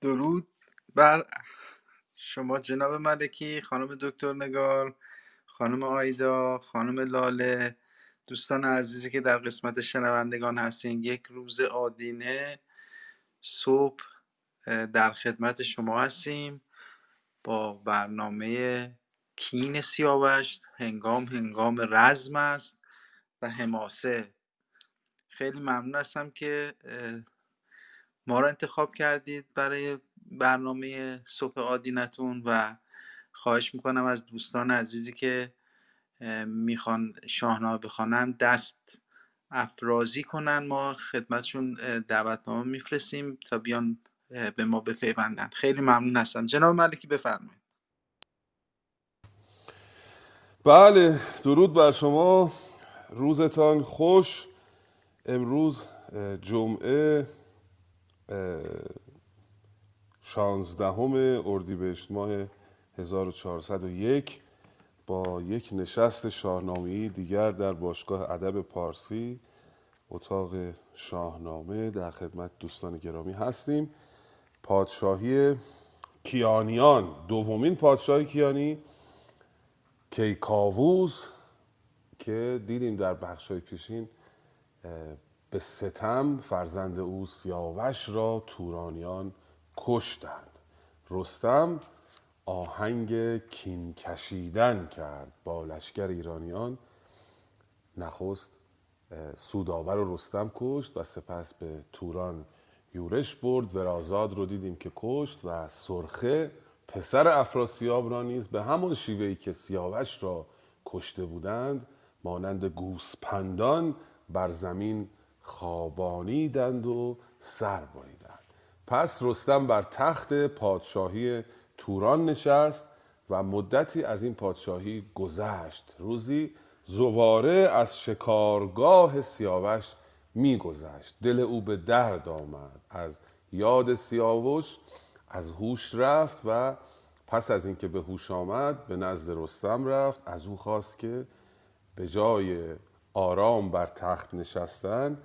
درود بر شما جناب ملکی خانم دکتر نگار خانم آیدا خانم لاله دوستان عزیزی که در قسمت شنوندگان هستین. یک روز آدینه صبح در خدمت شما هستیم با برنامه کین سیاوش هنگام هنگام رزم است و حماسه. خیلی ممنون هستم که ما رو انتخاب کردید برای برنامه صبح آدینتون و خواهش می‌کنم از دوستان عزیزی که می‌خوان شاهنامه بخوانن دست افرازی کنن. ما خدمتشون دعوتنامه میفرستیم تا بیان به ما بپیوندن. خیلی ممنون هستم. جناب ملکی بفرمایید. بله درود بر شما. روزتان خوش. امروز جمعه. شانزدهم اردیبهشت ماه 1401 با یک نشست شاهنامه‌ای دیگر در باشگاه ادب پارسی اتاق شاهنامه در خدمت دوستان گرامی هستیم. پادشاهی کیانیان دومین پادشاهی کیانی کیکاووز که دیدیم در بخشای پیشین به ستم فرزند او سیاوش را تورانیان کشتند رستم آهنگ کین کشیدن کرد با لشکر ایرانیان. نخست سوداور و رستم کشت و سپس به توران یورش برد. ورازاد رو دیدیم که کشت و سرخه پسر افراسیاب را نیز به همان شیوهی که سیاوش را کشته بودند مانند گوسپندان بر زمین خوابانیدند و سر بریدند. پس رستم بر تخت پادشاهی توران نشست و مدتی از این پادشاهی گذشت. روزی زواره از شکارگاه سیاوش میگذشت. دل او به درد آمد. از یاد سیاوش از هوش رفت و پس از اینکه به هوش آمد به نزد رستم رفت. از او خواست که به جای آرام بر تخت نشستن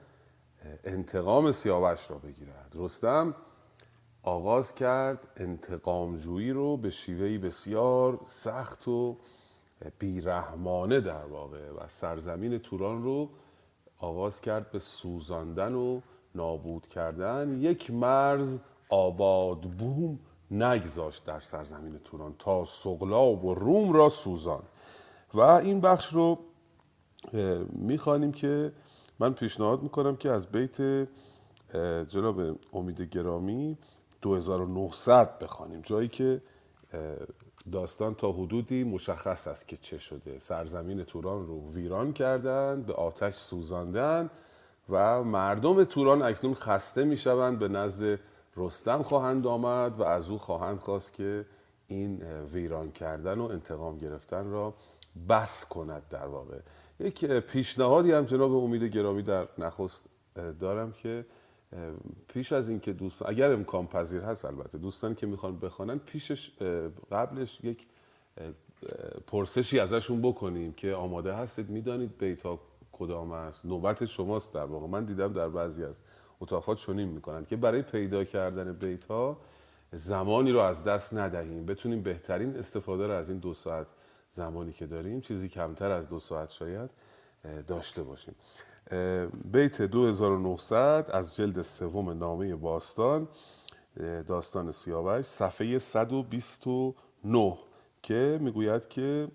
انتقام سیاوش را بگیرد. رستم آغاز کرد انتقام جویی رو به شیوهی بسیار سخت و بیرحمانه در واقع و سرزمین توران رو آغاز کرد به سوزاندن و نابود کردن. یک مرز آباد بوم نگذاشت در سرزمین توران تا سقلاب و روم را سوزان و این بخش رو می‌خوانیم که من پیشنهاد می‌کنم که از بیت جناب امید گرامی 2900 بخوانیم. جایی که داستان تا حدودی مشخص است که چه شده. سرزمین توران رو ویران کردن به آتش سوزاندن و مردم توران اکنون خسته می‌شوند به نزد رستم خواهند آمد و از او خواهند خواست که این ویران کردن و انتقام گرفتن را بس کند در واقع. یک پیشنهادی هم جناب امید گرامی در نخست دارم که پیش از اینکه دوستان اگر امکان پذیر هست البته دوستانی که می‌خوان بخوانن پیشش قبلش یک پرسشی ازشون بکنیم که آماده هستید می‌دانید بیتا کدام است نوبت شماست در واقع. من دیدم در بعضی از اتاقات چنین می‌کنن که برای پیدا کردن بیت ها زمانی رو از دست ندهیم. بتونیم بهترین استفاده رو از این دو ساعت زمانی که داریم چیزی کمتر از دو ساعت شاید داشته باشیم. بیت 2900 از جلد سوم نامه باستان داستان سیاوش صفحه 129 که می‌گوید که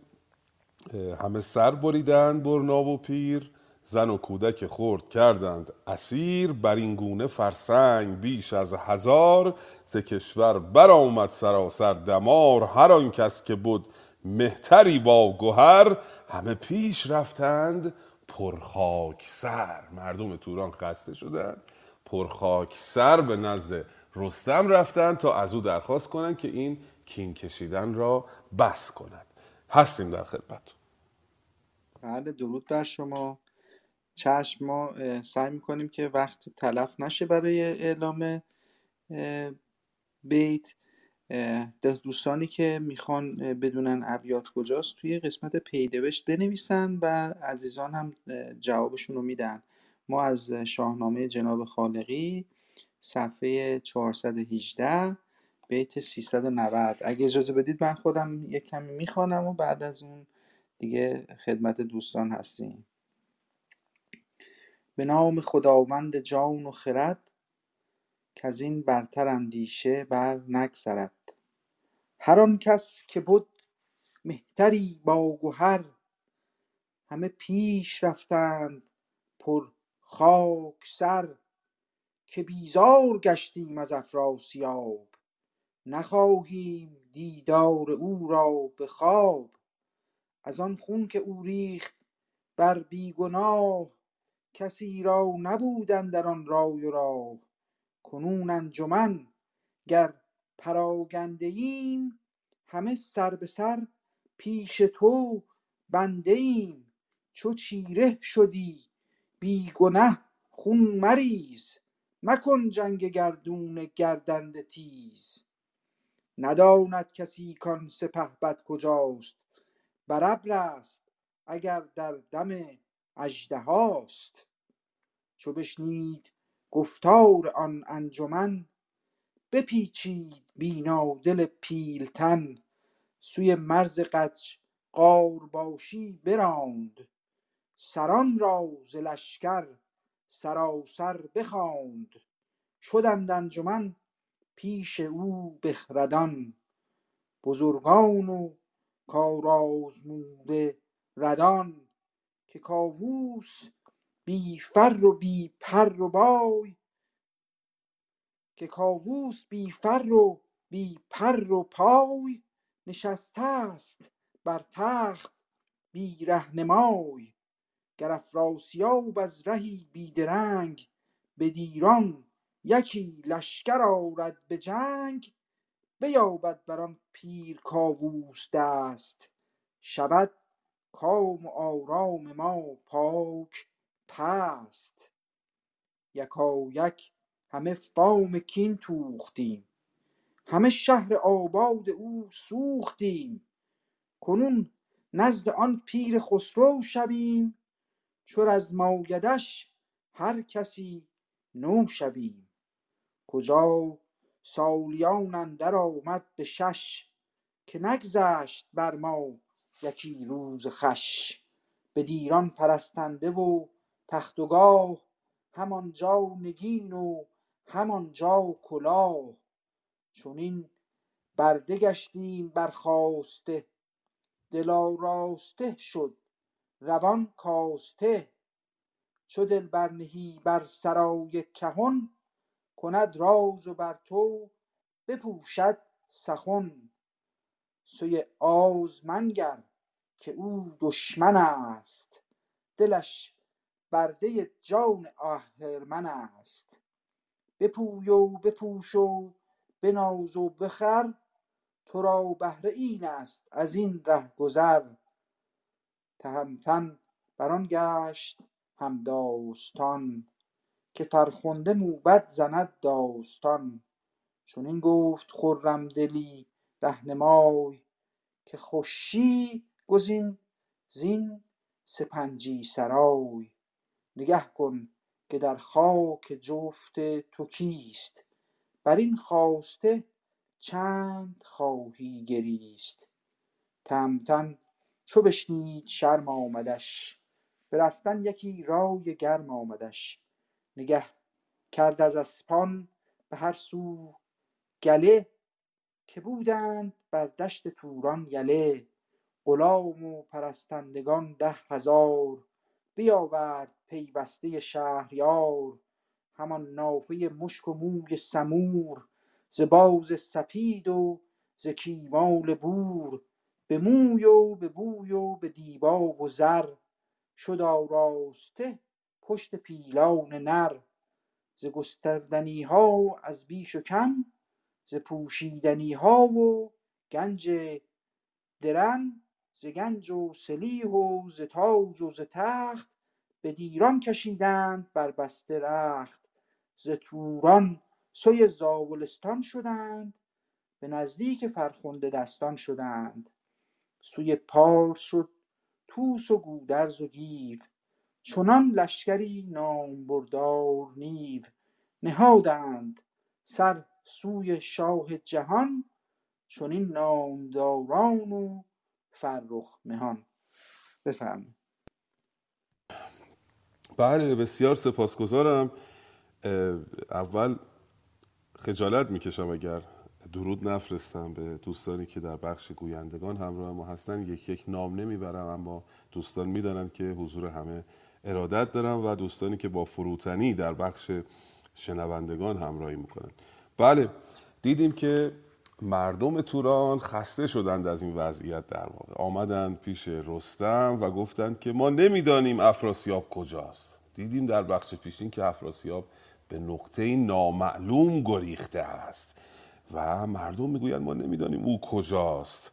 همه سر بریدند برنا و پیر زن و کودک خورد کردند اسیر بر این گونه فرسنگ بیش از هزار ز کشور برآمد سراسر دمار هر آن کس که بود مهتری با گهر همه پیش رفتند پرخاک سر. مردم توران خسته شدند. پرخاک سر به نزد رستم رفتند تا از او درخواست کنند که این کین کشیدن را بس کند. هستیم در خدمت. بله درود بر شما. چشم ما سعی می‌کنیم که وقت تلف نشه برای اعلام بیت. دوستانی که می‌خوان بدونن ابیات کجاست توی قسمت پیدوشت بنویسن و عزیزان هم جوابشون رو میدن. ما از شاهنامه جناب خالقی صفحه 418 بیت 390 اگه اجازه بدید من خودم یک کمی می‌خوانم و بعد از اون دیگه خدمت دوستان هستیم. به نام خداوند جان و خرد این برتر اندیشه بر نگذرد. هر آن کس که بود مهتری با گهر همه پیش رفتند پر خاک سر. که بیزار گشتیم از افراسیاب نخواهیم دیدار او را به خواب. از آن خون که او ریخت بر بیگناه کسی را نبود اندر آن رای و راه. کنون انجمن گر پراگنده ایم همه سر به سر پیش تو بنده ایم چو چیره شدی بی گنه خون مریز. مکن جنگ گردون گردنده تیز. نداند کسی کان سپهبد کجاست. بر ابر است اگر در دم اژدهاست. چو بشنید گفتار آن انجمن بپیچید بینادل پیلتن سوی مرز قاجقارباشی براند. سران را ز لشکر سراسر بخواند. شدند انجمن پیش او بخردان. بزرگان و کارآزموده ردان که کاووس بی فر و بی پر و بای که کاووس بی فر و بی پر و پای نشسته است بر تخت بی رهنمای. گر افراسیاب از رهی بی درنگ به ایران یکی لشکر آرد به جنگ بیابد بر آن پیر کاووس دست. شود کام و آرام ما پاک پست. یکایک همه فام کین توختیم. همه شهر آباد او سوختیم. کنون نزد آن پیر خسرو شویم. چو رزمایدش هر کسی نو شویم. کجا سالیان اندر آمد به شش که نگذشت بر ما یکی روز خوش. بدیران پرستنده و تخت و گاه همانجا نگین و همانجا کلاه. چنین برده گشتیم برخاسته دل آراسته شد روان کاسته. چو دل برنهی بر سرای کهن کند راز و بر تو بپوشد سخن. سوی آز منگر که او دشمن است دلش برده جان آهرمن است. بپوی و بپوش و بناز و بخر تو را بهره این است از این رهگذر تهمتن بر آن گشت همداستان که فرخنده موبد زند داستان. چنین گفت خرم دلی رهنمای که خوشی گزین زین سپنجی سرای. نگه کن که در خاک جفت تو کیست. بر این خواسته چند خواهی گریست. تهمتن چو بشنید شرم آمدش به یکی رای گرم آمدش. نگه کرد از اسپان به هر سو گله که بودند بر دشت توران یله. غلام و پرستندگان ده هزار بیاورد پیوسته شهریار همان نافه مشک و موی سمور ز باز سپید و ز کیمال بور به موی و به بوی و به دیبا و زر شد آراسته پشت پیلان نر ز گستردنی ها از بیش و کم ز پوشیدنی ها و گنج درم ز گنج و سلیح و ز تاج و ز تخت به دیران کشیدند بر بسته رخت. ز توران سوی زاولستان شدند به نزدیک فرخنده دستان شدند. سوی پارس شد طوس و گودرز و گیو چنان لشکری نامبردار نیو. نهادند سر سوی شاه جهان چنین نامداران و فرخ مهان. بفرمایید. بله بسیار سپاسگزارم. اول خجالت می‌کشم اگر درود نفرستم به دوستانی که در بخش گویندگان همراه ما هستن. یک یک نام نمی‌برم اما دوستان می‌دانند که حضور همه ارادت دارم و دوستانی که با فروتنی در بخش شنوندگان همراهی می‌کنن بله دیدیم که مردم توران خسته شدند از این وضعیت در واقع. آمدند پیش رستم و گفتند که ما نمی‌دانیم افراسیاب کجاست. دیدیم در بخش پیشین که افراسیاب به نقطه نامعلوم گریخته است و مردم می‌گویند ما نمی‌دانیم او کجاست.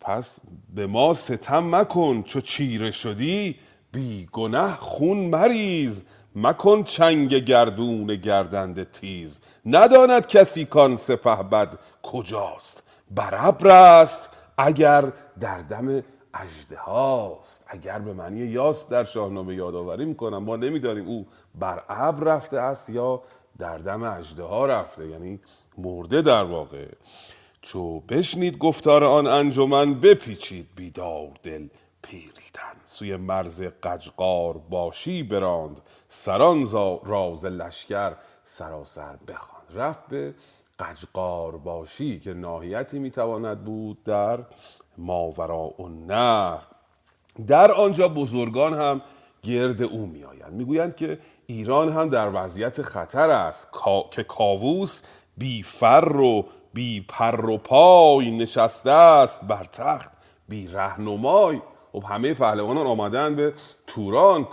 پس به ما ستم مکن چو چیره شدی بی گنه خون مریز. مکن چنگ گردون گردنده تیز. نداند کسی کان سپه بد کجاست. برابر است اگر در دم اجده هاست. اگر به معنی یاست در شاهنامه یادآوری می‌کنم ما نمی‌دانیم او بر ابر رفته است یا در دم اجده ها رفته یعنی مرده در واقع. چو بشنید گفتار آن انجمن بپیچید بیدار دل پیلتن سوی مرز قجقار باشی براند. سران راز لشکر سراسر بخوان. رفت به قجقار باشی که ناحیتی می‌تواند بود در ماورا و نه در آنجا بزرگان هم گرد او میآیند. می‌گویند که ایران هم در وضعیت خطر است که کاووس بی فر و بی پر و پای نشسته است بر تخت بی رهنمای. خب همه پهلوانان آمدن به توران.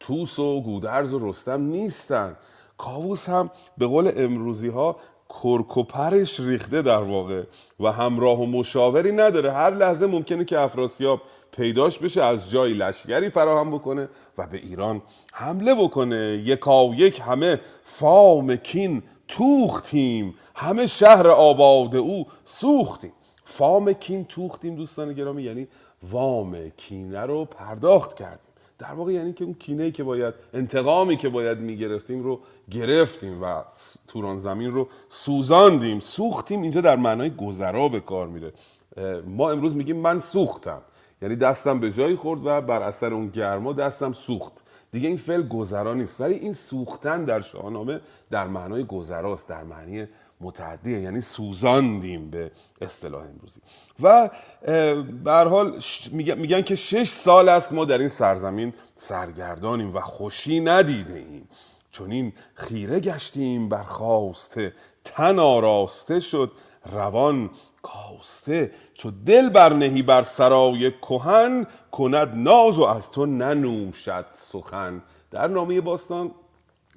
توس و گودرز و رستم نیستن. کاووس هم به قول امروزی ها کرکوپرش ریخته در واقع و همراه و مشاوری نداره. هر لحظه ممکنه که افراسیاب پیداش بشه از جای لشگری فراهم بکنه و به ایران حمله بکنه. یکا یک همه فام کین توختیم. همه شهر آباد او سوختیم. فام کین توختیم دوستان گرامی یعنی وام کینه رو پرداخت کردیم. در واقع یعنی که اون کینه که باید انتقامی که باید می‌گرفتیم رو گرفتیم و توران زمین رو سوزاندیم. سوختیم اینجا در معنای گذرا به کار میره. ما امروز میگیم من سوختم. یعنی دستم به جایی خورد و بر اثر اون گرما دستم سوخت. دیگه این فعل گذرا نیست. ولی این سوختن در شاهنامه در معنای گذراست در معنی متعدیه یعنی سوزاندیم به اصطلاح امروزی. و به حال میگن که شش سال است ما در این سرزمین سرگردانیم و خوشی ندیده ایم چون این خیره گشتیم برخواسته تن آراسته شد روان کاسته چو دل برنهی بر سرای کهن کند ناز و از تو ننوشد سخن. در نامه باستان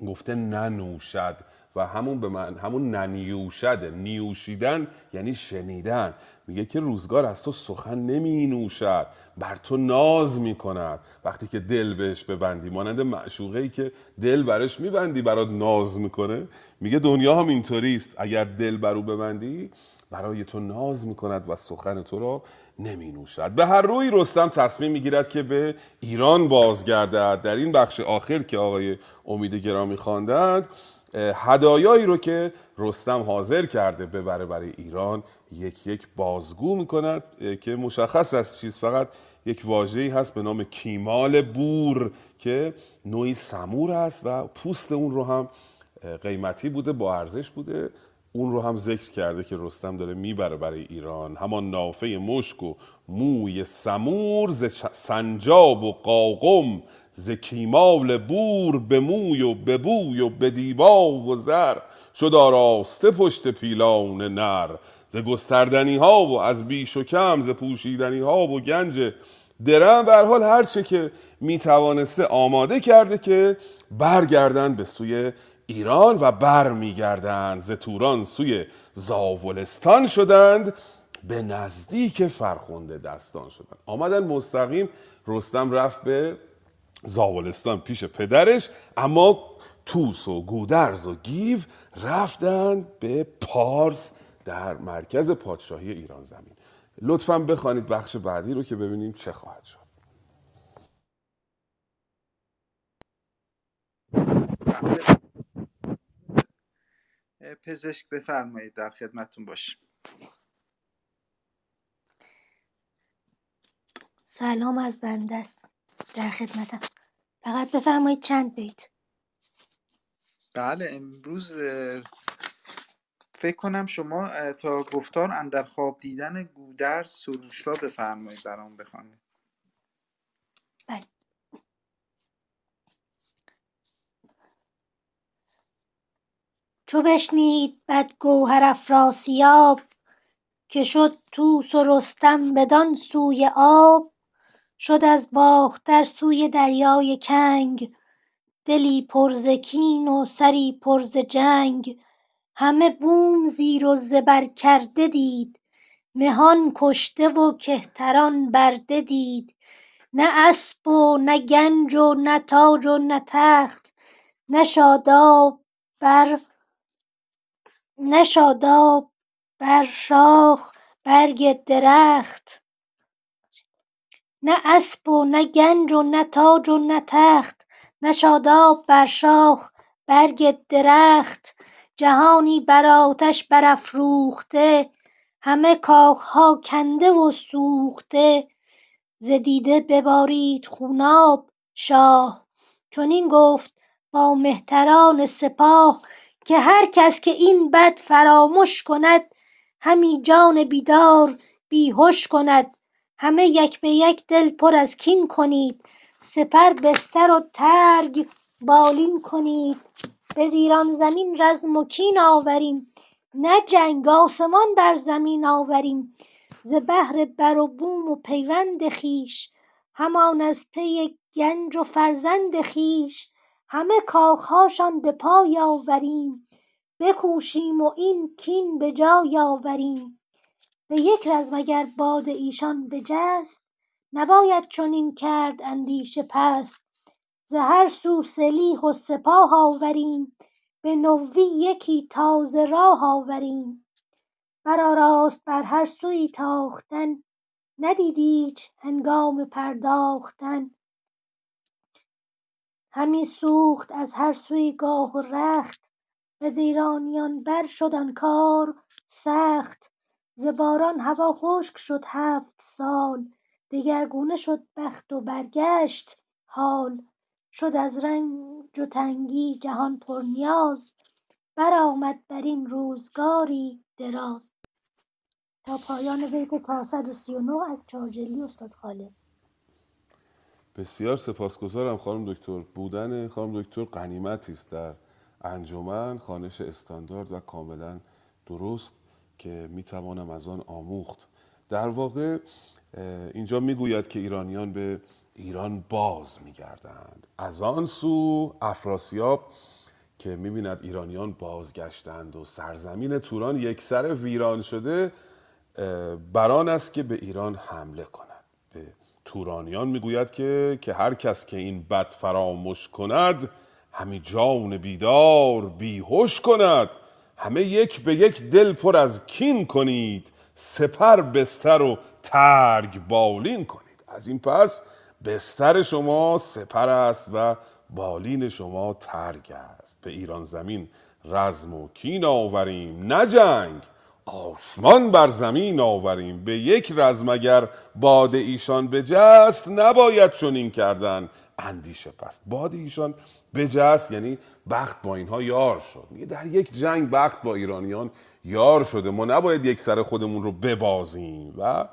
گفته ننوشد و همون به من همون ننیوشده نیوشیدن یعنی شنیدن. میگه که روزگار از تو سخن نمی نوشد بر تو ناز می‌کند. وقتی که دل بهش ببندی مانند معشوقه ای که دل برش میبندی برات ناز می‌کنه. میگه دنیا هم اینطوری است اگر دل بر ببندی برای تو ناز می‌کند و سخن تو را نمی نوشد به هر روی رستم تصمیم می‌گیرد که به ایران بازگردد. در این بخش آخر که آقای امید گرامی خواندند هدایایی رو که رستم حاضر کرده ببره برای ایران یک یک بازگو می‌کند که مشخص است چیز فقط یک واژه‌ای هست به نام کیمال بور که نوعی سمور است و پوست اون رو هم قیمتی بوده با ارزش بوده. اون رو هم ذکر کرده که رستم داره می‌بره برای ایران. همان نافه مشک و موی سمور ز سنجاب و قاقم ز کیمال بور به موی و به بوی و به دیبا و زر شد آراسته پشت پیلان نر ز گستردنی ها و از بیش و کم ز پوشیدنی ها و گنج درم. به حال هر چه که می‌توانسته آماده کرده که برگردن به سوی ایران و بر میگردند ز توران سوی زاولستان شدند به نزدیک فرخنده دستان شدند. آمدن مستقیم رستم رفت به زاولستان پیش پدرش اما توس و گودرز و گیو رفتن به پارس در مرکز پادشاهی ایران زمین. لطفا بخوانید بخش بعدی رو که ببینیم چه خواهد شد. پزشک بفرمایید در خدمتون باشیم. سلام از بنده است. در خدمتم. فقط بفرمایید چند بیت. بله امروز فکر کنم شما تا گفتار اندر خواب دیدن گودرز سروش را بفرمایید برام بخوانید. بله. چو بشنید گوهر افراسیاب که شد توس و رستم بدان سوی آب شد از باختر سوی دریای کنگ. دلی پر ز کین و سری پر ز جنگ. همه بوم زیر و زبر کرده دید. مهان کشته و کهتران برده دید. نه اسپ و نه گنج و نه تاج و نه تخت. نه شاداب بر بر شاخ برگ درخت. نه اسب و نه گنج و نه تاج و نه تخت نه شاداب بر شاخ برگ درخت. جهانی بر آتش برافروخته همه کاخها کنده و سوخته. ز دیده ببارید خوناب شاه. چنین گفت با مهتران سپاه که هر کس که این بد فرامش کند همی جان بیدار بیهش کند. همه یک به یک دل پر از کین کنید. سپر بستر و ترگ بالین کنید. بدیران زمین رزم و کین آوریم. نه جنگ آسمان بر زمین آوریم. ز بهر بر و بوم و پیوند خویش همان از پی گنج و فرزند خویش. همه کاخهاشان به پای آوریم. بکوشیم و این کین به جای آوریم. به یک رزم اگر باد ایشان بجست؟ نباید چنین کرد اندیشه پست. ز هر سو سلیح و سپاه آوریم به نوی یکی تازه راه آوریم. برآراست بر هر سویی تاختن ندید هنگام پرداختن. همی سوخت از هر سویی گاه و رخت بدیرانیان بر شد کار سخت. ز باران هوا خشک شد هفت سال دگرگونه شد بخت و برگشت حال. شد از رنج و تنگی جهان پرنیاز برآمد بر این روزگاری دراز. تا پایان بیت 439 از چارجلی استاد خالد بسیار سپاسگزارم خانم دکتر. بودن خانم دکتر غنیمتی است. در انجمن خانش استاندارد و کاملا درست که می‌توانم از آن آموخت. در واقع اینجا می‌گوید که ایرانیان به ایران باز میگردند. از آن سو افراسیاب که می‌بیند ایرانیان بازگشتند و سرزمین توران یک سر ویران شده بران است که به ایران حمله کند. به تورانیان می‌گوید که که هر کس که این بد فراموش کند همی جان بیدار بیهوش کند. همه یک به یک دل پر از کین کنید سپر بستر و ترگ بالین کنید. از این پس بستر شما سپر است و بالین شما ترگ است. به ایران زمین رزم و کین آوریم نه جنگ. آسمان بر زمین آوریم. به یک رزم اگر باد ایشان بجست نباید چنین کردن. اندیشه پست. باد ایشان بجست یعنی بخت با اینها یار شد. میگه در یک جنگ بخت با ایرانیان یار شده. ما نباید یک سر خودمون رو ببازیم. و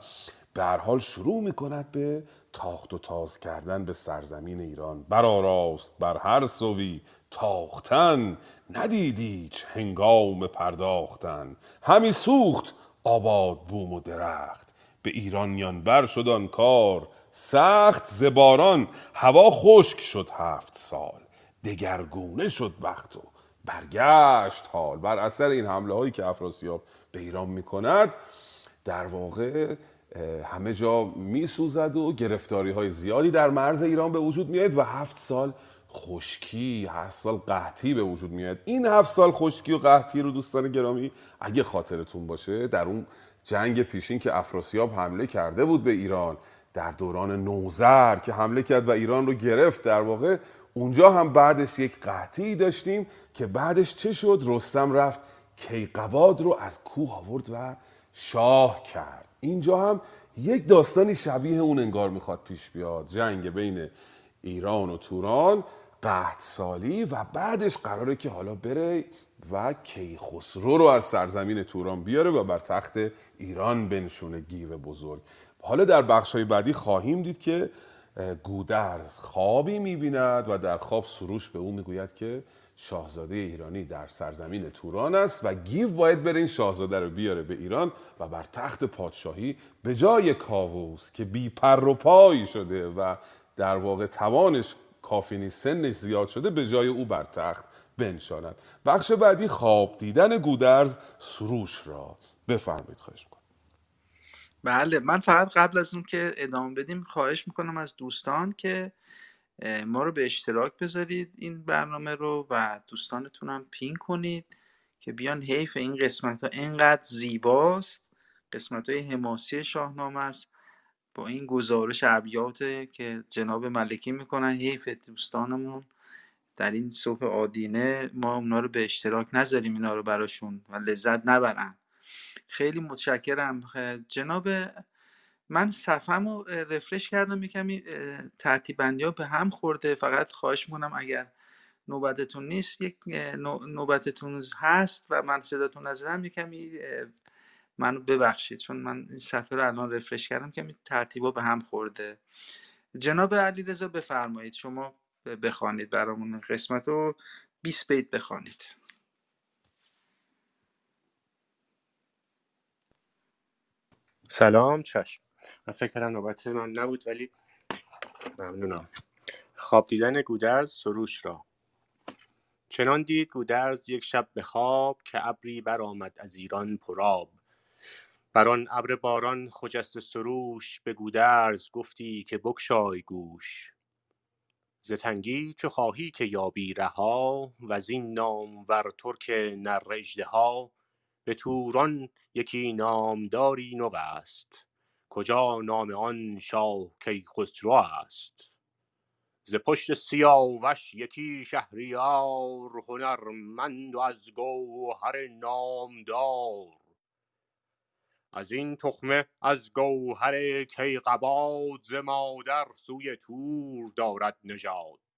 به حال شروع می‌کند به تاخت و تاز کردن به سرزمین ایران. برآراست بر هر سوی تاختن. ندیدی هنگام پرداختن. همی سوخت آباد بوم و درخت. به ایرانیان بر شد کار. سخت زباران هوا خشک شد هفت سال. دگرگونه شد بخت و برگشت حال. بر اثر این حمله هایی که افراسیاب به ایران می‌کند در واقع همه جا میسوزد و گرفتاری های زیادی در مرز ایران به وجود میاد و هفت سال خشکی هفت سال قحطی به وجود میاد این هفت سال خشکی و قحطی رو دوستان گرامی اگه خاطرتون باشه در اون جنگ پیشین که افراسیاب حمله کرده بود به ایران در دوران نوزر که حمله کرد و ایران رو گرفت در واقع اونجا هم بعدش یک قحطی داشتیم که بعدش چه شد؟ رستم رفت کیقباد رو از کوه آورد و شاه کرد. اینجا هم یک داستانی شبیه اون انگار می‌خواد پیش بیاد. جنگ بین ایران و توران قحط سالی و بعدش قراره که حالا بره و کیخسرو رو از سرزمین توران بیاره و بر تخت ایران بنشونه گیو بزرگ. حالا در بخش های بعدی خواهیم دید که گودرز خوابی می‌بیند و در خواب سروش به او می‌گوید که شاهزاده ایرانی در سرزمین توران است و گیو باید بره این شاهزاده رو بیاره به ایران و بر تخت پادشاهی به جای کاووس که بی پر و پای شده و در واقع توانش کافی نیست سنش زیاد شده به جای او بر تخت بنشاند. بخش بعدی خواب دیدن گودرز سروش را بفرمایید. خواهش می‌کنم. بله من فقط قبل از اون که ادامه بدیم خواهش می‌کنم از دوستان که ما رو به اشتراک بذارید این برنامه رو و دوستانتون هم پین کنید که بیان حیف این قسمت ها اینقدر زیباست قسمت های حماسی شاهنامه است با این گزارش ابیات که جناب ملکی می‌کنن. حیف دوستانمون در این صبح آدینه ما اونا رو به اشتراک نذاریم اینا رو براشون و لذت نبرن. خیلی متشکرم. جناب من صفحه رو رفرش کردم یکمی ترتیب بندی ها به هم خورده. فقط خواهش می‌کنم اگر نوبتتون نیست یک نوبتتون هست و من صداتون نزدم یکمی منو ببخشید. چون من این صفحه رو الان رفرش کردم که ترتیبا به هم خورده. جناب علیرضا بفرمایید. شما بخوانید برامون قسمت رو 20 بیت بخوانید. سلام چشم. من فکر کردم نوبت من نبود ولی ممنونم. خواب دیدن گودرز سروش را. چنان دید گودرز یک شب به خواب که ابری برآمد از ایران پراب بر آن ابر باران خجست سروش به گودرز گفتی که بگشای گوش. ز تنگی چو خواهی که یابی رها وزین نامور ترک نر اژدها. به توران یکی نامداری نو است. کجا نام آن شاه کیخسرو است؟ ز پشت سیاوش یکی شهریار هنرمند و از گوهر نامدار. از این تخمه از گوهر کیقباد ز مادر سوی تور دارد نژاد.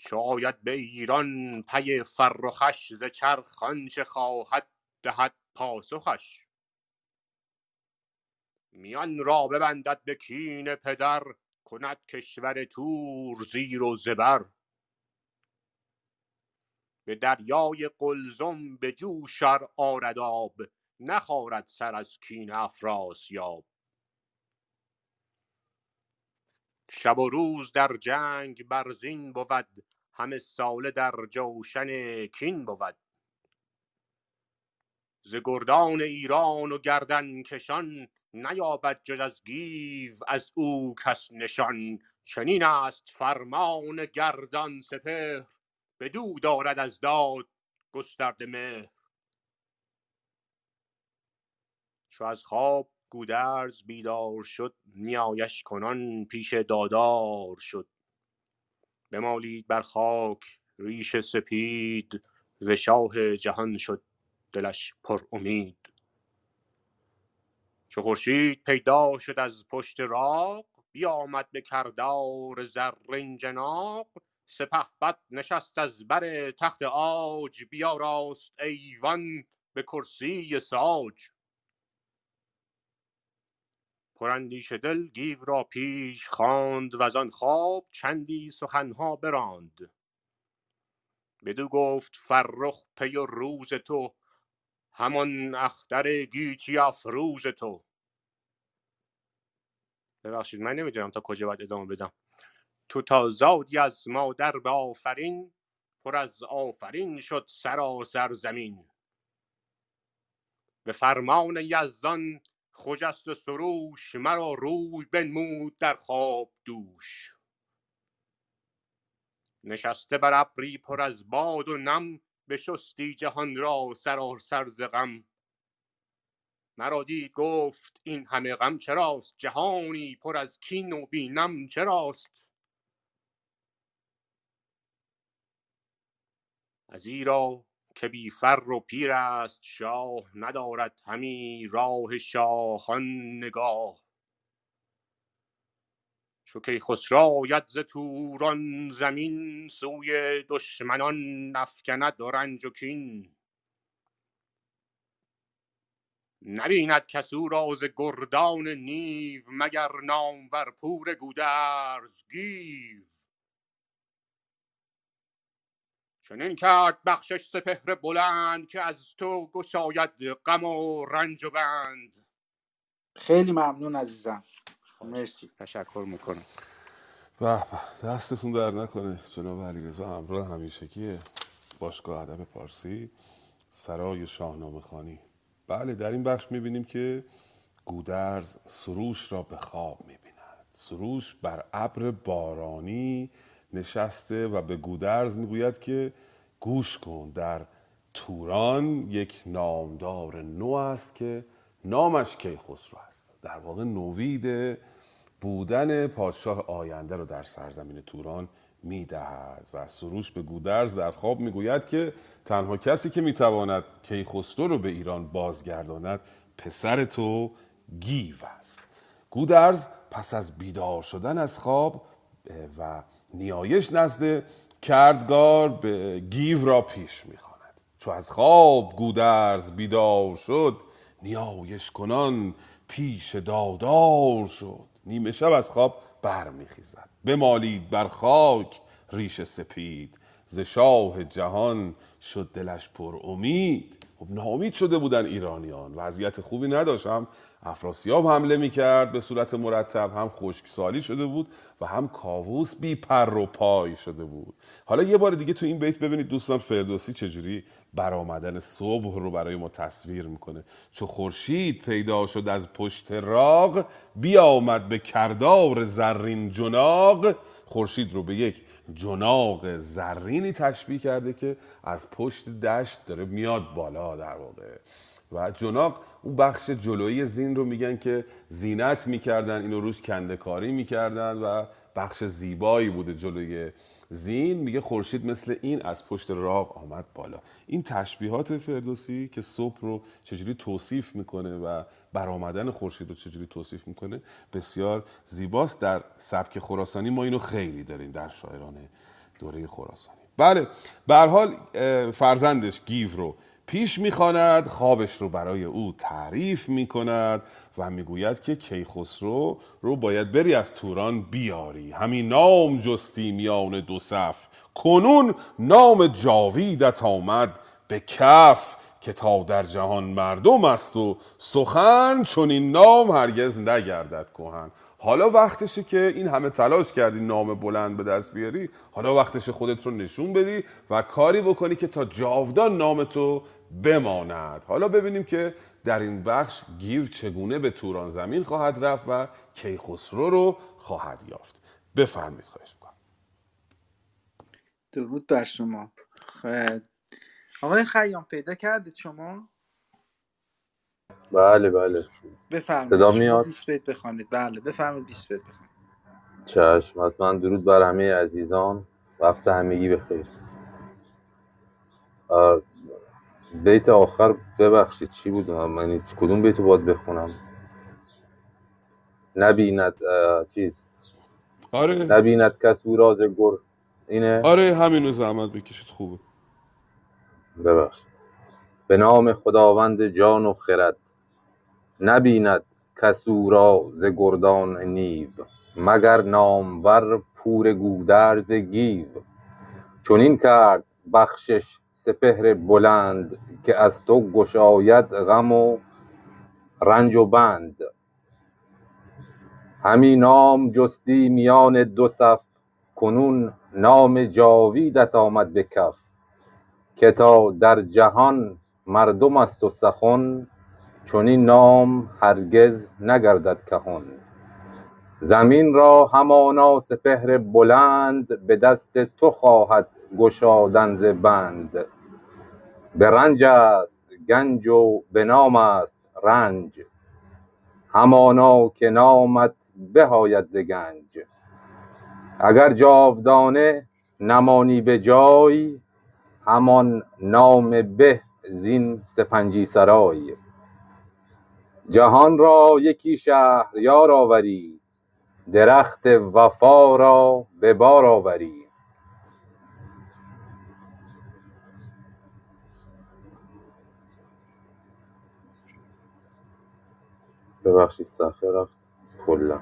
چو آید به ایران پی فرخش ز چرخ آنچه خواهد دهد پاسخش. میان را ببندد به کین پدر کند کشور تور زیر و زبر. به دریای قلزم به جوش ار آرد آب نخارد سر از کین افراسیاب. شب و روز در جنگ بر زین بود همه ساله در جوشن کین بود. ز گردان ایران و گردن کشان نیابد جز از گیو از او کس نشان. چنین است فرمان گردان سپهر بدو دارد از داد گسترده مهر. چو از خواب گودرز بیدار شد نیایش کنان پیش دادار شد. بمالید بر خاک ریش سپید ز شاه جهان شد دلش پر امید. چو خورشید پیدا شد از پشت راق بیامد به کردار زرین جناق سپهبد نشست از بر تخت عاج بیاراست ایوان به کرسی ساج. پراندیشه دل گیو را پیش خواند وزان خواب چندی سخنها براند. بدو گفت فرخ پی و روز تو همان اختر گیتی افروز تو. ببخشید من نمی‌دونم تا کجا باید ادامه بدم. تو تا زادی از مادر به آفرین پر از آفرین شد سراسر زمین. به فرمان یزدان خجست سروش مرا روی بنمود در خواب دوش. نشسته بر ابری پر از باد و نم بشستی جهان را سراسر ز غم. مرا دید گفت این همه غم چراست؟ جهانی پر از کین و بینم چراست؟ ازیرا که بی فر و پیر است شاه ندارد همی راه شاهان نگاه. چو کیخسرو آید ز توران زمین سوی دشمنان افکند رنج و کین. نبیند کس او گردان نیو مگر نامور پور گودرز گیو. چنین کرد بخشش سپهر بلند که از تو گشاید غم و رنج و بند. خیلی ممنون عزیزم. مرسی. تشکر می‌کنم. به به دستتون در نکنه. جناب علیرضا همراه همیشگی باشگاه ادب پارسی سرای شاهنامه خانی. بله در این بخش می‌بینیم که گودرز سروش را به خواب می‌بیند. سروش بر ابر بارانی نشسته و به گودرز می‌گوید که گوش کن در توران یک نامدار نو است که نامش کیخسرو است. در واقع نوید بودن پادشاه آینده رو در سرزمین توران می‌دهد و سروش به گودرز در خواب می‌گوید که تنها کسی که می‌تواند کیخسرو رو به ایران بازگرداند پسر تو گیو است. گودرز پس از بیدار شدن از خواب و نیایش نزد کردگار به گیو را پیش می‌خواند. چو از خواب گودرز بیدار شد نیایش کنان پیش دادار شد. نیمه شب از خواب برمیخیزد. بمالید بر خاک ریش سپید. ز شاه جهان شد دلش پر امید. خب ناامید شده بودن ایرانیان. وضعیت خوبی نداشت افراسیاب حمله می‌کرد به صورت مرتب هم خشکسالی شده بود و هم کاووس بی پر و پای شده بود. حالا یه بار دیگه تو این بیت ببینید دوستان فردوسی چجوری برآمدن صبح رو برای ما تصویر می‌کنه. چو خورشید پیدا شد از پشت راغ بیامد به کردار زرین جناق خورشید رو به یک جناق زرینی تشبیه کرده که از پشت دشت داره میاد بالا در واقع. و جناق اون بخش جلویی زین رو میگن که زینت می‌کردن اینو روش کنده کاری می‌کردن و بخش زیبایی بوده جلوی زین. میگه خورشید مثل این از پشت راغ آمد بالا. این تشبیهات فردوسی که صبح رو چجوری توصیف می‌کنه و برآمدن خورشید رو چجوری توصیف می‌کنه بسیار زیباست. در سبک خراسانی ما اینو خیلی داریم در شاعران دوره خراسانی. بله به حال فرزندش گیو رو پیش می‌خواند خوابش رو برای او تعریف می‌کند و می‌گوید که کیخسرو رو باید بری از توران بیاری. همین نام جستی میان دو صف. کنون نام جاویدت آمد به کف که تا در جهان مردم است و سخن چون این نام هرگز نگردد کهن. حالا وقتشه که این همه تلاش کردی نام بلند به دست بیاری. حالا وقتش خودت رو نشون بدی و کاری بکنی که تا جاودان نام تو بماند. حالا ببینیم که در این بخش گیو چگونه به توران زمین خواهد رفت و کیخسرو رو خواهد یافت. بفرمید خواهش می‌کنم. درود بر شما. خیلی آقای خیام پیدا کردید شما؟ بله بله. بفرمایید. صدا شما میاد؟ 20 بیت بخوانید. بله بفرمایید 20 بیت بخوانید. چشم. حتما درود بر همه عزیزان. وقت همگی بخیر. بیت آخر ببخشید چی بود؟ من کدوم بیتو باید بخونم. نبیند چیز؟ آره. نبیند کس او راز گر اینه؟ آره همینو زحمت بکشید خوبه. ببخشید. به نام خداوند جان و خرد نبیند کس او را ز گردان نیو مگر نامور پور گودرز گیو. چنین کرد بخشش سپهر بلند که از تو گشاید غم و رنج و بند. همی نام جستی میان دو صف کنون نام جاویدت آمد به کف. که تا در جهان مردم است و سخن چنین نام هرگز نگردد کهن. زمین را همانا سپهر بلند به دست تو خواهد گشادن ز بند. به رنج است گنج و به نام است رنج. همانا که نامت بهاید ز گنج. اگر جاودانه نمانی به جای همان نام به زین سپنجی سرای. جهان را یکی شهریار آوری درخت وفا را به بار آوری. ببخشید صفحه رفت کلا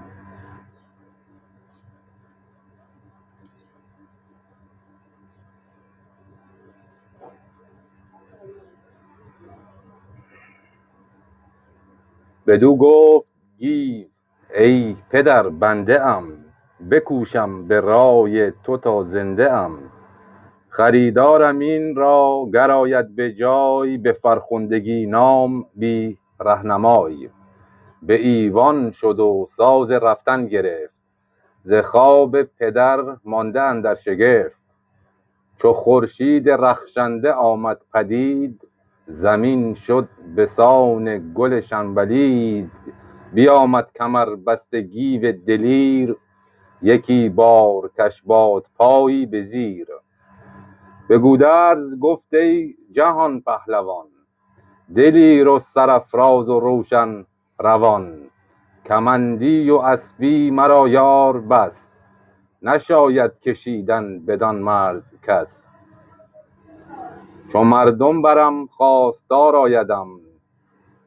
بدو گفت گیو ای پدر بنده ام. بکوشم به رای تو تا زنده ام. خریدارم این را گر آید به جای به فرخندگی نام بی رهنمای. به ایوان شد و ساز رفتن گرفت. ز خواب پدر مانده اندر شگفت. چو خورشید رخشنده آمد پدید زمین شد بسان گل شنبلید. بیامد کمربسته گیو دلیر یکی بارکش بادپایی به زیر. به گودرز گفت ای جهان پهلوان دلیر و سرافراز و روشن روان. کمندی و اسبی مرا یار بس. نشاید کشیدن بدان مرز کس. چو مردم برم خواستار آیدم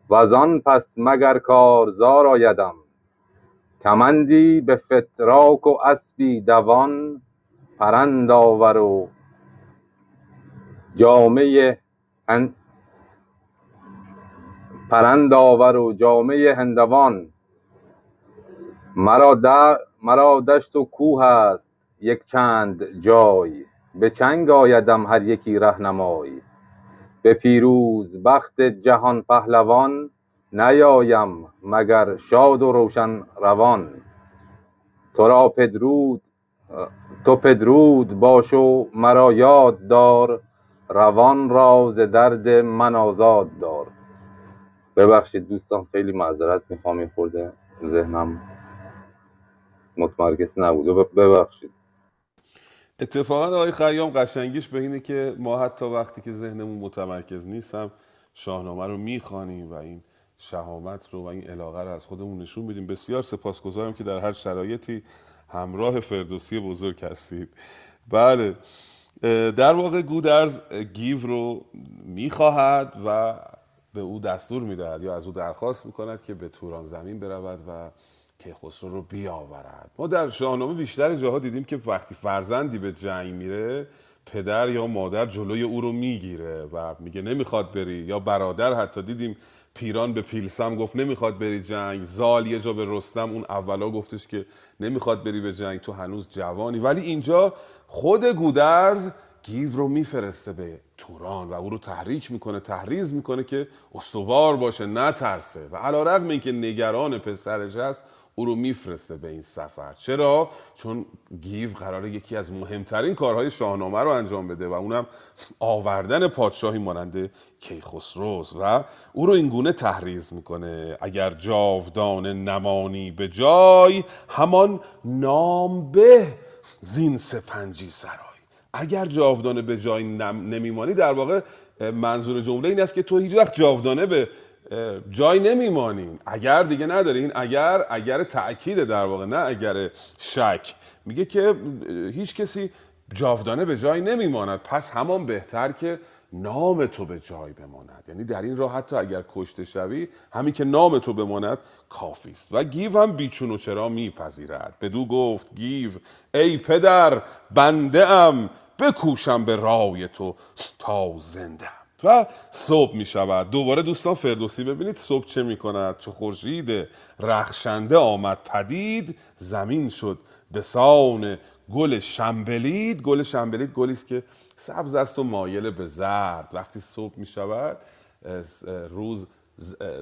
وزان پس مگر کارزار آیدم. کمندی به فتراک و اسبی دوان پرند آور و جامه. پرند آور و جامه هندوان. مرا. مرا دشت و کوه است یک چند جای. به چنگ آیدم هر یکی رهنمای. به پیروز بخت جهان پهلوان نیایم مگر شاد و روشن روان. تو را پدرود تو پدرود باش و مرا یاد دار روان را ز درد من آزاد دار. ببخشید دوستان خیلی معذرت می‌خوام این خورده ذهنم متمرکز نبود. ببخشید. اتفاقا آقای خیام قشنگیش به اینه که ما حتی وقتی که ذهنمون متمرکز نیستم شاهنامه رو می‌خوانیم و این شهامت رو و این علاقه رو از خودمون نشون بدیم بسیار سپاسگزارم که در هر شرایطی همراه فردوسی بزرگ هستید. بله در واقع گودرز گیو رو می‌خواهد و به او دستور می‌دهد یا از او درخواست می‌کند که به توران زمین برود و کیخسرو رو بیاورد. ما در شاهنامه بیشتر جاها دیدیم که وقتی فرزندی به جنگ میره پدر یا مادر جلوی او رو می‌گیره و میگه نمی‌خواد بری یا برادر حتی دیدیم پیران به پیلسم گفت نمی‌خواد بری جنگ زال یه جا به رستم اون اولا گفتش که نمی‌خواد بری به جنگ تو هنوز جوانی. ولی اینجا خود گودرز گیو رو میفرسته به توران و او رو تحریک می‌کنه تحریز می‌کنه که استوار باشه نترسه. و علا رقم اینکه نگران پسرش هست او رو میفرسته به این سفر. چرا؟ چون گیو قراره یکی از مهمترین کارهای شاهنامه رو انجام بده و اونم آوردن پادشاهی مانند کیخسروز و او رو اینگونه تحریز می‌کنه. اگر جاودان نمانی به جای همان نام به زین سپنجی سرای. اگر جاودانه به جای نمیمانی در واقع منظور جمله این است که تو هیچ وقت جاودانه به جای نمیمانیم اگر دیگه نداره این اگر اگر تأکید در واقع نه اگر شک. میگه که هیچ کسی جاودانه به جای نمیماند. پس همان بهتر که نام تو به جای بماند. یعنی در این راه حتی اگر کشته شوی همین که نام تو بماند کافی است. و گیو هم بیچون و چرا میپذیرد. بدو گفت گیو ای پدر بنده ام بکوشم به رای تو تا زنده‌ام و صبح می شود دوباره دوستان فردوسی ببینید صبح چه می کند چو خورشید رخشنده آمد پدید زمین شد. به سان گل شنبلید گل شنبلید گلی است که سبز است و مایل به زرد. وقتی صبح می شود روز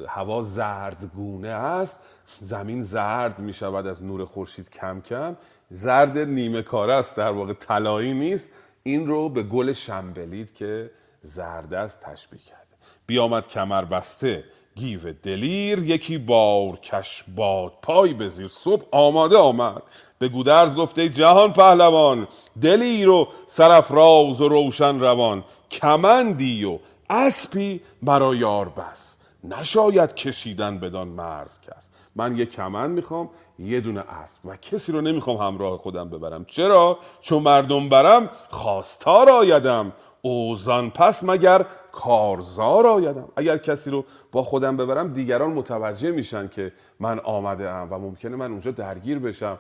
هوا زردگونه است. زمین زرد می شود از نور خورشید کم کم. زرد نیمه کاره است در واقع طلایی نیست. این رو به گل شنبلید که زردست تشبیه کرده. بیامد کمر بسته. گیو دلیر یکی بار کش باد پای بزیر صبح آماده آمد. به گودرز گفته جهان پهلوان دلیر و سرفراز و روشن روان کمندی و اسبی مرا یار بس. نشاید کشیدن بدان مرز کس. من یه کمند می‌خوام یه دونه اسب. و کسی رو نمی‌خوام همراه خودم ببرم. چرا؟ چون مردم برم خواستار آیدم. اوزان. پس مگر کارزار آیدم؟ اگر کسی رو با خودم ببرم دیگران متوجه میشن که من آمده ام و ممکنه من اونجا درگیر بشم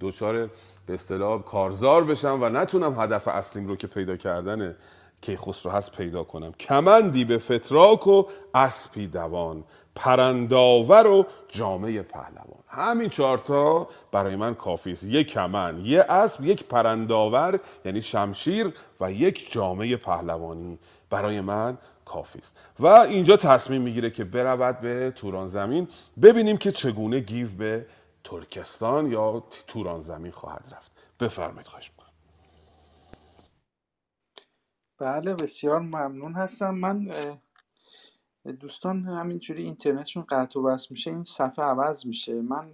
دچار به اصطلاح کارزار بشم و نتونم هدف اصلیم رو که پیدا کردن کیخسرو هست پیدا کنم. کمندی به فتراک و اسبی دوان پرنداور و جامه پهلوان. همین چهارتا برای من کافی است. یک کمند یه اسب یک پرنداور یعنی شمشیر و یک جامه پهلوانی. برای من کافی است. و اینجا تصمیم می‌گیره که برود به توران زمین. ببینیم که چگونه گیو به ترکستان یا توران زمین خواهد رفت. بفرمایید خواهش می‌کنم. بله بسیار ممنون هستم. من دوستان همینجوری اینترنتشون قطع و وصل میشه این صفحه عوض میشه. من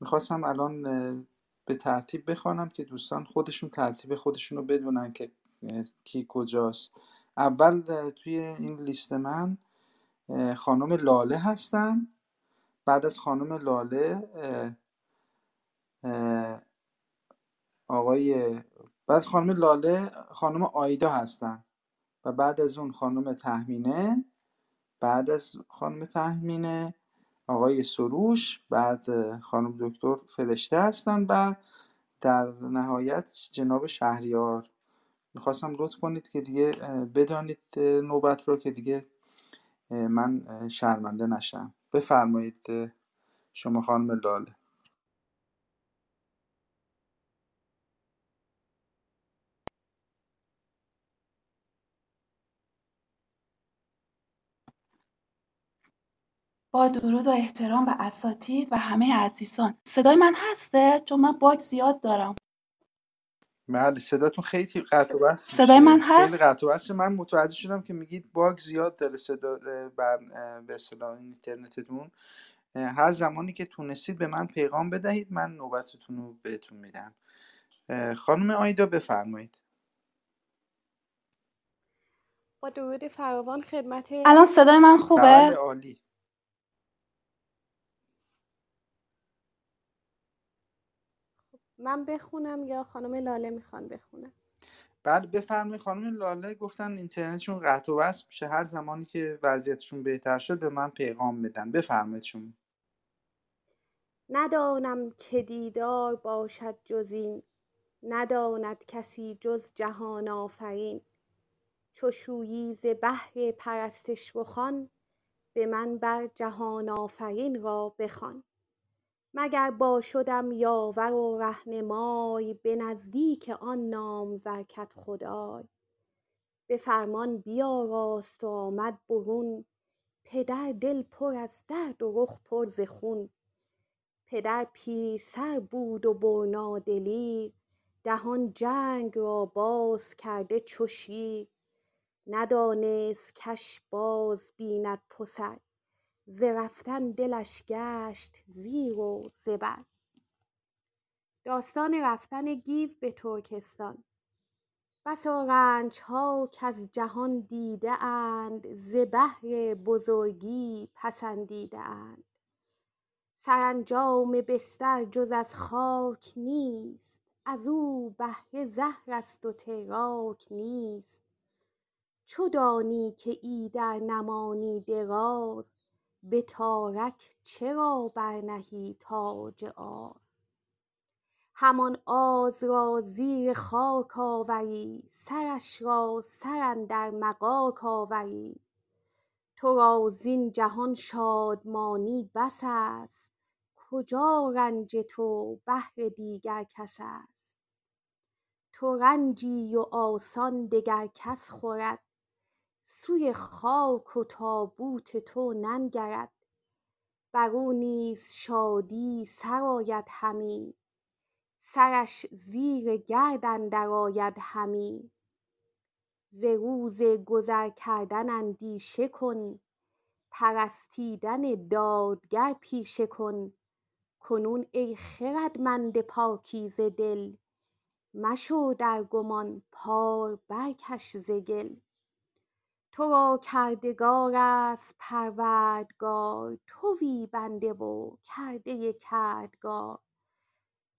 می‌خواستم الان به ترتیب بخوانم که دوستان خودشون ترتیب خودشون رو بدونن که کی کجاست. اول توی این لیست من خانم لاله هستن. بعد از خانم لاله آقای بعد از خانم لاله خانم آیدا هستن. و بعد از اون خانم تهمینه. بعد از خانم تهمینه آقای سروش بعد خانم دکتر فرشته هستن و در نهایت جناب شهریار. می‌خواستم لطف کنید که دیگه بدانید نوبت رو که دیگه من شرمنده نشم. بفرمایید شما خانم لاله. با درود و احترام به اساتید و همه عزیزان. صدای من هسته چون من باگ زیاد دارم. بله صداتون خیلی قطع و وصل صدای من میشه خیلی هست؟ قطع و وصل. من متوجه شدم که میگید باگ زیاد داره صدا به اصطلاح اینترنتتون. هر زمانی که تونستید به من پیغام بدهید من نوبتتون رو بهتون میدم. خانم آیدا بفرمایید. با درود فراوان خدمت الان صدای من بله خوبه عالی. من بخونم یا خانم لاله می‌خوان بخونم بله بفرمایید خانم لاله گفتن اینترنتشون قطع و وصل میشه. هر زمانی که وضعیتشون بهتر شد به من پیغام بدن. بفرمایید شما. ندانم که دیدار باشد جز این. نداند کسی جز جهان آفرین. چو شویی ز بهر پرستش رخان به من بر جهان آفرین را بخوان. مگر باشدم یاور و رهنمای به نزدیک آن نامور کدخدای به فرمان بیاراست و آمد برون پدر دل پر از درد و رخ پر ز خون. پدر پیرسر بود و برنا دلیر دهان جنگ را باز کرده چو شیر. ندانست کش باز بیند پسر. ز رفتن دلش گشت زیر و زبر. داستان رفتن گیو به ترکستان. بسا رنجها کز جهان دیده اند ز بهر بزرگی پسندیده اند. سرانجام بستر جز از خاک نیست ازو بهره زهر است و تریاک نیست. چو دانی که ایدر نمانی دراز به تارک چرا برنهی تاج آز؟ همان آز را زیر خاک آوری سرش را سر اندر مغاک آوری. تو را زین جهان شادمانی بس است کجا رنج تو بهر دیگر کس است؟ تو رنجی و آسان دگر کس خورد سوی خاک و تابوت تو ننگرد. برو نیز شادی سرآید همی. سرش زیر گرد اندر آید همی. ز روز گذر کردن اندیشه کن. پرستیدن دادگر پیشه کن. کنون ای خردمند پاکیزه دل. مشو در گمان پار برکش ز گل. تو را کردگار است پروردگار. تویی بنده و کرده کردگار.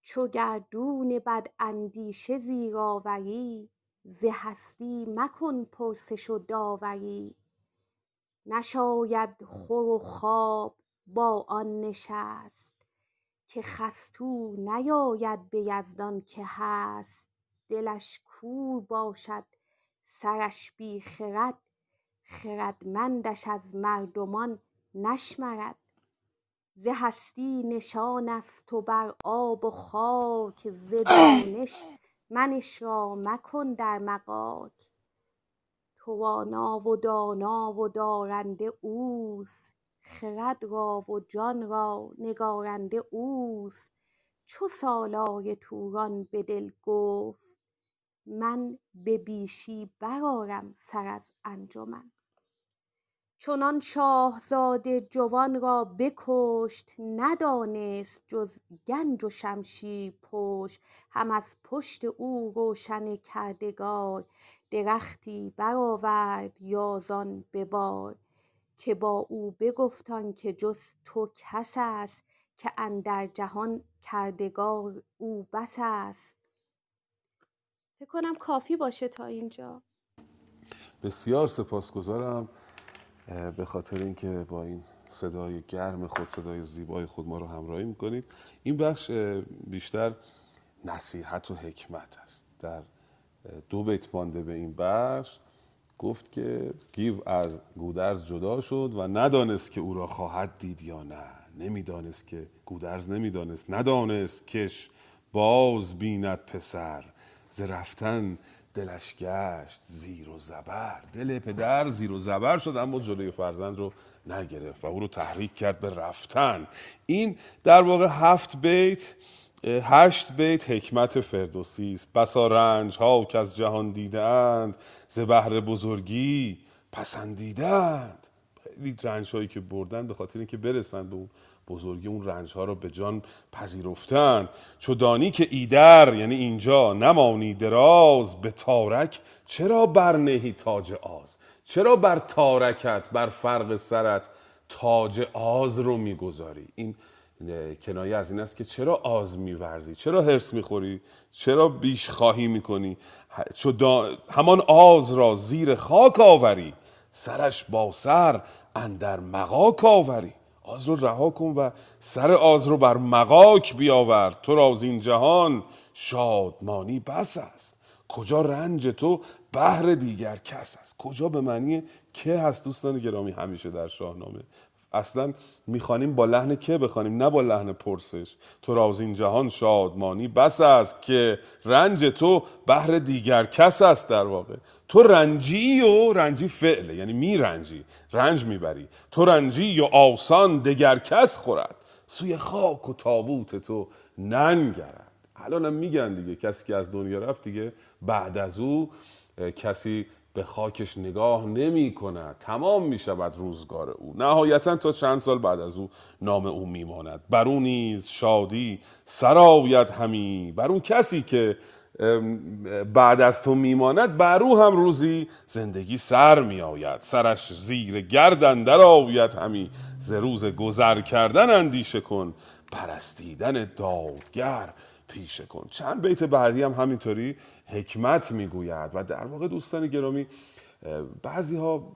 چو گردون بداندیشه زیر آوری ز هستی مکن پرسش و داوری. نشاید خور و خواب با آن نشست که خست او نیاید به یزدان که هست. دلش کور باشد سرش بی خرد خردمندش از مردمان نشمرد. ز هستی نشان است و بر آب و خاک ز دانش منش را مکن در مغاک. توانا و دانا و دارنده اوست خرد را و جان را نگارنده اوست. چو سالار توران به دل گفت من به بیشی برآرم سر از انجمن. چنان شاهزاده جوان را بکشت ندانست جز گنج و شمشیر پشت هم از پشت او روشن کردگار درختی برآورد یازان به بار که با او بگفت آنکه جز تو کس است که اندر جهان کردگار او بس است. فکر کنم کافی باشه تا اینجا. بسیار سپاسگزارم. به خاطر اینکه با این صدای گرم خود صدای زیبای خود ما رو همراهی می‌کنید. این بخش بیشتر نصیحت و حکمت است. در دو بیت مانده به این بخش گفت که گیو از گودرز جدا شد و ندانست که او را خواهد دید یا نه. نمی‌دانست که گودرز نمی‌دانست. ندانست کش باز بیند پسر. ز رفتن دلش گشت زیر و زبر. دل پدر زیر و زبر شد اما جلوی فرزند رو نگرفت و او رو تحریک کرد به رفتن. این در واقع هفت بیت هشت بیت حکمت فردوسی است. بسا رنج ها که از جهان دیدند ز بهر بزرگی پسندیدند. خیلی رنج هایی که بردن به خاطر اینکه برسند به اون بزرگی اون رنج ها رو به جان پذیرفتن. چو دانی که ایدر یعنی اینجا نمانی دراز به تارک چرا برنهی تاج آز؟ چرا بر تارکت بر فرق سرت تاج آز رو می‌گذاری؟ این کنایه از این است که چرا آز میورزی؟ چرا هرس می‌خوری؟ چرا بیش خواهی می‌کنی؟ چو همان آز را زیر خاک آوری سرش با سر اندر مغاک آوری. آز رو رها کن و سر آز رو بر مغاک بیاور. تو را از این جهان شادمانی بس است. کجا رنج تو بهر دیگر کس است؟ کجا به معنی که هست دوستان گرامی همیشه در شاهنامه؟ اصلا می‌خوانیم با لحن که بخوانیم نه با لحن پرسش. تو را از این جهان شادمانی بس است که رنج تو بهر دیگر کس است در واقع. تو رنجی و رنجی فعله یعنی میرنجی رنج می‌بری. تو رنجی و آسان دگر کس خورد. سوی خاک و تابوت تو ننگرد. الان میگن دیگه کسی که از دنیا رفت دیگه بعد از او کسی به خاکش نگاه نمی کند. تمام می شود روزگار او. نهایتا تا چند سال بعد از او نام او میماند بر او نیز شادی سرایت همی. بر اون کسی که بعد از تو میماند بر او هم روزی زندگی سر می آید. سرش زیر گردن در آید همی. ز روز گذر کردن اندیشه کن. پرستیدن دادگر پیشه کن. چند بیت بعدی هم همینطوری حکمت می‌گوید و در واقع دوستان گرامی بعضی ها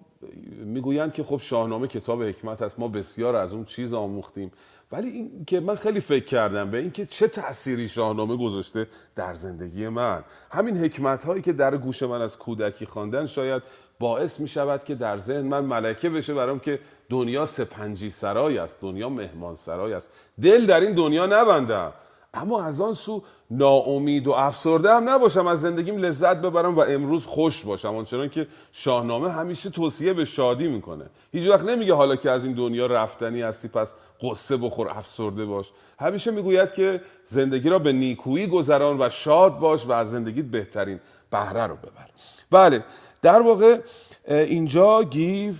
می‌گویند که خب شاهنامه کتاب حکمت است ما بسیار از اون چیز آموختیم. ولی این که من خیلی فکر کردم به اینکه چه تأثیری شاهنامه گذاشته در زندگی من. همین حکمت هایی که در گوش من از کودکی خواندن شاید باعث می شود که در ذهن من ملکه بشه برام که دنیا سپنجی سرای است دنیا مهمان سرای است. دل در این دنیا نبندم. اما از آن سو ناامید و افسرده هم نباشم از زندگیم لذت ببرم و امروز خوش باشم. آنچنان که شاهنامه همیشه توصیه به شادی می‌کنه. هیچ وقت نمیگه حالا که از این دنیا رفتنی هستی پس قصه بخور افسرده باش. همیشه می‌گوید که زندگی را به نیکویی گذران و شاد باش و از زندگیت بهترین بهره رو ببر. بله در واقع اینجا گیو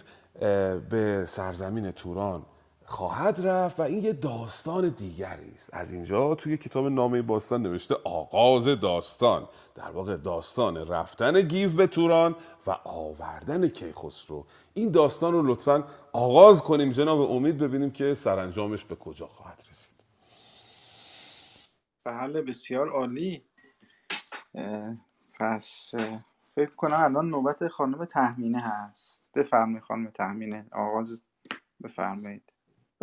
به سرزمین توران خواهد رفت و این یه داستان دیگری است. از اینجا توی کتاب نامه باستان نوشته آغاز داستان در واقع داستان رفتن گیو به توران و آوردن کیخسرو. این داستان رو لطفا آغاز کنیم جناب امید ببینیم که سرانجامش به کجا خواهد رسید. بله بسیار عالی. پس فکر کنم الان نوبت خانم تهمینه هست. بفرمایید خانم تهمینه آغاز بفرمایید.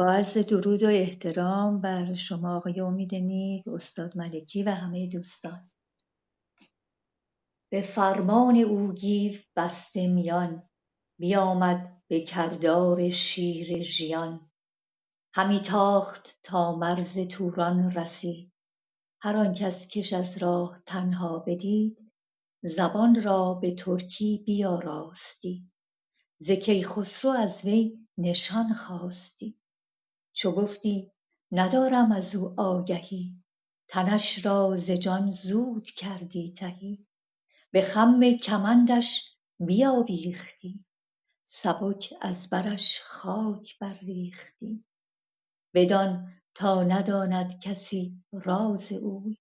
با عرض درود و احترام بر شما آقای امید نیک استاد ملکی و همه دوستان. به فرمان او گیو بسته میان بیامد به کردار شیر ژیان. همی تاخت تا مرز توران رسید. هر آن کس کش از راه تنها بدید زبان را به ترکی بیاراستی. ز کیخسرو از وی نشان خواستی. چو گفتی ندارم از او آگهی. تنش را ز جان زود کردی تهی. به خم کمندش بیاویختی. سبک از برش خاک برریختی. بدان تا نداند کسی راز اوی.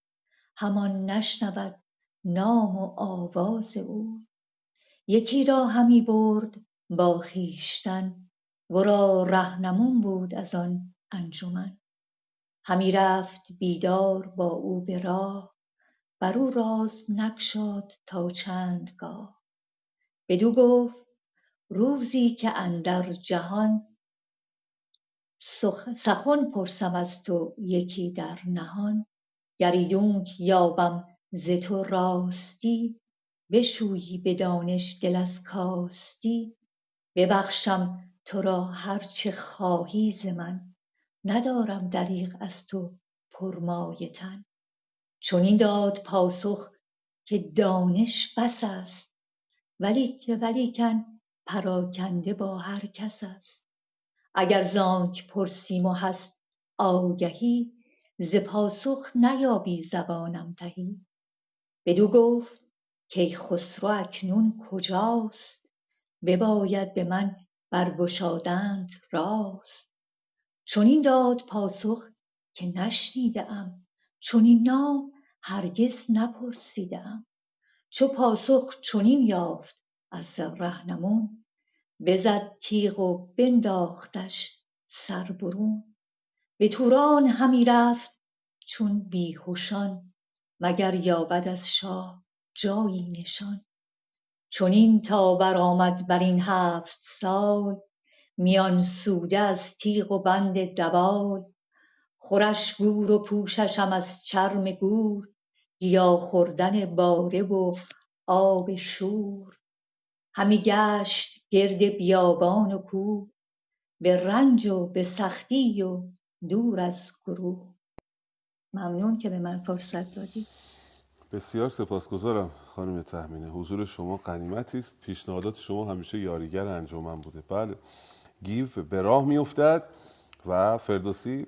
همان نشنود نام و آواز اوی. یکی را همی برد با خویشتن ورا رهنمون بود از آن انجمن. همی رفت بیدار با او به راه بر او راز نگشاد تا چندگاه بدو گفت روزی که اندر جهان سخن پرسم از تو یکی در نهان. گر ایدونک یابم ز تو راستی بشویی به دانش دل از کاستی. ببخشم تو را هر چه خواهی ز من ندارم دریغ از تو پرمایه تن. چنین داد پاسخ که دانش بس است ولیکن پراکنده با هر کس است. اگر زانک پرسیم و هست آگهی ز پاسخ نیابی زبانم تهی. بدو گفت کیخسرو اکنون کجاست؟ بباید به من برگشادنت راست. چنین داد پاسخ که نشنیده ام چنین نام هرگز نپرسیده ام چو پاسخ چنین یافت از رهنمون بزد تیغ و بنداختش سر برون. به توران همی رفت چون بیهشان مگر یابد از شاه جایی نشان. چنین تا برآمد برین هفت سال میان سوده از تیغ و بند دوال. خورش گور و پوششم از چرم گور گیا خوردن باره و آب شور. همی گشت گرد بیابان و کوه به رنج و به سختی و دور از گروه. ممنون که به من فرصت دادید بسیار سپاسگزارم. خانم تهمینه حضور شما غنیمتی است. پیشنهادات شما همیشه یاریگر انجمن بوده. بله. گیو به راه میافتد و فردوسی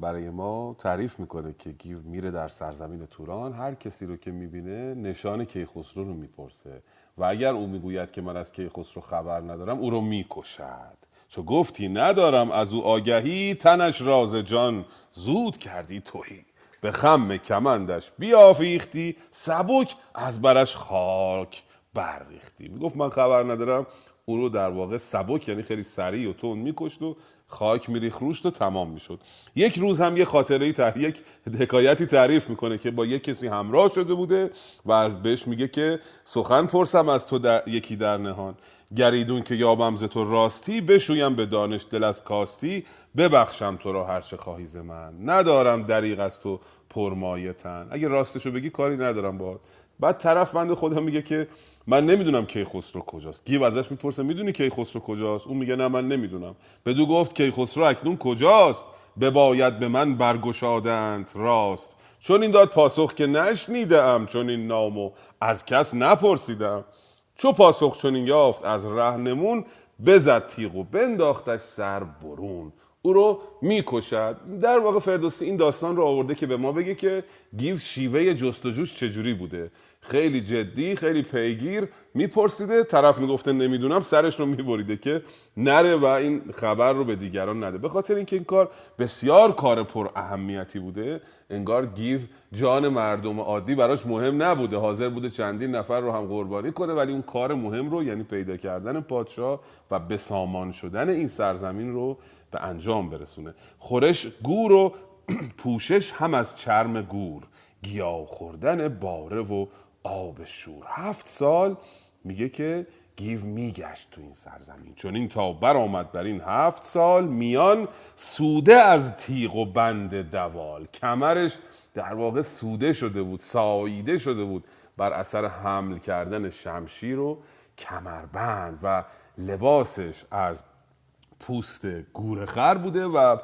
برای ما تعریف می‌کنه که گیو میره در سرزمین توران. هر کسی رو که می‌بینه نشان کیخسرو رو می‌پرسه. و اگر او می‌گوید که من از کیخسرو خبر ندارم او رو می‌کشد. چو گفتی ندارم از او آگهی تنش راز جان. زود کردی توهی به خم کمندش بیافیختی سبک از برش خاک برریختی. می‌گفت من خبر ندارم اون رو در واقع سبک یعنی خیلی سریع و تون میکشت و خاک میریخ روشت و تمام می‌شد. یک روز هم یه خاطره تر... یک حکایتی تعریف می‌کنه که با یک کسی همراه شده بوده و از بهش میگه که سخن پرسم از تو در... یکی در نهان. گریدون که یابم ز تو راستی بشویم به دانش دل از کاستی. ببخشم تو را هر چه خواهی ز من. ندارم دریغ از تو پرمایه تن. اگه راستشو بگی کاری ندارم باهات بعد طرف بنده خدا میگه که من نمی‌دونم کیخسرو کجاست. گیو ازش می‌پرسه می‌دونی کیخسرو کجاست؟ اون میگه نه من نمی‌دونم. بدو گفت کیخسرو اکنون کجاست؟ بباید به من برگشادند راست. چون این داد پاسخ که نشنیدم چون این نامو از کس نپرسیدم. چو پاسخ چنین یافت از رهنمون بزد تیغ و بنداختش سر برون. او رو می‌کشد. در واقع فردوسی این داستان رو آورده که به ما بگه که گیو شیوه جستجوش چجوری بوده. خیلی جدی خیلی پیگیر میپرسیده طرف می‌گفته نمی‌دونم سرش رو میبریده که نره و این خبر رو به دیگران نده. به خاطر اینکه این کار بسیار کار پر اهمیتی بوده انگار گیو جان مردم عادی براش مهم نبوده. حاضر بوده چندین نفر رو هم قربانی کنه ولی اون کار مهم رو یعنی پیدا کردن پادشاه و به سامان شدن این سرزمین رو به انجام برسونه. خورش گور و پوشش هم از چرم گور گیاه خوردن باره و آب شور. هفت سال میگه که گیو میگشت تو این سرزمین. چون این تا برآمد بر این هفت سال میان سوده از تیغ و بند دوال. کمرش در واقع سوده شده بود ساییده شده بود بر اثر حمل کردن شمشیر و کمربند و لباسش از پوست گورخر بوده و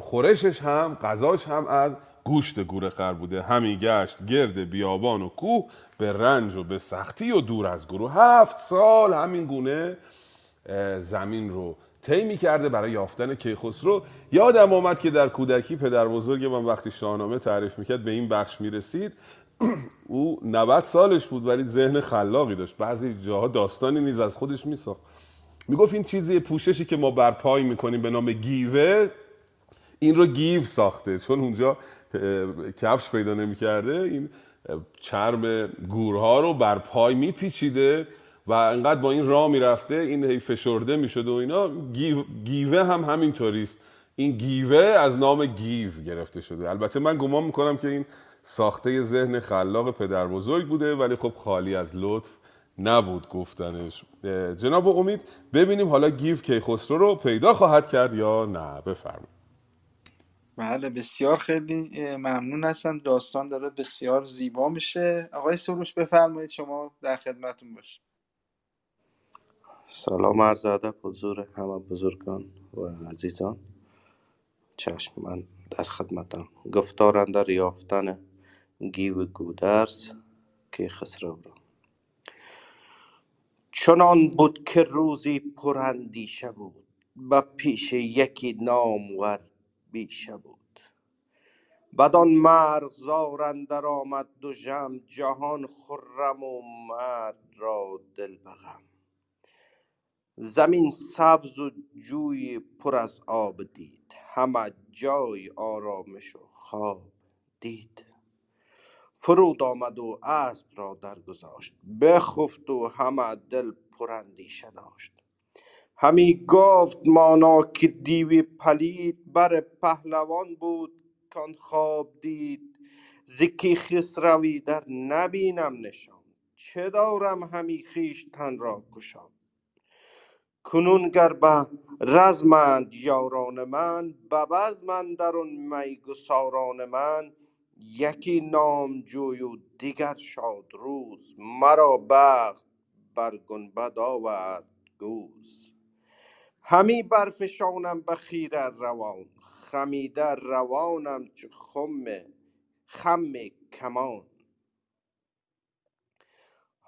خورشش هم غذاش هم از گوشت گورخر بوده همی گشت گرد بیابان و کوه به رنج و به سختی و دور از گروه. هفت سال همین گونه زمین رو طی کرده برای یافتن کیخسرو. یادم آمد که در کودکی پدر بزرگ من وقتی شاهنامه تعریف می‌کرد به این بخش می‌رسید. او 90 سالش بود ولی ذهن خلاقی داشت. بعضی جاها داستانی نیز از خودش میساخت. می‌گفت این چیزی پوششی که ما برپای می‌کنیم به نام گیوه این رو گیو ساخته. چون اونجا کفش پیدا نمی‌کرده. این چرم گورها رو بر پای میپیچیده و انقدر با این راه می‌رفته این هی فشرده می‌شده و اینا. گیو، گیوه هم همینطوریست. این گیوه از نام گیو گرفته شده. البته من گمان می‌کنم که این ساخته ذهن خلاق پدر بزرگ بوده ولی خب خالی از لطف نبود گفتنش. جناب امید ببینیم حالا گیو کیخسرو رو پیدا خواهد کرد یا نه. بفرمایید. بله بسیار خیلی ممنون هستم. داستان داره بسیار زیبا میشه. آقای سروش بفرمایید شما در خدمتون باشیم سلام عرض ادب حضور همه بزرگان و عزیزان. چشم من در خدمتم. گفتار اندر یافتن گیو گودرز که خسرو را. چنان بود که روزی پراندیشه بود. به پیش یکی نامور بیشه بود. بدان مرغزار اندر آمد دو ژم جهان خرم و مرد را دل به غم زمین سبز و جوی پر از آب دید همه جای آرامش و خواب دید. فرود آمد و اسب را درگذاشت بخفت و همه دل پراندیشه داشت. همی گفت مانا که دیوی پلید بر پهلوان بود کان خواب دید. زکی خسروی در نبینم نشان. چه دارم همی خویشتن را کشان. کنون گر به رزمند یاران من به بزم اندرون میگساران من یکی نامجوی و دیگر شاد روز مرا بخت بر گنبد آورد گوز. همی برفشانم به خیره روان خمیده روانم چو خم خم کمان.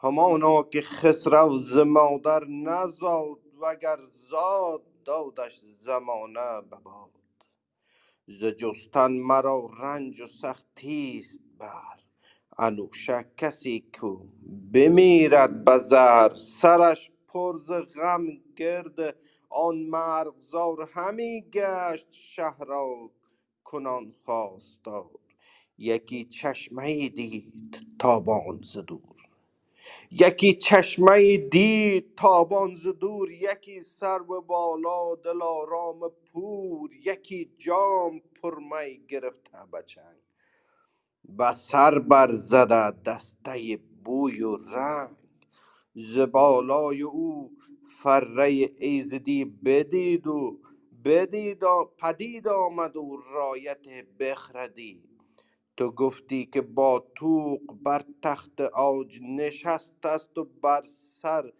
همانا که خسرو ز مادر نزاد وگر زاد دادش زمانه به باد. ز جستن مرا رنج و سختیست بر انوشه کسی کو بمیرد به زهر سرش پر ز غم گرد آن مرغزار همی گشت شه را کنان خواستار. یکی چشمه دید تابان ز دور. یکی چشمه دید تابان ز دور. یکی سرو بالا دلارام پور. یکی جام پر می گرفته به چنگ. و سر بر زده دسته بوی و رنگ. ز بالای او فره ایزدی بدید و بدید پدید آمد و رایت بخردی. تو گفتی که با توق بر تخت عاج نشسته است و بر سر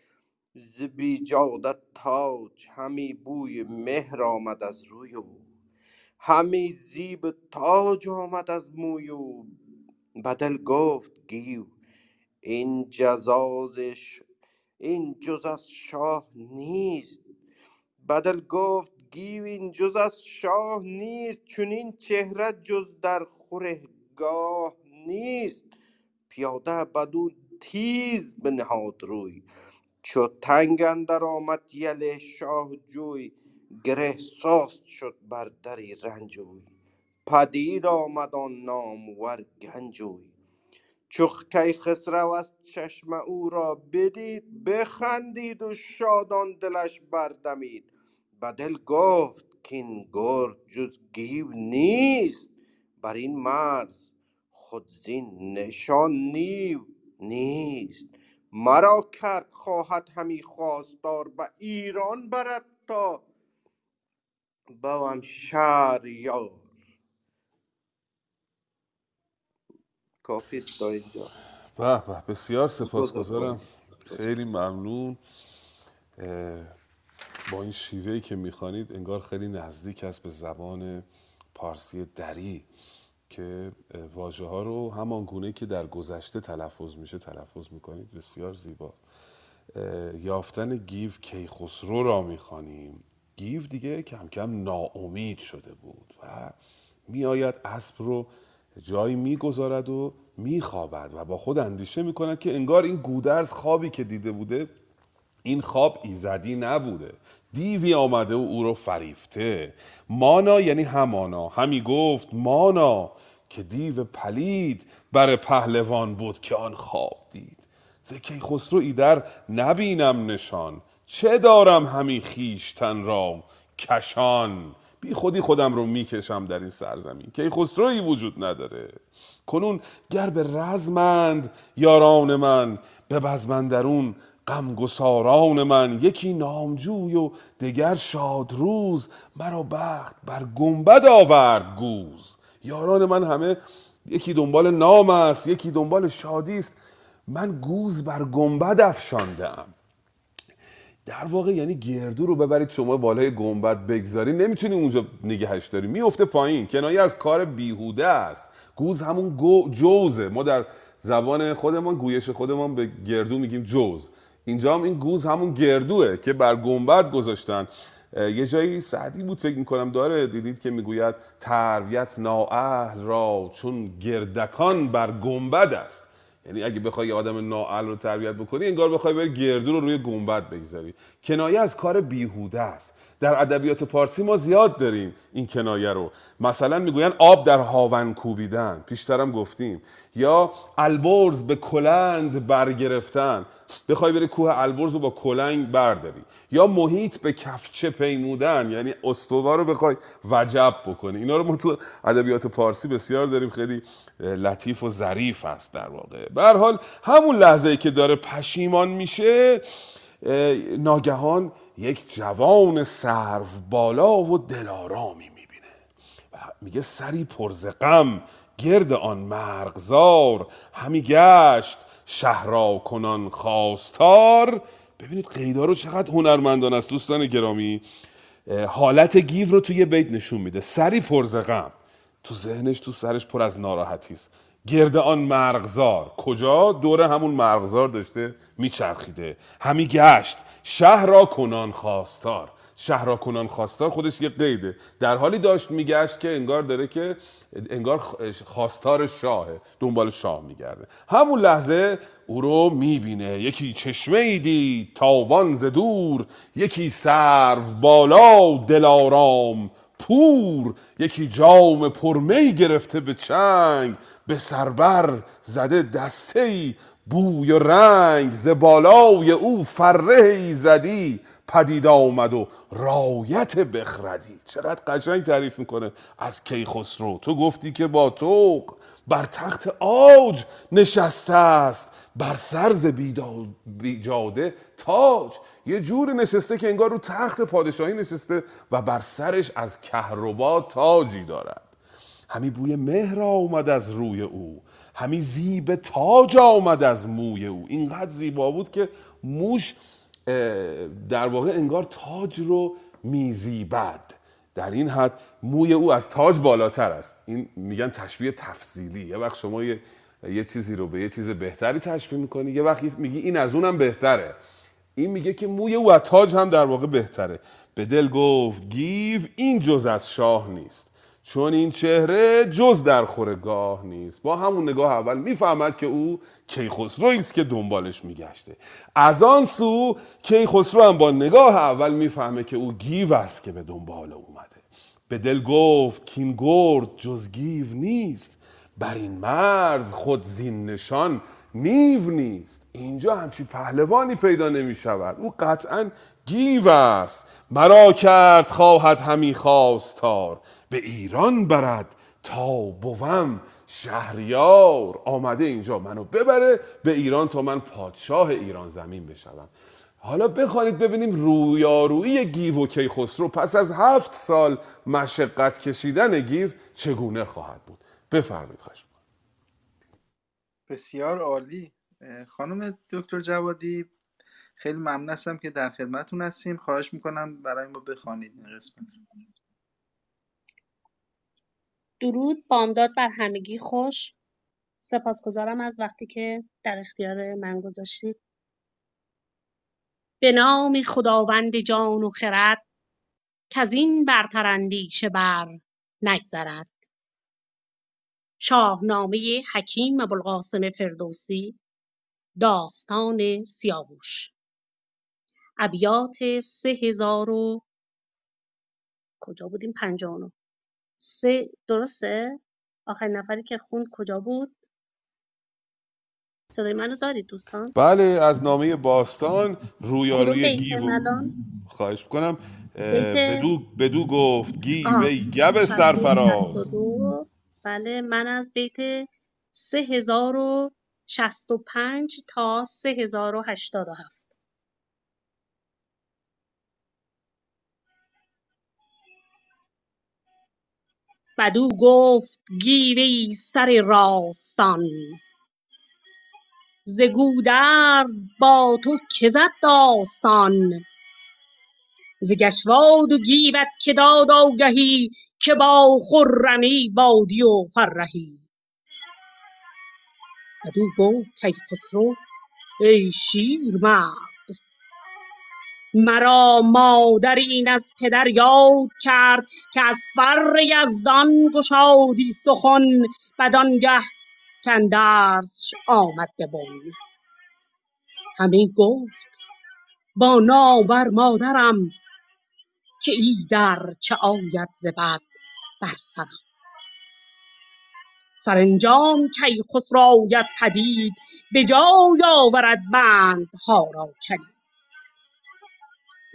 ز بیجاده تاج. همی بوی مهر آمد از روی او همی زیب تاج آمد از موی او به دل گفت گیو این جزازش این جز از شاه نیست. به دل گفت گیو این جز از شاه نیست چون این چهره جز در خورهگاه نیست. پیاده بدو تیز بنهاد روی چو تنگ اندر آمد یل شاه جوی گره ساست شد بر دری رنجوی. پدید آمد آن نامور گنجوی. چو کیخسرو از چشم او را بدید بخندید و شادان دلش بردمید. به دل گفت کاین گرد جز گیو نیست. بر این مرز خود زین نشان نیو نیست. مرا کرد خواهد همی خواستار به ایران برد تا بوم شهریار کافی است تا اینجا. به به بسیار سپاسگزارم. بزرگوار. خیلی ممنون. با این شیوهی که می‌خوانید انگار خیلی نزدیک است به زبان پارسی دری که واژه ها رو همان گونه که در گذشته تلفظ میشه تلفظ می‌کنید. بسیار زیبا. یافتن گیو کیخسرو را می‌خوانیم. گیو دیگه کم کم ناامید شده بود و میآید اسب رو جایی می‌گذارد و میخوابد و با خود اندیشه می‌کند که انگار این گودرز خوابی که دیده بوده این خواب ایزدی نبوده. دیوی آمده و او رو فریفته. مانا یعنی همانا. همی گفت مانا که دیو پلید بر پهلوان بود که آن خواب دید. ز کیخسرو ایدر نبینم نشان. چه دارم همی خیشتن را؟ کشان. بی خودی خودم رو می‌کشم در این سرزمین. کیخسروی وجود نداره. کنون گر به رزمند یاران من به بزمندرون غمگساران من یکی نامجوی و دگر شادروز مرا بخت بر گنبد آورد گوز. یاران من همه یکی دنبال نام است یکی دنبال شادی است. من گوز بر گنبد افشاندم در واقع یعنی گردو رو ببرید شما بالای گنبد بگذاری نمی‌تونی اونجا نگهش داری. میفته پایین. کنایه از کار بیهوده است. گوز همون گو جوزه. ما در زبان خودمان گویش خودمان به گردو میگیم جوز. اینجا هم این گوز همون گردوه که بر گنبد گذاشتن. یه جایی سعدی بود فکر می‌کنم. داره دیدید که می‌گوید تربیت نااهل را چون گردکان بر گنبد است. یعنی اگه بخوای یه آدم نااهل رو تربیت بکنی انگار بخوای بری گردو رو روی گنبد بگذاری. کنایه از کار بیهوده است. در ادبیات پارسی ما زیاد داریم این کنایه رو. مثلا می‌گوین آب در هاون کوبیدن. پیشترم گفتیم. یا البرز به کلند برگرفتن. بخوای بری کوه البرز رو با کلنگ برداری. یا محیط به کفچه پیمودن. یعنی استوا رو بخوای وجب بکنی. اینا رو ما تو ادبیات پارسی بسیار داریم. خیلی لطیف و ظریف است در واقع. به حال همون لحظه که داره پشیمان میشه ناگهان یک جوان سرو بالا و دلارامی می‌بینه. و میگه سری پرز غم گرد آن مرغزار. همی گشت شهرا کنان خواستار. ببینید قیدا رو چقدر هنرمندان است دوستان گرامی. حالت گیو رو توی بیت نشون میده. سری پرز غم. تو ذهنش تو سرش پر از ناراحتی است. گرد آن مرغزار. کجا؟ دور همون مرغزار داشته میچرخیده. همی گشت. شهر را کنان خواستار. شهر را کنان خواستار خودش یه قیده. در حالی داشت میگشت که انگار داره که انگار خواستار شاهه. دنبال شاه میگرده. همون لحظه او رو می‌بینه. یکی چشمه ای دید. تابان ز دور. یکی سرو بالا دلارام پور. یکی جام پرمی گرفته به چنگ. به سربر زده دسته بوی و رنگ ز بالای او فره زدی پدید آمد و رایت بخردی. چقدر قشنگ تعریف می‌کنه. از کیخسرو. تو گفتی که با توق بر تخت آج نشسته است. بر سر ز بیدا- بیجاده تاج. یه جوری نشسته که انگار رو تخت پادشاهی نشسته و بر سرش از کهربا تاجی دارد. همی بوی مهر آمد از روی او. همی زیب تاج آمد از موی او. اینقدر زیبا بود که موش در واقع انگار تاج رو میزیبد در این حد موی او از تاج بالاتر است. این میگن تشبیه تفضیلی یه وقت شما یه, یه چیزی رو به یه چیز بهتری تشبیه می‌کنی یه وقت میگی این از اونم بهتره. این میگه که موی او از تاج هم در واقع بهتره. به دل گفت گیو این جز از شاه نیست. چون این چهره جز در خورگاه نیست. با همون نگاه اول می‌فهمد که او کیخسروی است که دنبالش میگشته. از آن سو کیخسرو هم با نگاه اول می‌فهمه که او گیو است که به دنبال اومده. به دل گفت که این گرد جز گیو نیست. بر این مرز خود زین‌سان نیو نیست. اینجا همچی پهلوانی پیدا نمی شود او قطعا گیو است. مرا کرد خواهد همی خواستار. به ایران برد تا بوم شهریار آمده اینجا منو ببره به ایران تا من پادشاه ایران زمین بشوم حالا بخوانید ببینیم رویارویی گیو و کیخسرو پس از هفت سال مشقت کشیدن گیو چگونه خواهد بود بفرمایید خواهش می‌کنم. بسیار عالی خانم دکتر جوادی خیلی ممنون هستم که در خدمتتون هستیم خواهش می‌کنم برای ما بخوانید این قسمت. درود بامداد بر همگی خوش. سپاسگزارم از وقتی که در اختیار من گذاشتید به نام خداوند جان و خرد که این برتر اندیشه بر نگذرد. شاهنامه حکیم ابوالقاسم فردوسی داستان سیاووش ابیات سه هزار و کجا بودیم؟ پنجاه سه درسته؟ آخرین نفری که خون کجا بود؟ صدای منو دارید دوستان؟ بله از نامه باستان رویاروی گیو. خواهش کنم بدو بدو گفت گیوی گب سرفراز. بله من از بیت 3065 تا 3087 بدو گفت گیوی سر راستان. ز گودرز با تو که زد داستان. ز گشواد و گیوت که داد آگهی که با خرمی بادی و فرهی. بدو گفت کیخسرو ای شیرمرد. مرا مادر این از پدر یاد کرد که از فر یزدان گشادی سخن بدانگه کاندرسش آمد به بن همی گفت با ناور مادرم که ایدر چه آید ز بد بر سرم. سرانجام کیخسرو آید پدید به جای آورد بندها را کلید.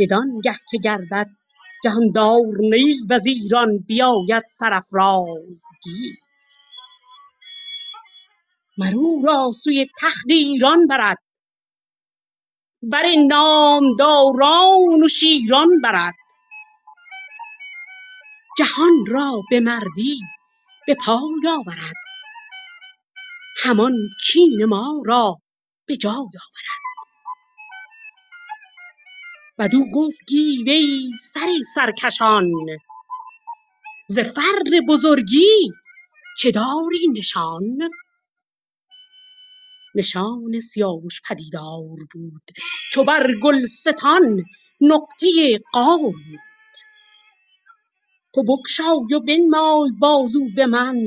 بدانگه که گردد جهاندار نی وزیران بیاید سرافراز گیو مر او را سوی تخت ایران برد بر نامداران و شیران برد. جهان را به مردی به پای آورد همان کین ما را به جای آورد. بدو گفت گیو ای سر سرکشان. ز فر بزرگی چه داری نشان؟ نشان سیاوش پدیدار بود چو بر گلستان نقطه قار بود. تو بگشای و بنمای بازو به من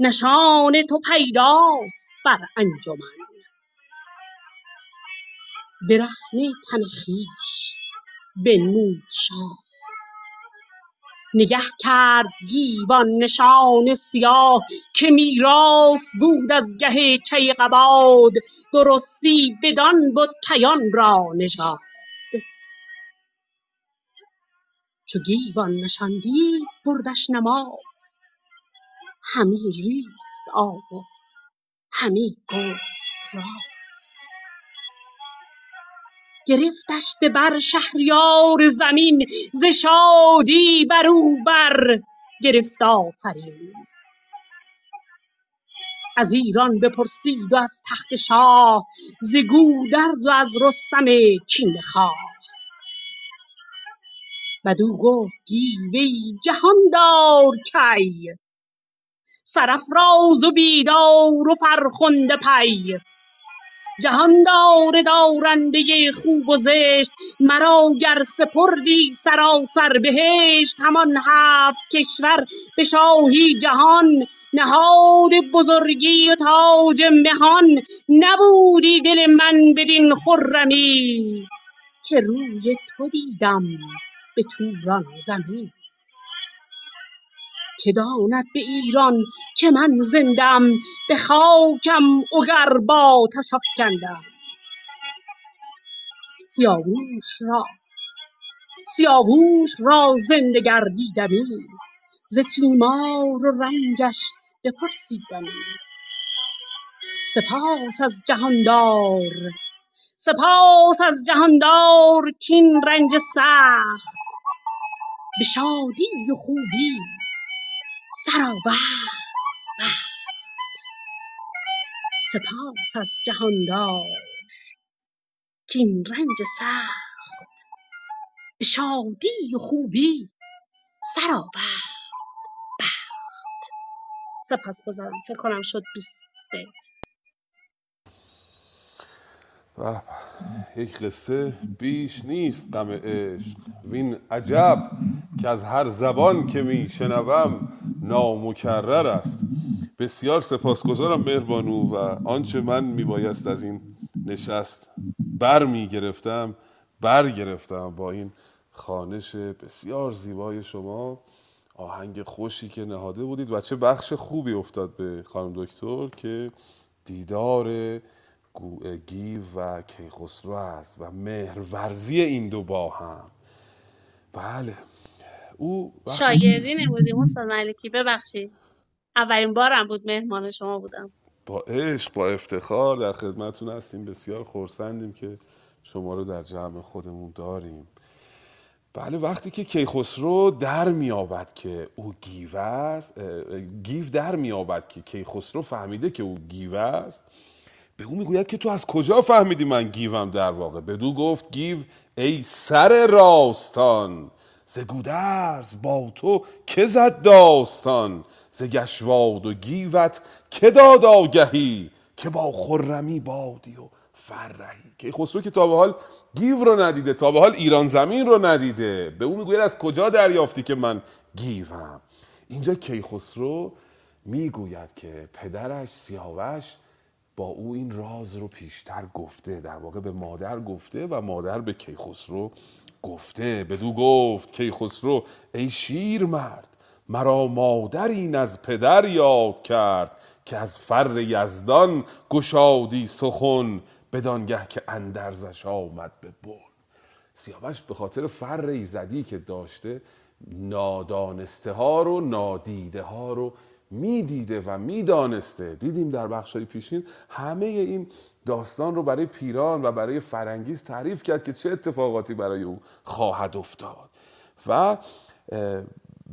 نشان تو پیداست بر انجمن. برهنه تن خویش بنمود شاه. نگه کرد گیوان نشان سیاه که میراث بود از گه کیقباد درستی بدان بد کیان را نژاد. چو گیوان نشان دید بردش نماز همی ریخت آب و همی گفت راز گرفتش به بر شهریار زمین ز شادی بر او بر گرفت آفرین. از ایران بپرسید و از تخت شاه ز گودرز و از رستم کینه خواه. بدو گفت گیو ای جهاندار کی؟ سرافراز و بیدار و فرخنده پی. جهاندار دارنده خوب و زشت مرا گر سپردی سراسر بهشت همان هفت کشور به شاهی جهان نهاد بزرگی و تاج مهان نبودی دل من بدین خرمی. که روی تو دیدم به توران زمین؟ که داند به ایران که من زندم به خاکم اگر با آتش افکندم سیاووش را سیاووش را زنده گردیدمی ز تیمار و رنجش بپرسیدمی. سپاس از جهاندار سپاس از جهاندار کین رنج سخت به شادی و خوبی سرآورد. سپاس از جهاندار. کین رنج سخت. به شادی و خوبی سرآورد. سپاسگزارم فکر کنم شد 20 بیت. به. یک قصه بیش نیست غم عشق وین عجب که از هر زبان که می شنوم نامکرر است بسیار سپاسگزارم مهربانو و آنچه من میبایست از این نشست بر می گرفتم بر گرفتم با این خانش بسیار زیبای شما آهنگ خوشی که نهاده بودید و چه بخش خوبی افتاد به خانم دکتر که دیدار گو- گیو و کیخسرو است و مهرورزی این دو با هم. بله. او وقتی شاگردی نمودیم استاد ملکی ببخشید. اولین بارم بود مهمان شما بودم. با عشق با افتخار در خدمتون هستیم. بسیار خورسندیم که شما رو در جمع خودمون داریم. بله وقتی که کیخسرو در میابد که او گیو است گیو در میابد که کیخسرو فهمیده که او گیو است به او می‌گوید که تو از کجا فهمیدی من گیوم در واقع؟ بدو گفت گیو ای سر راستان ز گودرز با تو که زد داستان ز گشواد و گیوت که داد آگهی که با خرمی بادی و فرهی. که خسرو که تا به حال گیو رو ندیده تا به حال ایران زمین رو ندیده. به او می‌گوید از کجا دریافتی که من گیوم؟ اینجا کیخسرو می‌گوید که پدرش سیاوش با او این راز رو پیشتر گفته در واقع به مادر گفته و مادر به کیخسرو گفته. بدو گفت کیخسرو ای شیر مرد مرا مادر این از پدر یاد کرد که از فر یزدان گشادی سخن بدانگه که اندرزش آمد به بن. سیاوش به خاطر فر ایزدی که داشته نادانسته ها رو نادیده ها رو می‌دیده و می‌دانسته. دیدیم در بخشای پیشین همه این داستان رو برای پیران و برای فرنگیز تعریف کرد که چه اتفاقاتی برای او خواهد افتاد. و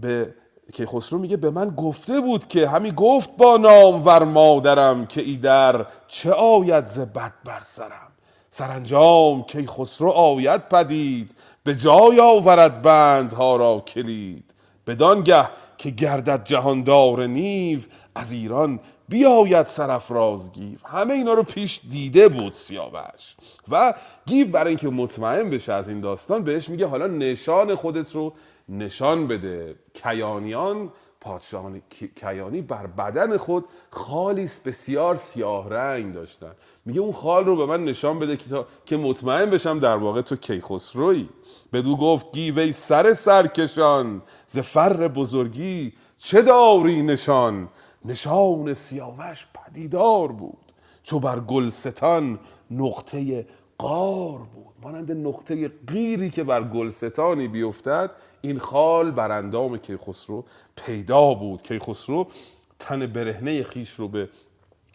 به که خسرو میگه به من گفته بود که همی گفت با نام ور مادرم که ایدر چه آید ز بد بر سرم؟ سرانجام کی خسرو آید پدید به جای آورد بندها را کلید. بدانگه که گردد جهاندار نیو از ایران بیاید سرافراز گیو. همه اینا رو پیش دیده بود سیاوش. و گیو برای اینکه مطمئن بشه از این داستان بهش میگه حالا نشان خودت رو نشان بده. کیانیان پادشاهان کی- کیانی بر بدن خود خالی است بسیار سیاه رنگ داشتن. میگه اون خال رو به من نشان بده که, تا... که مطمئن بشم در واقع تو کیخسروی. بدو گفت گیوی سر سرکشان ز فر بزرگی چه داری نشان؟ نشان سیاوش پدیدار بود چو بر گلستان نقطه قار بود. مانند نقطه قیری که بر گلستانی بیفتد این خال بر اندام کیخسرو پیدا بود. کیخسرو تن برهنه خیش رو به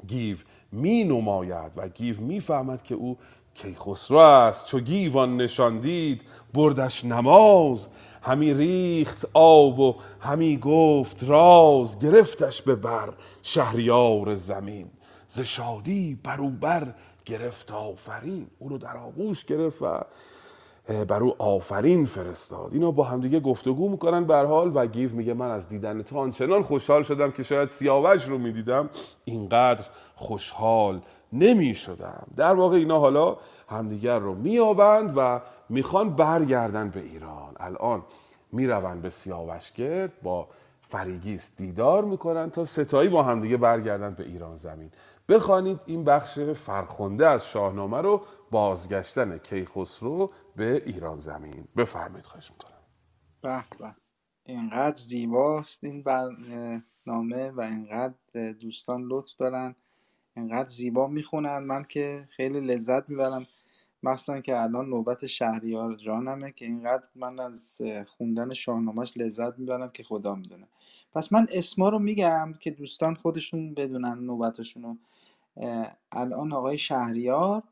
گیو می نماید و گیو می فهمد که او کیخسرو است. چو گیوان نشان دید بردش نماز. همی ریخت آب و همی گفت راز. گرفتش به بر شهریار زمین. ز شادی بروبر گرفت آفرین. او رو در آغوش گرفت و بر او آفرین فرستاد. اینا با همدیگه گفتگو می‌کنن به هر حال و گیو میگه من از دیدن تو آنچنان خوشحال شدم که شاید سیاوش رو می‌دیدم. اینقدر خوشحال نمی شدم در واقع اینا حالا همدیگر رو میابند و می‌خوان برگردن به ایران. الان می‌روند به سیاوشگرد با فریگیس دیدار می‌کنن تا ستایی با همدیگه برگردن به ایران زمین. بخوانید این بخش فرخنده از شاهنامه رو بازگشتن کیخسرو به ایران زمین. بفرمایید خواهش می‌کنم. به به. اینقدر زیباست این برنامه و اینقدر دوستان لطف دارن. اینقدر زیبا می‌خونن. من که خیلی لذت می‌برم. مخصوصا که الان نوبت شهریار جانمه که اینقدر من از خوندن شاهنامهش لذت می‌برم که خدا می‌دونه. پس من اسما رو میگم که دوستان خودشون بدونن نوبتشون رو. الان آقای شهریار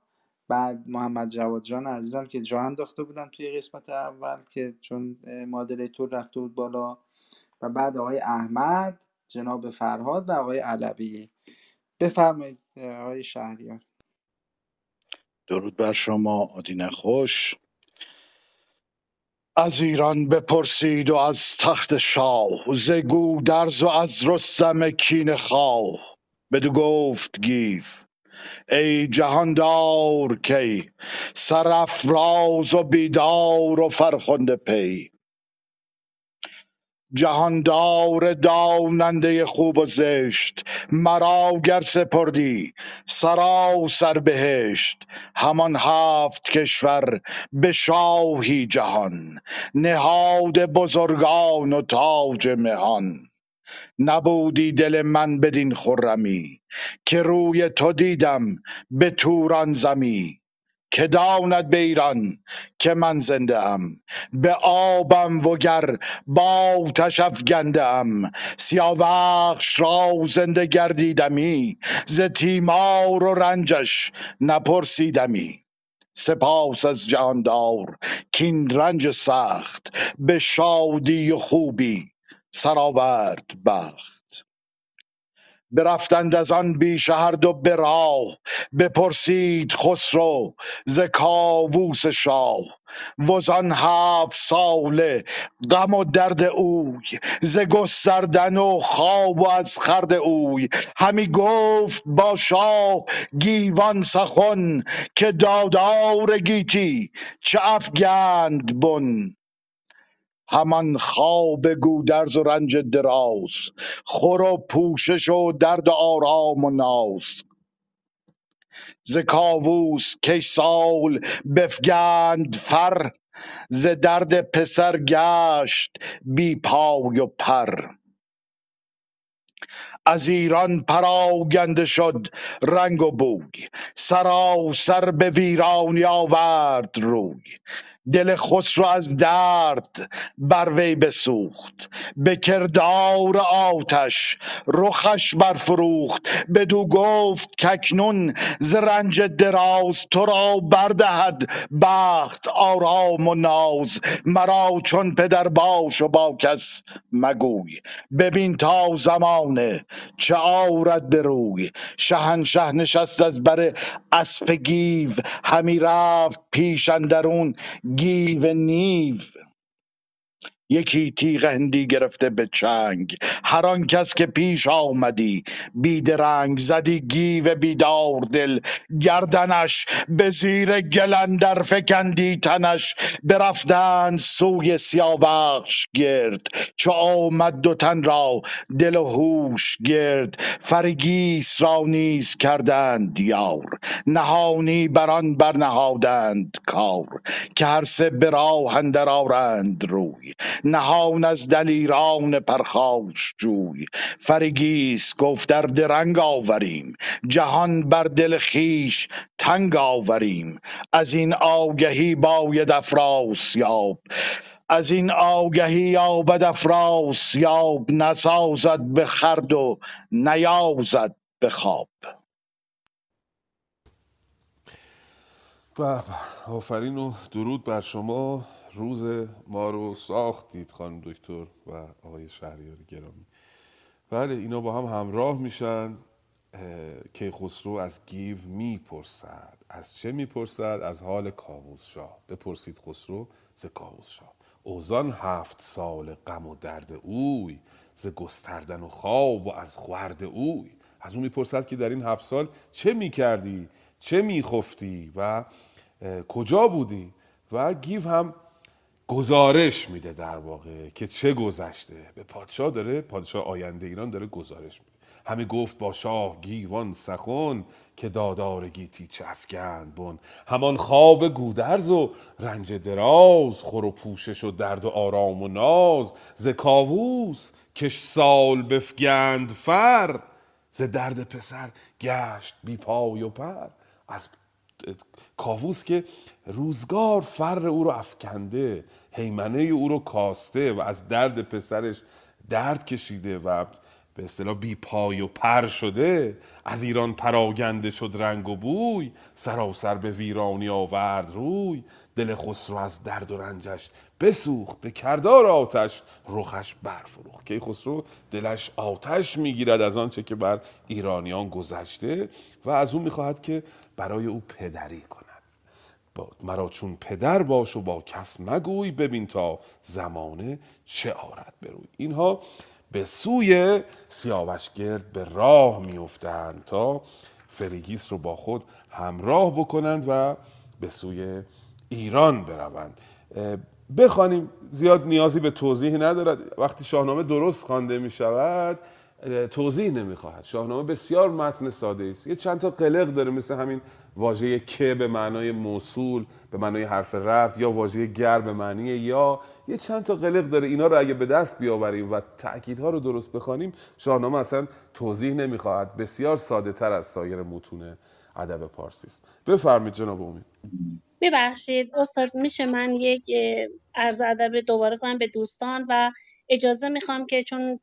بعد محمد جواد جان عزیزم که جا انداخته بودم توی قسمت اول که چون مادریتور رفته بود بالا. و بعد آقای احمد جناب فرهاد و آقای علوی. بفرمایید آقای شهریار. درود بر شما آدین خوش از ایران بپرسید و از تخت شاه. ز گودرز و از رستم کینه خواه. بدو گفت گیو. ای جهاندار کی سرافراز و بیدار و فرخنده پی. جهاندار داننده خوب و زشت مرا گر سپردی سراسر بهشت همان هفت کشور به شاهی جهان نهاد بزرگان و تاج مهان. نبودی دل من بدین خرمی که روی تو دیدم به توران زمی. که داند به ایران که من زنده ام به آبم وگر با آتش افگنده ام. سیاوخش را زنده گردیدمی ز تیمار و رنجش نپرسیدمی. سپاس از جهاندار کین رنج سخت به شادی و خوبی سرآورد بخت. برفتند از آن بیشه هر دو به راه بپرسید خسرو ز کاووس شاه. وزان هفت ساله غم و درد اوی ز گستردن و خواب و از خورد اوی. همی گفت با شاه گیوان سخن که دادار گیتی چه افگند بن. همان خواب گودرز و رنج دراز خور و پوشش و درد و آرام و ناز. ز کاووس کی سال بفگند فر ز درد پسر گشت بی پای و پر. از ایران پراگنده شد رنگ و بوی سراسر به ویرانی آورد روی. دل خسرو از درد بر وی بسوخت. به کردار آتش رخش برفروخت. بدو گفت کاکنون ز رنج دراز تو را بردهد بخت آرام و ناز. مرا چون پدر باش و با کس مگوی. ببین تا زمانه چه آرد به روی. شهنشه نشست از بر اسپ گیو. همی رفت پیش اندرون گیو نیو یکی تیغ هندی گرفته به چنگ. هر آن کس که پیش آمدی بیدرنگ زدی گیو بیدار دل. گردنش به زیر گل اندر فکندی تنش. برفتند سوی سیاوخش گرد. چو آمد دو تن را دل و هوش گرد. فرگیس را نیز کردند یار. نهانی بر آن برنهادند کار. که هر سه به راه آرند روی. نهان از دلیران پرخاش جوی. فرگیس گفت در درنگ آوریم جهان بر دل خویش تنگ آوریم. از این آگهی باید افراسیاب از این آگهی یابد افراسیاب نسازد به خورد و نیازد به خواب. آفرین و درود بر شما. روز ما رو ساختید خانم دکتر و آقای شهریار گرامی. بله اینا با هم همراه میشن. که خسرو از گیو می‌پرسد. از چه می‌پرسد؟ از حال کاووس شاه. بپرسید خسرو ز کاووس شاه. اوزان هفت سال غم و درد اوی ز گستردن و خواب و از خورد اوی. از اون می‌پرسد که در این هفت سال چه می‌کردی؟ چه میخفتی؟ و کجا بودی؟ و گیو هم گزارش میده در واقع که چه گذشته. به پادشاه داره پادشاه آینده ایران داره گزارش میده. همه گفت با شاه گیوان سخن که دادار گیتی چفگند بن. همان خواب گودرز و رنج دراز خور و پوشش و درد و آرام و ناز. ز کاووس کش سال بفگند فر ز درد پسر گشت بی پای و پر. از کاووس که روزگار فر او رو افکنده حیمنه او رو کاسته و از درد پسرش درد کشیده و به اصطلاح بی پای و پر شده از ایران پراگنده شد رنگ و بوی سراسر به ویرانی آورد روی دل خسرو از درد و رنجش بسوخت به کردار آتش رخش برفروخت. که خسرو؟ دلش آتش می‌گیرد از آنچه که بر ایرانیان گذشته و از اون می‌خواهد که برای او پدری کند. مرا چون پدر باش و با کس مگوی ببین تا زمانه چه آرد بروی اینها به سوی سیاوش گرد به راه میافتند تا فریگیس رو با خود همراه بکنند و به سوی ایران بروند. بخوانیم زیاد نیازی به توضیح ندارد. وقتی شاهنامه درست خوانده می شود توضیح نمی‌خواهد. شاهنامه بسیار متن ساده است. یه چند تا قلق داره مثل همین واژه که به معنای موصول به معنای حرف ربط یا واژه گر به معنی یا. یه چند تا قلق داره. اینا رو اگه به دست بیاوریم و تاکیدها رو درست بخوانیم شاهنامه اصلا توضیح نمی‌خواهد. بسیار ساده تر از سایر متون ادب پارسی است. بفرمایید جناب امید ببخشید استاد میشه من یک عرض ادب دوباره کنم به دوستان و اجازه می‌خوام که چون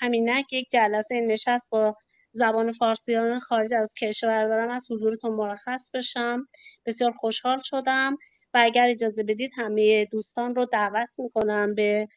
همینک یک جلسه نشست با زبان فارسیان خارج از کشور دارم از حضورتون مرخص بشم. بسیار خوشحال شدم و اگر اجازه بدید همه دوستان رو دعوت می‌کنم به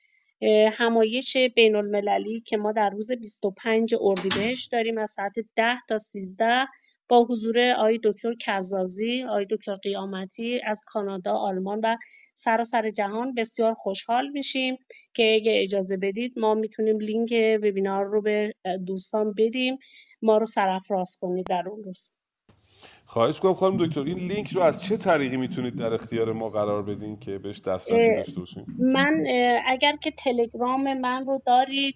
همایش بین المللی که ما در روز 25 اردیبهشت داریم از ساعت 10 تا 13 با حضور آقای دکتر کزازی، آقای دکتر قیامتی از کانادا، آلمان و سراسر جهان بسیار خوشحال میشیم که اگه اجازه بدید ما می‌تونیم لینک وبینار رو به دوستان بدیم ما رو سرفراز کنید در اون روز. خواهش کنم خانم دکتر این لینک رو از چه طریقی می‌تونید در اختیار ما قرار بدین که بهش دسترسی داشته باشیم؟ من اگر که تلگرام من رو دارید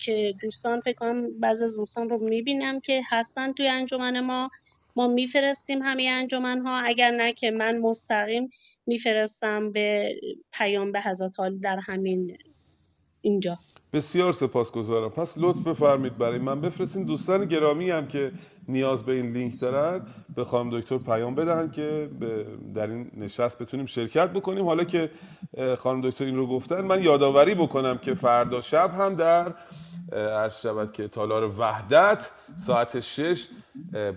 که دوستان فکر کنم بعض از دوستان رو می‌بینم که هستن توی انجمن ما ما میفرستیم همه انجمن ها اگر نه که من مستقیم میفرستم به پیام به حضرت عالی در همین اینجا. بسیار سپاسگزارم. پس لطف بفرمید برای من. بفرستین دوستان گرامی هم که نیاز به این لینک دارن به خانم دکتر پیام بدهن که در این نشست بتونیم شرکت بکنیم. حالا که خانم دکتر این رو گفتن من یادآوری بکنم که فردا شب هم در عرض شود که تالار وحدت ساعت شش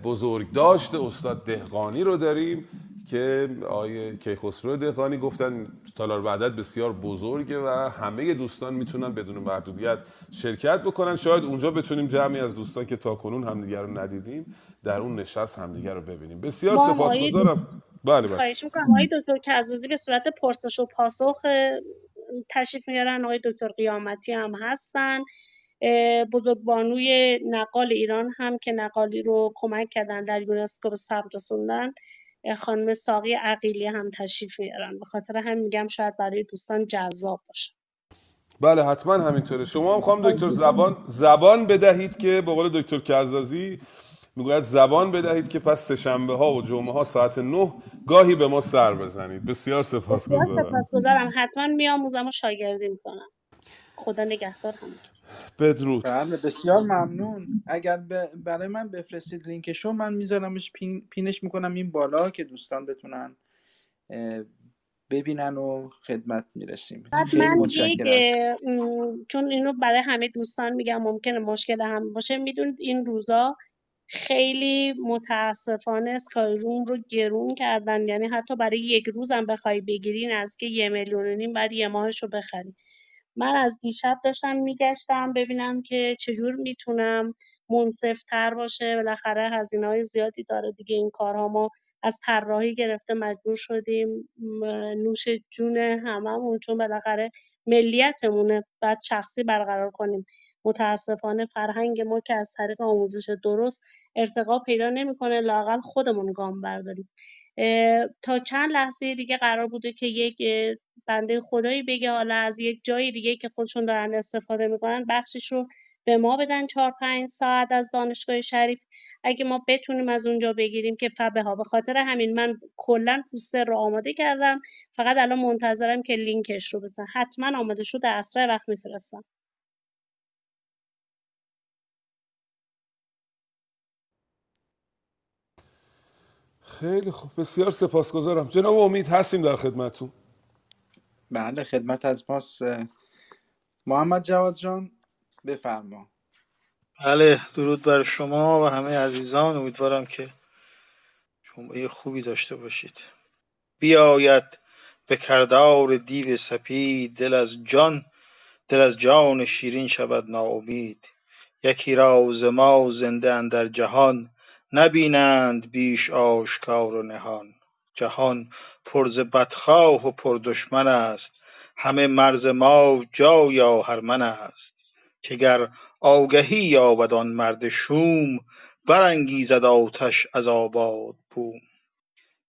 بزرگ داشته استاد دهقانی رو داریم. که آیه کیخسرو دهقانی گفتن تالار وحدت بسیار بزرگه و همه دوستان می‌تونن بدون محدودیت شرکت بکنن. شاید اونجا بتونیم جمعی از دوستان که تا کنون همدیگر رو ندیدیم در اون نشست همدیگر رو ببینیم. بسیار سپاسگزارم. بله بله. خواهش می‌کنم. آقای دکتر کزازی به صورت پرسش و پاسخ تشریف میارن. آقای دکتر قیامتی هم هستن. بزرگبانوی نقال ایران هم که نقالی رو کمک کردن در یونسکو به ثبت رسوندن. خانم ساقی عقیلی هم تشریف میارن. به خاطر هم میگم شاید برای دوستان جذاب باشه. بله حتما همینطوره. شما هم خواهم دکتر زبان زبان بدهید که به قول دکتر کزازی می‌گوید زبان بدهید که پس سهشنبه ها و جمعه ها ساعت نه گاهی به ما سر بزنید. بسیار سپاسگزارم. بسیار سپاسگزارم. حتما میآموزم و شاگردی می‌کنم. خدا نگهدار هم بدرود. بله بسیار ممنون. اگر برای من بفرستید لینکشو من میذارمش پین، پینش می‌کنم این بالا که دوستان بتونن ببینن و خدمت می‌رسیم. خیلی متشکرم چون اینو برای همه دوستان میگم ممکنه مشکل هم باشه می‌دونید این روزا خیلی متاسفانه اسکای روم رو گرون کردن. یعنی حتی برای یک روزم بخوای بگیری از که یه میلیون و نیم بعد یه ماهش رو بخری من از دیشب داشتم میگشتم ببینم که چجور می‌تونم منصفتر باشه. بالاخره هزینه های زیادی داره دیگه. این کارها ما از طراحی گرفته مجبور شدیم. نوش جون هممون چون بالاخره ملیتمونه. بعد شخصی برقرار کنیم. متاسفانه فرهنگ ما که از طریق آموزش درست ارتقا پیدا نمی‌کنه. لاقل خودمون گام برداریم. تا چند لحظه دیگه قرار بوده که یک بنده خدایی بگه حالا از یک جای دیگه که خودشون دارن استفاده می‌کنن بخشش رو به ما بدن چهار پنج ساعت از دانشگاه شریف. اگه ما بتونیم از اونجا بگیریم که فبه ها به خاطر همین من کلا پوستر رو آماده کردم. فقط الان منتظرم که لینکش رو بزن. حتما آماده شد در اسرع وقت میفرستم. خیلی خوب. بسیار سپاسگزارم. جناب امید هستیم در خدمتون بله خدمت از ماست. محمد جواد جان بفرما. بله درود بر شما و همه عزیزان. امیدوارم که جمعه خوبی داشته باشید. بیاید به کردار دیو سپید. دل از جان دل از جان شیرین شود ناامید. یکی را ز ما زنده اندر جهان. نبینند بیش آشکار و نهان. جهان پر ز بدخواه و پر دشمن است. همه مرز ما جای آهرمن است. که گر آگهی یابد آن مرد شوم برانگیزد آتش از آباد بوم.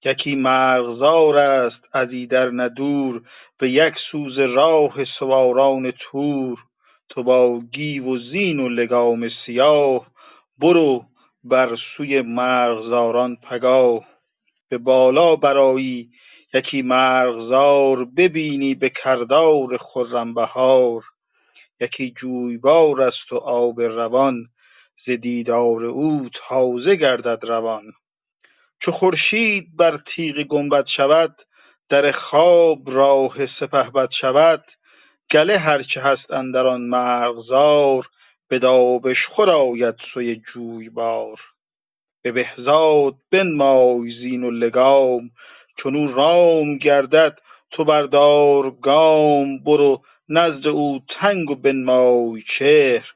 یکی مرغزار است از ایدر نه دور به یک سوز راه سواران تور. تو با گیو و زین و لگام سیاه برو بر سوی مرغزاران پگاه به بالا برآیی یکی مرغزار ببینی به کردار خرم بهار یکی جویبار است و آب روان ز دیدار او تازه گردد روان. چو خورشید بر تیغ گنبد شود در خواب راه سپهبد شود. گله هرچه هست اندر آن مرغزار به دابشخور آید سوی جویبار. به بهزاد بنمای زین و لگام چون او رام گردد تو بردار گام برو نزد او تنگ و بنمای چهر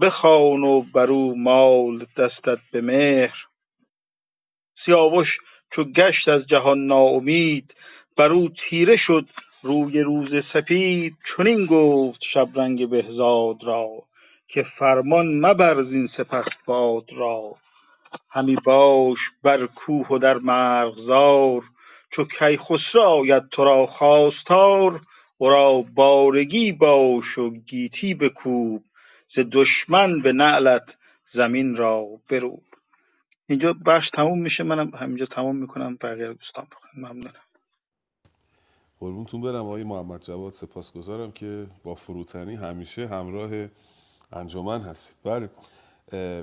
بخوان و بر او مال دستت به مهر. سیاوش چو گشت از جهان ناامید بر او تیره شد روی روز سپید چنین گفت شبرنگ بهزاد را که فرمان مبر زین سپس باد را. همی باش بر کوه و در مرغزار چو کیخسرو آید تو را خواستار. ورا بارگی باش و گیتی بکوب ز دشمن به نعلت زمین را بروب. اینجا بخش تموم میشه منم همینجا تموم می‌کنم بقیه دوستان بخونم. ممنونم. قربونتون برم آقای محمد جواد سپاسگزارم که با فروتنی همیشه همراه انجمن هستید. بله.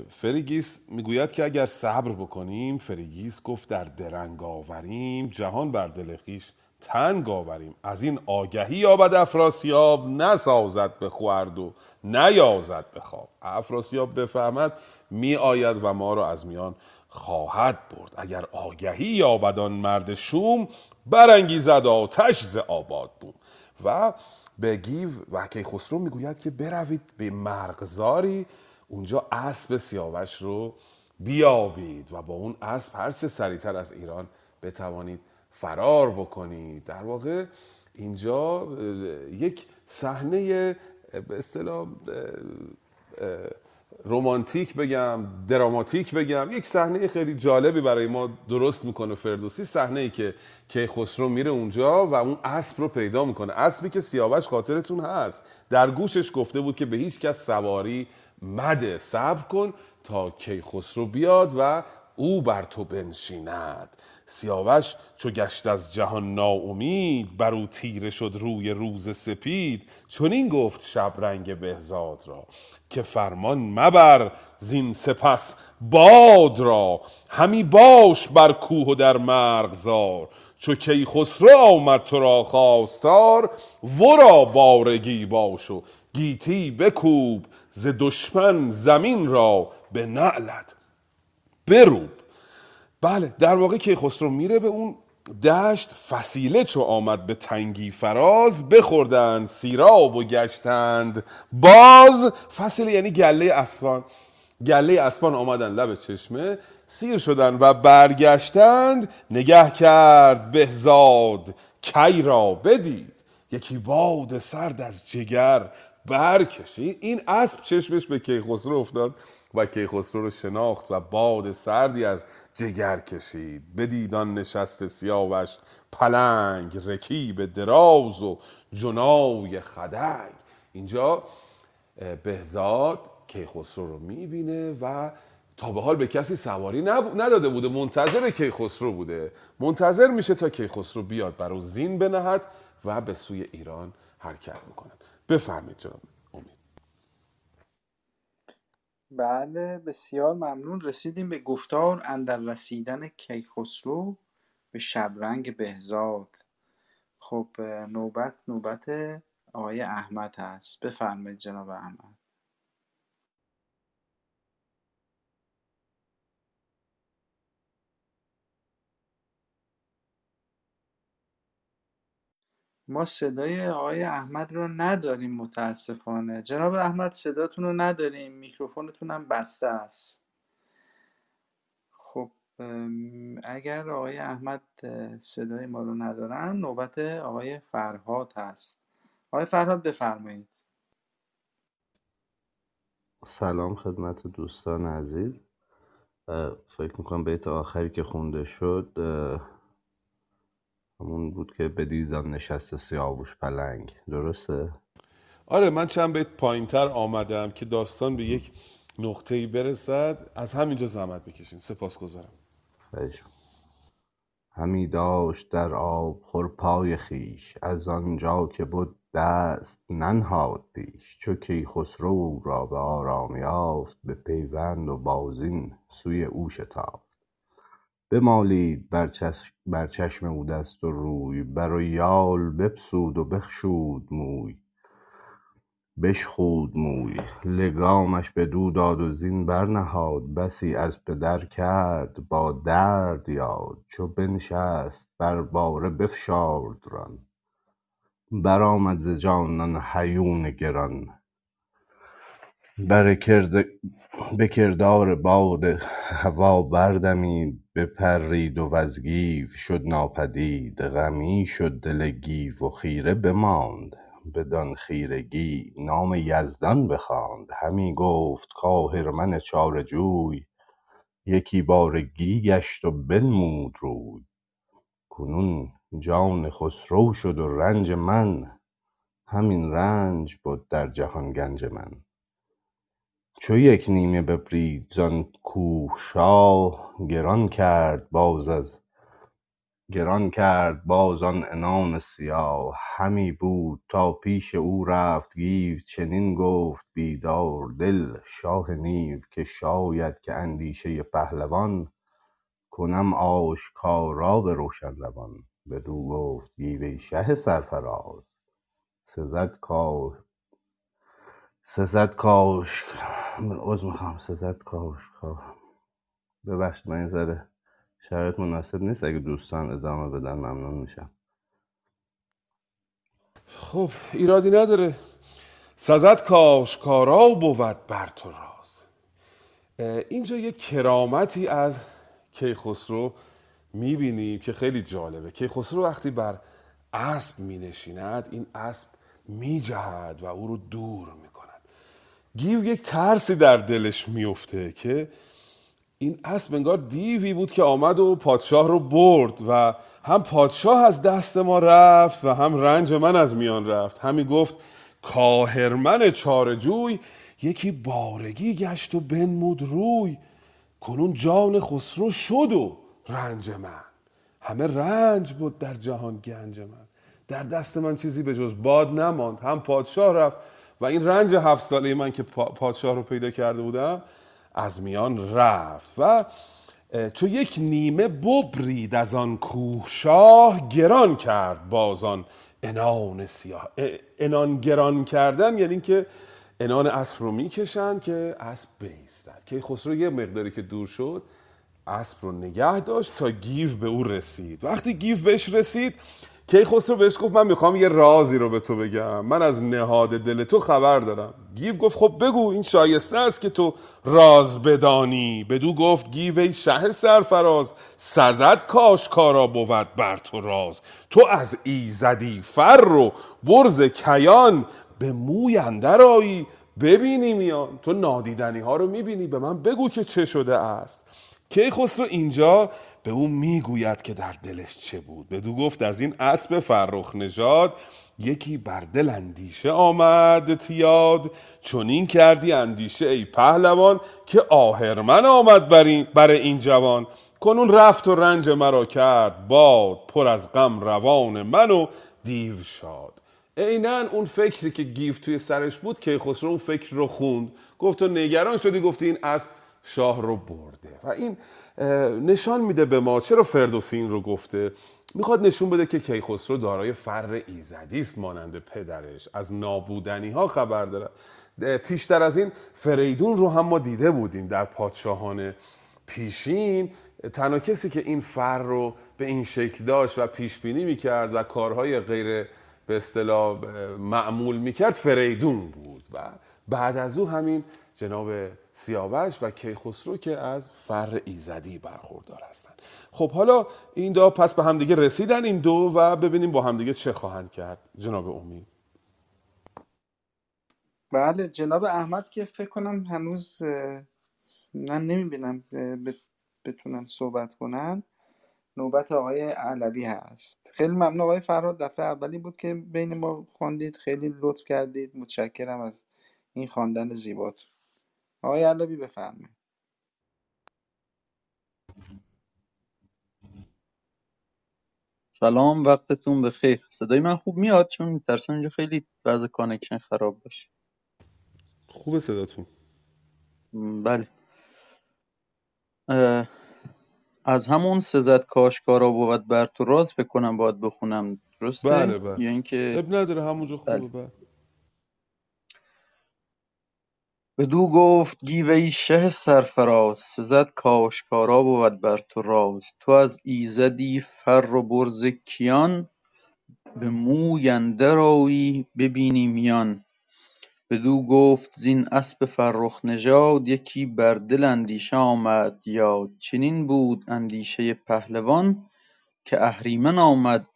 فریگیس می‌گوید که اگر صبر بکنیم فریگیس گفت در درنگ آوریم جهان بر دل خویش تنگ آوریم. از این آگهی یابد افراسیاب نسازد به خورد و نیازد به خواب. افراسیاب بفهمد می آید و ما را از میان خواهد برد. اگر آگهی یابد آن مرد شوم برانگیزد آتش ز آباد بوم. و به گیو و کیخسرو می‌گوید که بروید به مرغزاری اونجا اسب سیاوش رو بیابید و با اون اسب هر چه سریعتر از ایران بتوانید فرار بکنید. در واقع اینجا یک صحنه به اصطلاح رمانتیک بگم دراماتیک بگم یک صحنه خیلی جالبی برای ما درست می‌کنه فردوسی صحنه ای که که خسرو میره اونجا و اون اسب رو پیدا می‌کنه. اسبی که سیاوش خاطرتون هست. در گوشش گفته بود که به هیچ کس سواری مده. صبر کن تا کیخسرو بیاد و او بر تو بنشیند. سیاوش چو گشت از جهان ناامید بر او تیره شد روی روز سپید چون این گفت شبرنگ بهزاد را. که فرمان مبر زین سپس باد را. همی باش بر کوه و در مرغزار. چو کیخسرو آمد تو را خواستار ورا بارگی باش و گیتی بکوب ز دشمن زمین را به نعلت بروب. بله در واقع که خسرو میره به اون دشت فسیله چو آمد به تنگی فراز بخوردند سیراب و گشتند. باز فسیله یعنی گله اسبان. گله اسبان آمدن لب چشمه سیر شدن و برگشتند. نگه کرد بهزاد کی را بدید؟ یکی باد سرد از جگر برکشید. این اسب چشمش به کیخسرو افتاد. و کیخسرو رو شناخت و باد سردی از جگر کشید. بدیدان نشست سیاوش پلنگ رکیب دراز و جنای خدنگ. اینجا بهزاد کیخسرو رو می‌بینه و تا به حال به کسی سواری نداده بوده. منتظر کیخسرو بوده. منتظر میشه تا کیخسرو بیاد. برای زین بنهد و به سوی ایران حرکت می‌کنن بفرمید جناب امید بله بسیار ممنون. رسیدیم به گفتار اندر رسیدن کیخسرو به شبرنگ بهزاد. خب نوبت نوبت آقای احمد هست. بفرمایید جناب احمد. ما صدای آقای احمد رو نداریم متاسفانه. جناب احمد صداتون رو نداریم. میکروفونتون هم بسته است. خب اگر آقای احمد صدای ما رو ندارن نوبت آقای فرهاد هست. آقای فرهاد بفرمایید. سلام خدمت دوستان عزیز. فکر می‌کنم بیت آخری که خونده شد همون بود که به دیدن نشست سیاوش پلنگ. درسته؟ آره من چند بیت پایین تر آمدم که داستان به یک نقطه ای برسد. از همینجا زحمت بکشین. سپاس گذارم همی داشت در آب خور پای خیش. از آنجا که بود دست ننهاد پیش. چو کیخسرو را به آرام یافت به پیوند و بازین سوی او شتافت بمالید بر چشم او دست و روی بر یال بپسود و بخشود موی. بشخود موی لگامش بدو داد و زین برنهاد بسی از پدر کرد با درد یاد. چو بنشست بر باره بفشارد ران. برآمد ز جانان هیون گران. به کردار باد هوا بردمید بپرید و وز گیو شد ناپدید. غمی شد دل گیو و خیره بماند. بدان خیرگی نام یزدان بخواند. همی گفت کآهرمن چاره جوی. یکی بارگی گشت و بنمود روی. کنون جان خسرو شد و رنج من. همین رنج بد در جهان گنج من. چو یک نیمه ببرید زان کوه شاه گران کرد باز آن عنان سیاه. همی بود تا پیش او رفت گیو چنین گفت بیدار دل شاه نیو که شاید که اندیشه پهلوان. کنم آشکارا به روشن روان. بدو گفت گیو ای شه سرفراز. سزد کاشکار ببخشید من ذره شرایط مناسب نیست. اگه دوستان ادامه بدن ممنون میشم. خب ایرادی نداره. سزد کاشکارا بود بر تو راز. اینجا یه کرامتی از کیخسرو می‌بینیم که خیلی جالبه. کیخسرو وقتی بر اسب مینشیند این اسب میجهد و او رو دور می‌کند. گیو یک ترسی در دلش میفته که این اسب انگار دیوی بود که آمد و پادشاه رو برد و هم پادشاه از دست ما رفت و هم رنج من از میان رفت. همی گفت کاهرمن چارجوی یکی بارگی گشت و بنمود روی کنون جان خسرو شد و رنج من. همه رنج بود در جهان گنج من. در دست من چیزی به جز باد نماند. هم پادشاه رفت و این رنج هفت ساله من که پادشاه رو پیدا کرده بودم از میان رفت و چو یک نیمه ببرید از آن کوه شاه گران کرد بازان انان سیاه انان گران کردن یعنی که انان اسب رو می‌کشن که اسب بیستد. که خسرو یه مقداری که دور شد اسب رو نگه داشت تا گیو به او رسید. وقتی گیو بهش رسید کیخسرو بهش گفت من می‌خوام یه رازی رو به تو بگم. من از نهاد دل تو خبر دارم. گیو گفت خب بگو این شایسته است که تو راز بدانی. بدو گفت گیو ای شه سرفراز سزد کاشکارا بود بر تو راز. تو از ایزدی فر و برز کیان به موی اندر آیی. ببینی میان. تو نادیدنی ها رو می‌بینی. به من بگو که چه شده است. کیخسرو اینجا به او می‌گوید که در دلش چه بود. بدو گفت از این اسب فرخ نژاد یکی بر دل اندیشه آمد تیاد. چون این کردی اندیشه ای پهلوان که آهرمن آمد بر این, بر این جوان. کنون رفت و رنج مرا کرد باد پر از غم روان من و دیو شاد. عینا اون فکری که گیف توی سرش بود که خسرو اون فکر رو خوند. گفت تو نگران شدی گفتی این اسب شاه رو برده. و این نشان میده به ما چرا فردوسی این رو گفته. می‌خواد نشون بده که کیخسرو دارای فر ایزدی است مانند پدرش. از نابودنی ها خبر داره. پیشتر از این فریدون رو هم ما دیده بودیم در پادشاهان پیشین. تنها کسی که این فر رو به این شکل داشت و پیش بینی می‌کرد و کارهای غیر به اصطلاح معمول می‌کرد فریدون بود. و بعد از او همین جناب سیاوش و کیخسرو که از فر ایزدی برخوردار هستند خب حالا این دو پس به همدیگه رسیدن این دو و ببینیم با همدیگه چه خواهند کرد. جناب امید بله جناب احمد که فکر کنم هنوز من نمی‌بینم بتونن صحبت کنن. نوبت آقای علوی هست. خیلی ممنون آقای فراد دفعه اولی بود که بین ما خواندید. خیلی لطف کردید. متشکرم از این خواندن زیبات آقای علوی بفرمایید. سلام وقتتون بخیر. صدای من خوب میاد؟ چون ترسم اینجا خیلی بعض کانکشن خراب باشه. خوبه صداتون. بله. از همون سزد کاشکارا بود بر تو راز فکر کنم باید بخونم. درسته؟ بله بله. یا اینکه اب نداره همونجا خوبه بله. بله. بدو گفت گیو ای شه سرفراز سزد کاشکارا بود بر تو راز. تو از ایزدی فر و برز کیان به موی اندر آیی ببینی میان. بدو گفت زین اسپ فرخ نژاد یکی بر دل اندیشه آمد. یاد چنین بود اندیشه پهلوان که اهریمن آمد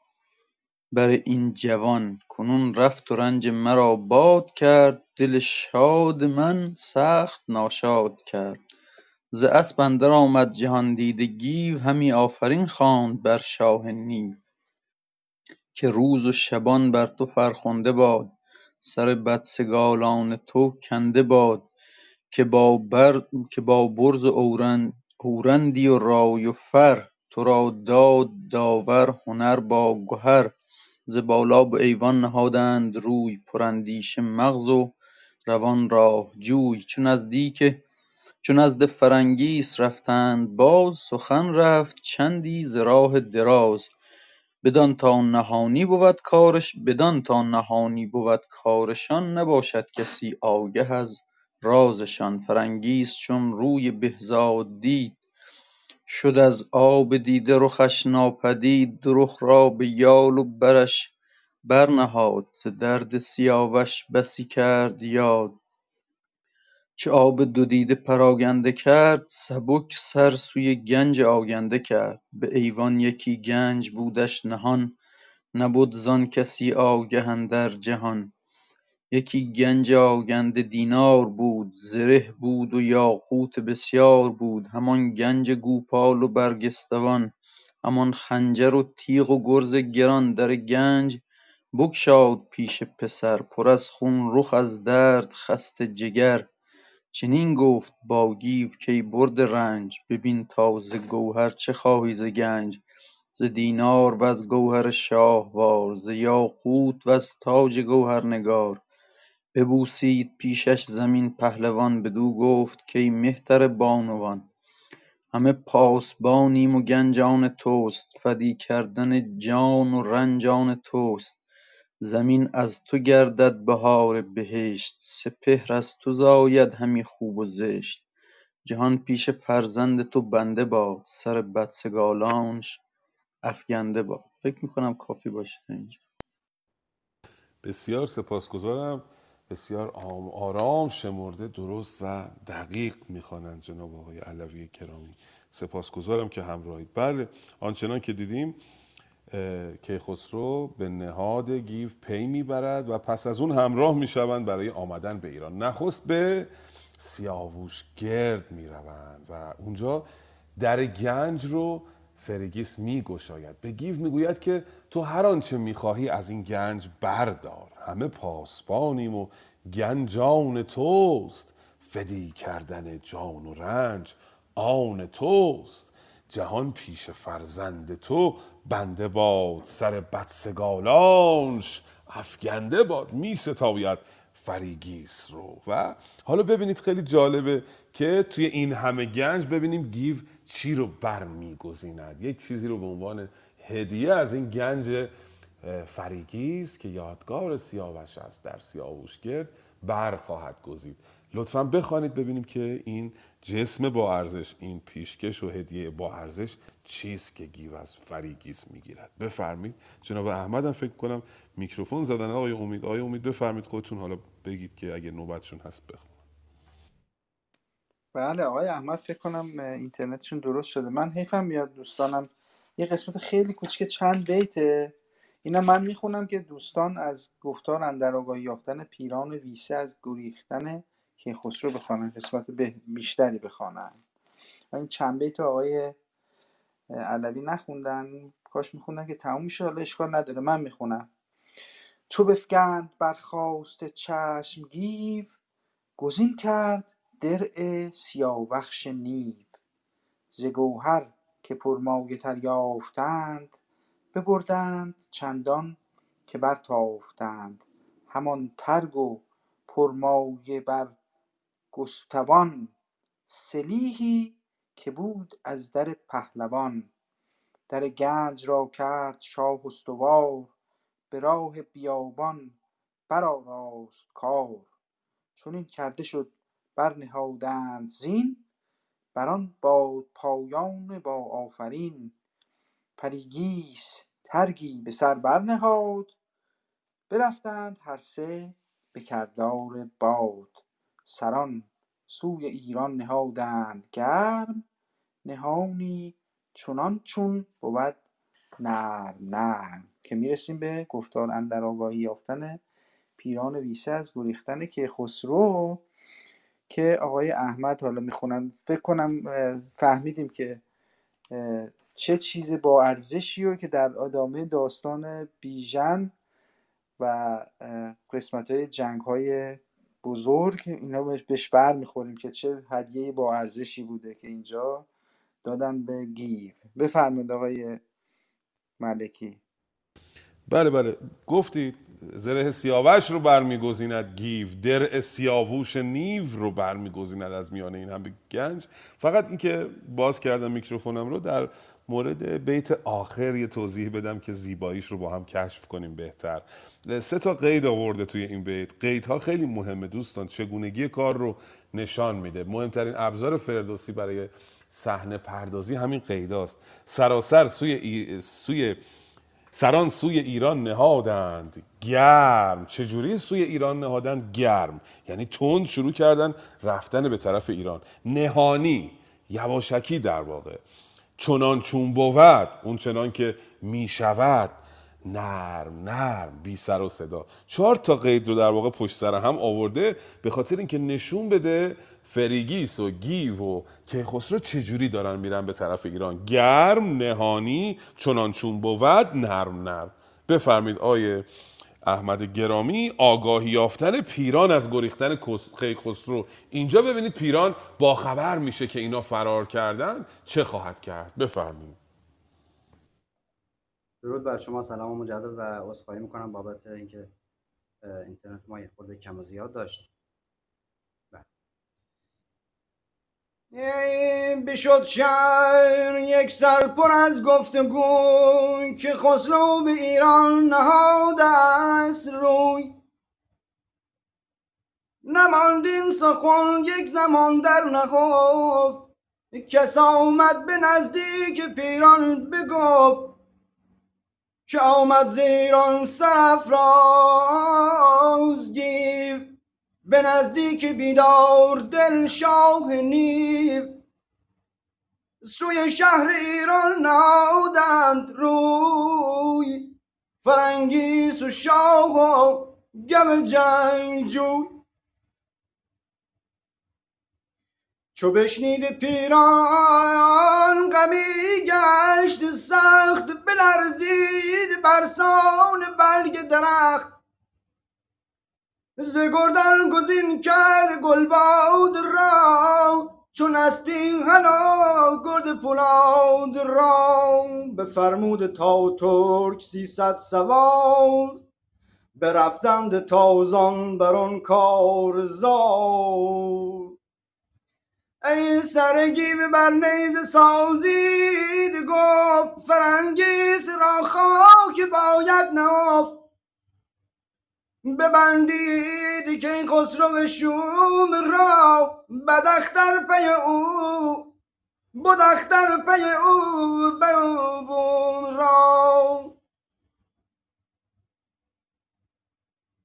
بر این جوان کنون رفت و رنج مرا باد کرد دل شاد من سخت ناشاد کرد. ز اسپ اندر آمد جهاندیده گیو همی آفرین خواند بر شاه نیو. که روز و شبان بر تو فرخنده باد سر بدسگالان تو کنده باد. که با برز اورندی و رای و فر تو را داد داور هنر با گهر. ز بالا به ایوان نهادند روی پراندیشه مغز و روان راه جوی چو نزد فرنگیس رفتند باز سخن رفت چندی ز راه دراز. بدان تا نهانی بود کارشان نباشد کسی آگه از رازشان. فرنگیس چون روی بهزاد دید شد از آب دیده رخش ناپدید رخ را به یال و برش برنهاد ز درد سیاوش بسی کرد یاد. چو آب دو دیده پراگنده کرد سبک سر سوی گنج آگنده کرد. به ایوان یکی گنج بودش نهان نبد زان کسی آگه اندر جهان. یکی گنج آگنده دینار بود زره بود و یاقوت بسیار بود. همان گنج گوپال و برگستوان همان خنجر و تیغ و گرز گران در گنج بگشاد پیش پسر. پر از خون رخ از درد خسته جگر. چنین گفت با گیو کای برده رنج ببین تا ز گوهر چه خواهی ز گنج. ز دینار وز گوهر شاهوار ز یاقوت وز تاج گوهرنگار ببوسید پیشش زمین پهلوان بدو گفت کای مهتر بانوان همه پاسبانیم و گنج آن توست فدی کردن جان و رنج آن توست. زمین از تو گردد بهار بهشت سپهر از تو زاید همی خوب و زشت. جهان پیش فرزند تو بنده باد سر بدسگالانش افگنده باد فکر می‌کنم کافی باشه اینجا. بسیار سپاسگزارم. بسیار آرام شمرده درست و دقیق می‌خوانند جناب آقای علوی کرامی سپاسگزارم که همراهید. بله آنچنان که دیدیم کیخسرو به نهاد گیو پی می‌برد و پس از اون همراه می‌شوند برای آمدن به ایران. نخست به سیاووش گرد می‌روند و اونجا در گنج رو فرگیس میگشاید. به گیو می‌گوید که تو هر آنچه می‌خواهی از این گنج بردار. همه پاسبانیم و گنجان توست. فدی کردن جان و رنج آن توست. جهان پیش فرزند تو بنده باد سر بدسگالانش. افگنده باد می ستاید فریگیس رو. و حالا ببینید خیلی جالبه که توی این همه گنج ببینیم گیو چی رو برمیگزیند. یک چیزی رو به عنوان هدیه از این گنج اه، فریگیس که یادگار سیاوش است. در سیاوش گرد بر خواهد گزید. لطفا بخوانید ببینیم که این جسم با ارزش این پیشکش و هدیه با ارزش چیست که گیو از فریگیس می‌گیرد. بفرمید جناب احمد هم فکر کنم میکروفون زدن. آقای امید آقای امید بفرمید خودتون. حالا بگید که اگه نوبتشون هست بخون بله آقای احمد فکر کنم اینترنتشون درست شده. من حیفم میاد دوستانم. یه قسمت خیلی کوچیک چند بیته. اینا من می‌خونم که دوستان از گفتار اندر آگاهی یافتن پیران ویسه از گریختن کیخسرو بخوانن قسمت به- بیشتری بخوانن. و این چند بیت آقای علوی نخوندن کاش میخوندن که تموم میشه حالا اشکال نداره. من می‌خونم. چو بفگند برخاست چشم گیو گزین کرد درع سیاوخش نیو. ز گوهر که پرمایه تر یافتند ببردند چندان که برتافتند. همان ترگ و پرمایه بر گستوان سلیحی که بود از در پهلوان. در گنج را کرد شاه استوار به راه بیابان برآراست کار. چنین کرده شد برنهادند زین بر آن بادپایان با پریگیس ترگی به سر برنهاد. برفتند هر سه به کردار باد. سران سوی ایران نهادند گرم. نهانی چنان چون بود نرم نرم. که می‌رسیم به گفتار اندر آگاهی یافتن پیران ویسه از گریختن کیخسرو که آقای احمد حالا می‌خونن. فکر کنم فهمیدیم که چه چیز با ارزشی رو که در ادامه داستان بیژن و قسمت های جنگ های بزرگ اینا بهش بر می‌خوریم که چه هدیه با ارزشی بوده که اینجا دادن به گیو. بفرمایید آقای ملکی. بله بله. گفتید زره سیاوش رو برمیگزیند گیو. درع سیاووش نیو رو برمیگزیند از میان این همه گنج. فقط اینکه باز کردم میکروفونم رو در مورد بیت آخر یه توضیح بدم که زیباییش رو با هم کشف کنیم بهتر. سه تا قید آورده توی این بیت. قیدها خیلی مهمه دوستان. چگونگی کار رو نشان میده. مهمترین ابزار فردوسی برای صحنه پردازی همین قیداست. سراسر سوی, ای... سوی سران سوی ایران نهادند. گرم. چجوری سوی ایران نهادند؟ گرم. یعنی تند شروع کردن رفتن به طرف ایران. نهانی. یواشکی در واقع. چنان چون بود اون چنان که می شود نرم نرم بی سر و صدا. چهار تا قید رو در واقع پشت سر هم آورده به خاطر اینکه نشون بده فریگیس و گیو و کیخسرو چجوری دارن میرن به طرف ایران. گرم نهانی چنان چون بود نرم نرم. بفرمید آیه احمد گرامی آگاهی یافتن پیران از گریختن کیخسرو اینجا ببینید پیران با خبر میشه که اینا فرار کردن. چه خواهد کرد؟ بفرمایید. درود بر شما سلام مجدد و عذرخواهی می‌کنم بابت اینکه اینترنت ما یه خورده کم و زیاد داشت بله. ای بشد شهر یک سر پر از گفتگوی که خسرو به ایران نهاده است روی. نماند این سخن یک زمان در نهفت. کس آمد به نزدیک پیران بگفت که آمد ز ایران سرافراز گیو به نزدیک بیدار دل شاه نیو. سوی شهر ایران نهادند روی. فرنگیس و شاه و گم جنگجوی چو بشنید پیران غمی گشت سخت بلرزید برسان برگ درخت. ز گردن گزین کرد گلباد را. چون استین هلا گرد پولاد را. بفرمود تا ترک سیصد سوار. برفتند تازان بر آن کارزار ای سر گیو بر نیزه سازید گفت فرنگیس را خاک باید نهفت. ببندید که این خسرو شوم را بدختر پی او بدختر پی او بیابون را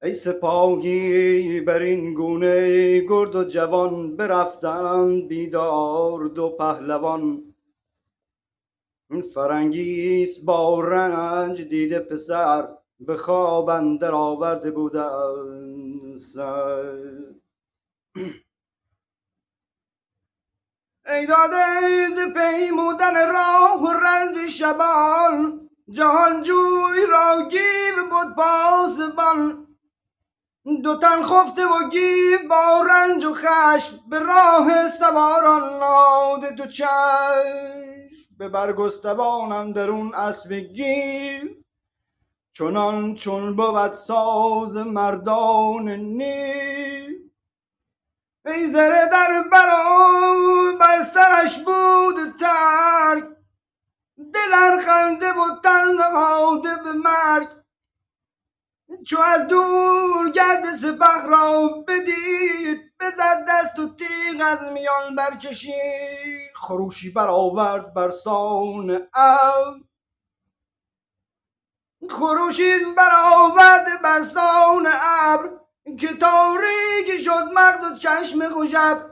ای سپاهی بر این گونه گرد و جوان برفتند بیدار دو پهلوان. فرنگیس با رنج دیده پسر به خواب اندر آورده سر. ای داده ز پیمودن راه و رنج شبان جهانجوی را گیو بود پاسبان دو تن خفته و گیو با رنج و خشم به راه سواران ناده دو چشم. به برگستوان اندرون اسب گیو چنان چون بود ساز مردان نیو ای زره در برا بر سرش بود ترک دل خنده و تن نهاده به مرگ. چو از دور گرد سپه را بدید بزد دست و تیغ از میان برکشید. خروشی برآورد بر سان ابر خروشی برآورد بر سان ابر که تاریک شد مغز و چشم خوشب.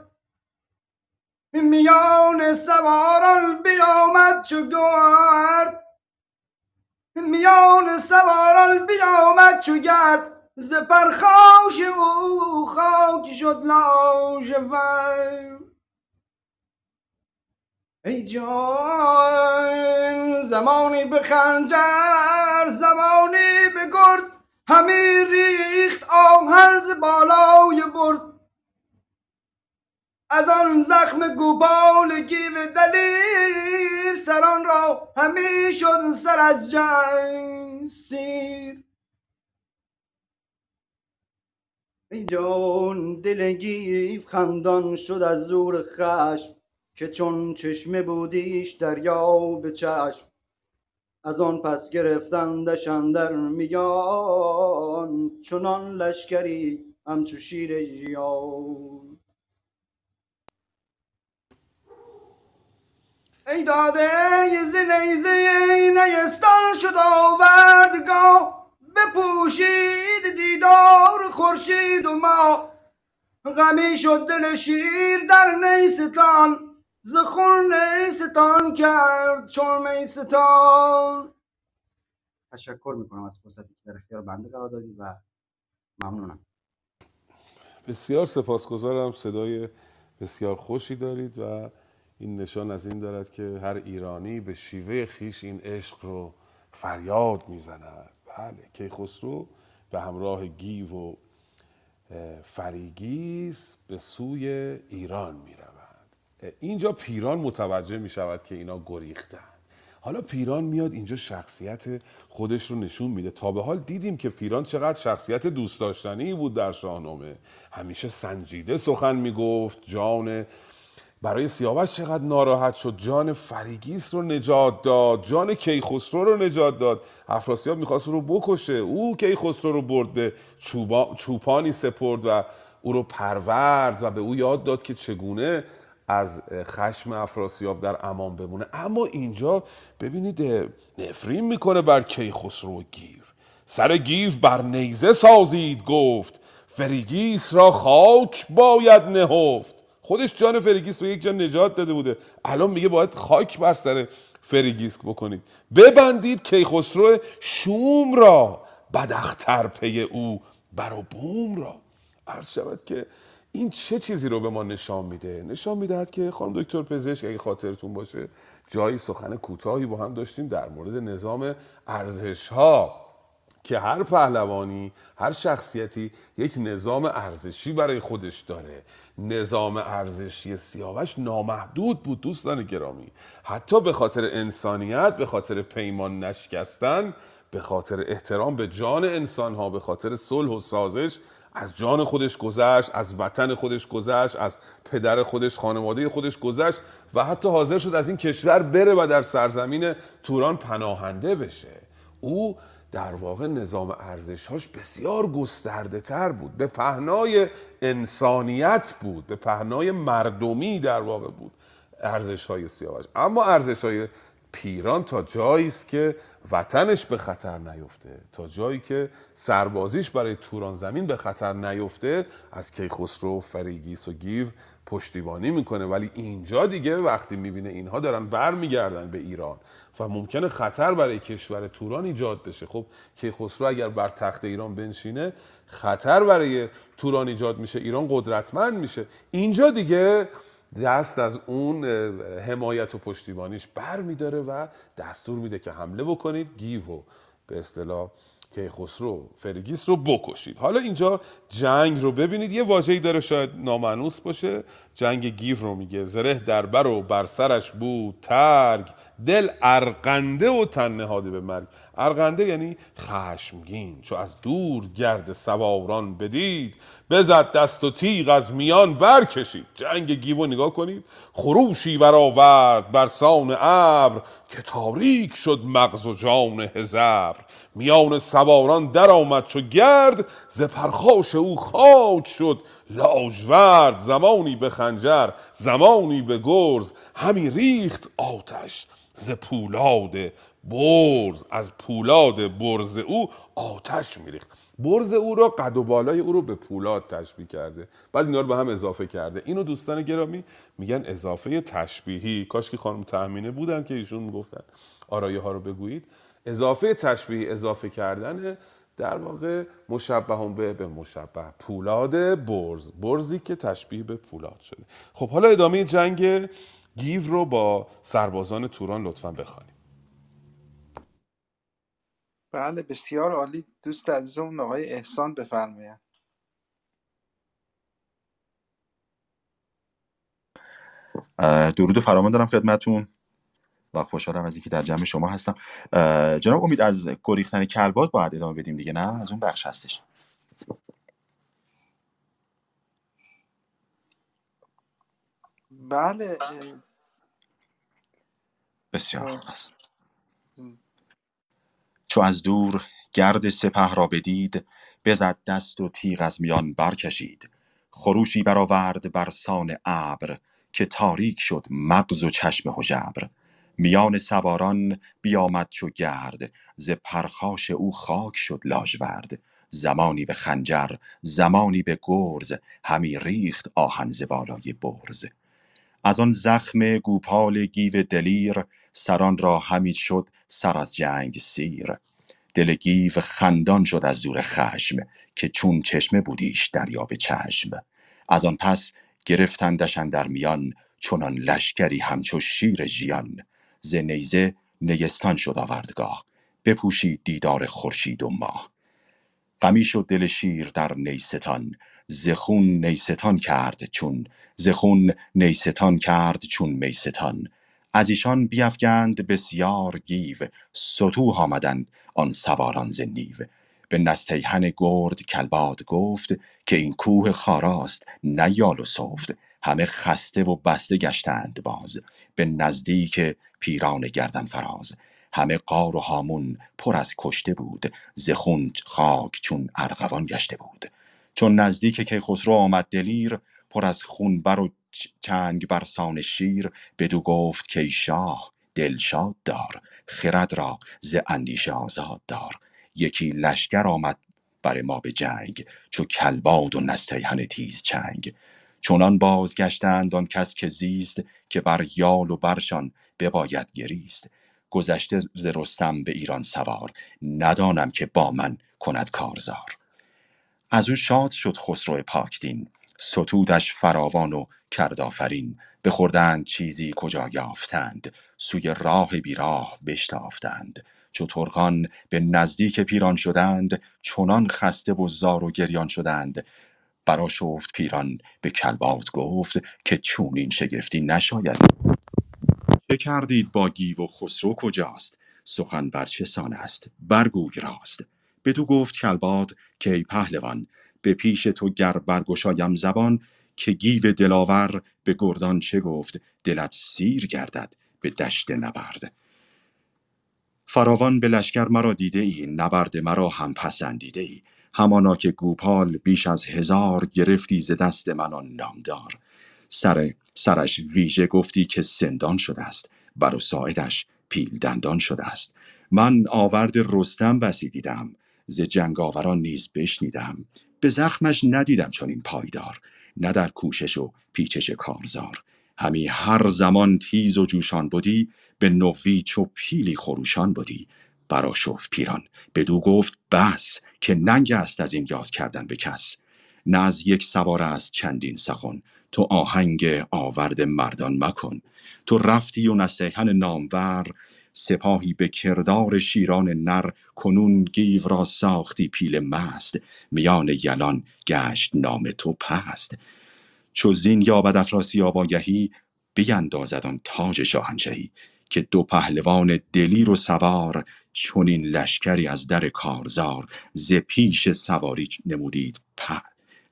میان سواران بیامد چو گرد. میان سواران بیامد چو گرد. ز پرخاش او خاک شد لاژورد ای جان زمانی به همی ریخت آهن ز بالای برز. از آن زخم گوپال گیو دلیر سران را همی شد سر از جنگ سیر. ای جان دل گیو خندان شد از زور خشم که چون چشمه بودیش دریا به چشم. از آن پس گرفتندش اندر میان چنان لشکری همچو شیر ژیان. ای داده ز نیزه نیستان شد آوردگاه بپوشید دیدار خورشید و ماه غمی شد دل شیر در نیستان ز نیستان کرد چون میستان تشکر می‌کنم از فرصتی که در اختیار بنده قرار دادید و ممنونم. بسیار سپاسگزارم. صدای بسیار خوشی دارید و این نشان از این دارد که هر ایرانی به شیوه خیش این عشق رو فریاد می‌زند. بله کیخسرو به همراه گیو و فریگیس به سوی ایران می روند اینجا پیران متوجه می شود که اینا گریختن. حالا پیران میاد اینجا شخصیت خودش رو نشون میده. تا به حال دیدیم که پیران چقدر شخصیت دوست داشتنی بود در شاهنامه. همیشه سنجیده سخن می‌گفت جان برای سیاوش چقدر ناراحت شد جان فریگیس رو نجات داد جان کیخسرو رو نجات داد. افراسیاب می‌خواست رو بکشه او کیخسرو رو برد به چوبا، چوپانی سپرد و او رو پرورد و به او یاد داد که چگونه از خشم افراسیاب در امان بمونه. اما اینجا ببینید نفرین می‌کنه بر کیخسرو و گیو سر گیو بر نیزه سازید گفت فریگیس را خاک باید نهفت. خودش جان فریگیس رو یک جا نجات داده بوده. الان میگه باید خاک بر سر فریگیسک بکنید. ببندید کیخسرو شوم را بدختر پی او بر و بوم را. عرض شود که این چه چیزی رو به ما نشان میده؟ نشان می‌دهد که خانم دکتر پزشک اگه خاطرتون باشه جایی سخن کوتاهی با هم داشتیم در مورد نظام ارزش ها که هر پهلوانی هر شخصیتی یک نظام ارزشی برای خودش داره. نظام ارزشی سیاوش نامحدود بود دوستان گرامی. حتی به خاطر انسانیت به خاطر پیمان نشکستن به خاطر احترام به جان انسان ها به خاطر صلح و سازش از جان خودش گذشت از وطن خودش گذشت از پدر خودش خانواده خودش گذشت و حتی حاضر شد از این کشور بره و در سرزمین توران پناهنده بشه. او در واقع نظام ارزشهاش بسیار گسترده تر بود به پهنای انسانیت بود به پهنای مردمی در واقع بود. ارزش های سیاوش. اما ارزش های پیران تا جایی است که وطنش به خطر نیفته. تا جایی که سربازیش برای توران زمین به خطر نیفته از کیخسرو فریگیس و گیو پشتیبانی می‌کنه. ولی اینجا دیگه وقتی می‌بینه اینها دارن برمیگردن به ایران و ممکنه خطر برای کشور توران ایجاد بشه. خب کیخسرو اگر بر تخت ایران بنشینه خطر برای توران ایجاد میشه. ایران قدرتمند میشه. اینجا دیگه دست از اون حمایت و پشتیبانیش بر میداره و دستور میده که حمله بکنید گیو و به اصطلاح کیخسرو فرگیس رو بکشید. حالا اینجا جنگ رو ببینید. یه واژه‌ای داره شاید نامعنوس باشه. جنگ گیو رو میگه. زره در بر و بر سرش بود ترگ. دل ارقنده و تن نهاده به مرگ. ارقنده یعنی خشمگین چو از دور گرد سواران بدید بزد دست و تیغ از میان برکشید. جنگ گیو نگاه کنید خروشی برآورد بر سان ابر که تاریک شد مغز و جان هزبر میان سواران در آمد چو گرد ز پرخاش او خاک شد لاژورد زمانی به خنجر زمانی به گرز همی ریخت آتش ز پولاد برز از پولاد برز او آتش میریخت. برز او را قد و بالای او رو به پولاد تشبیه کرده. بعد اینا رو به هم اضافه کرده. اینو دوستان گرامی میگن اضافه تشبیهی. کاش که خانم تأمینه بودن که ایشون می‌گفتن. آرایه ها رو بگویید. اضافه تشبیهی اضافه کردن در واقع مشبه هم به به مشبه پولاد برز. برزی که تشبیه به پولاد شده. خب حالا ادامه جنگ گیو رو با سربازان توران لطفا بخوانیم بله بسیار عالی. دوست عزیزمون آقای احسان بفرمایند درود و فرامان دارم خدمتون و خوشحالم از اینکه در جمع شما هستم. جناب امید از گریختن کلبات باید ادامه بدیم دیگه نه؟ از اون بخش هستش. بله بسیار چو از دور گرد سپه را بدید بزد دست و تیغ از میان برکشید. خروشی برآورد بر سان ابر که تاریک شد مغز و چشم هژبر. میان سواران بیامد چو گرد ز پرخاش او خاک شد لاژورد. زمانی به خنجر زمانی به گرز همی ریخت آهن ز بالای برز. از آن زخم گوپال گیو دلیر سران را همی شد سر از جنگ سیر. دل گیو خندان شد از زور خشم که چون چشمه بودیش دریا به چشم. از آن پس گرفتندش در میان چنان لشکری همچو شیر ژیان. ز نیزه نیستان شد آوردگاه بپوشید دیدار خورشید و ماه. غمی شد دل شیر در نیستان ز خون نیستان کرد چون ز خون نیستان کرد چون میستان. از ایشان بیفگند بسیار گیو ستوه آمدند آن سواران ز به نستیهن گرد کلباد گفت که این کوه خاراست نه یال و سفت. همه خسته و بسته گشتند باز. به نزدیک پیران گردن فراز. همه قار و هامون پر از کشته بود. ز خون خاک چون ارغوان گشته بود. چون نزدیک کیخسرو آمد دلیر پر از خون بر و چنگ برسان شیر بدو گفت که ای شاه دل شاد دار خرد را ز اندیشه آزاد دار. یکی لشکر آمد بر ما به جنگ چو کلباد و نستیهن تیز چنگ. چنان بازگشتند آن کس که زیست که بر یال و برشان بباید گریست. گذشته ز رستم به ایران سوار ندانم که با من کند کارزار. از او شاد شد خسرو پاکدین ستودش فراوان و کرد آفرین بخوردند چیزی کجا یافتند. سوی راه بیراه بشتافتند. چو ترکان به نزدیک پیران شدند چنان خسته و زار و گریان شدند. برآشفت پیران به کلبات گفت که چونین شگفتی نشاید. چه کردید با گیو و خسرو کجاست؟ سخن بر چه سان است؟ برگوی راست. بدو گفت کلباد که ای پهلوان به پیش تو گر برگشایم زبان که گیو دلاور به گردان چه گفت دلت سیر گردد به دشت نبرد. فراوان به لشکر مرا دیده ای نبرد مرا هم پسندیده ای. همانا که گوپال بیش از هزار گرفتی ز دست من آن نامدار. سر سرش ویژه گفتی که سندان شده است بر و ساعدش پیل دندان شده است. من آورد رستم بسی دیدم. ز جنگاوران نیز بشنیدم. به زخمش ندیدم چنین پایدار نه در کوشش و پیچش کارزار. همی هر زمان تیز و جوشان بودی به نوی چو پیلی خروشان بودی برآشفت پیران بدو گفت بس که ننگ است از این یاد کردن به کس. نه از یک سوار است چندین سخن تو آهنگ آورد مردان مکن. تو رفتی و نسیحن نامور سپاهی به کردار شیران نر کنون گیو را ساختی پیل مست میان یلان گشت نام تو پست. چو زین یابد افراسیاب آگهی بیندازد آن تاج شاهنشهی که دو پهلوان دلیر و سوار چنین لشکری از در کارزار ز پیش سواری نمودید په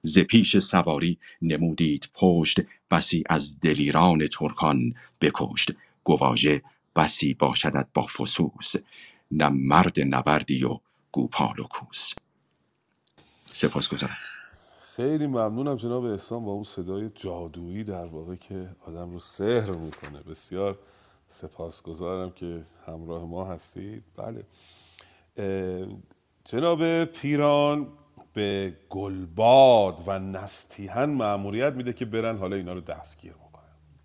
ز پیش سواری نمودید پشت بسی از دلیران ترکان بکشت. گواژه بسی باشدت با فسوس نه مرد نبردی و گوپال و کوس. سپاسگزارم. خیلی ممنونم جناب احسان با اون صدای جادویی در واقع که آدم رو سحر می‌کنه. بسیار سپاسگزارم که همراه ما هستید. بله. جناب پیران به گلباد و نستیهن مأموریت میده که برن حالا اینا رو دستگیر بکنن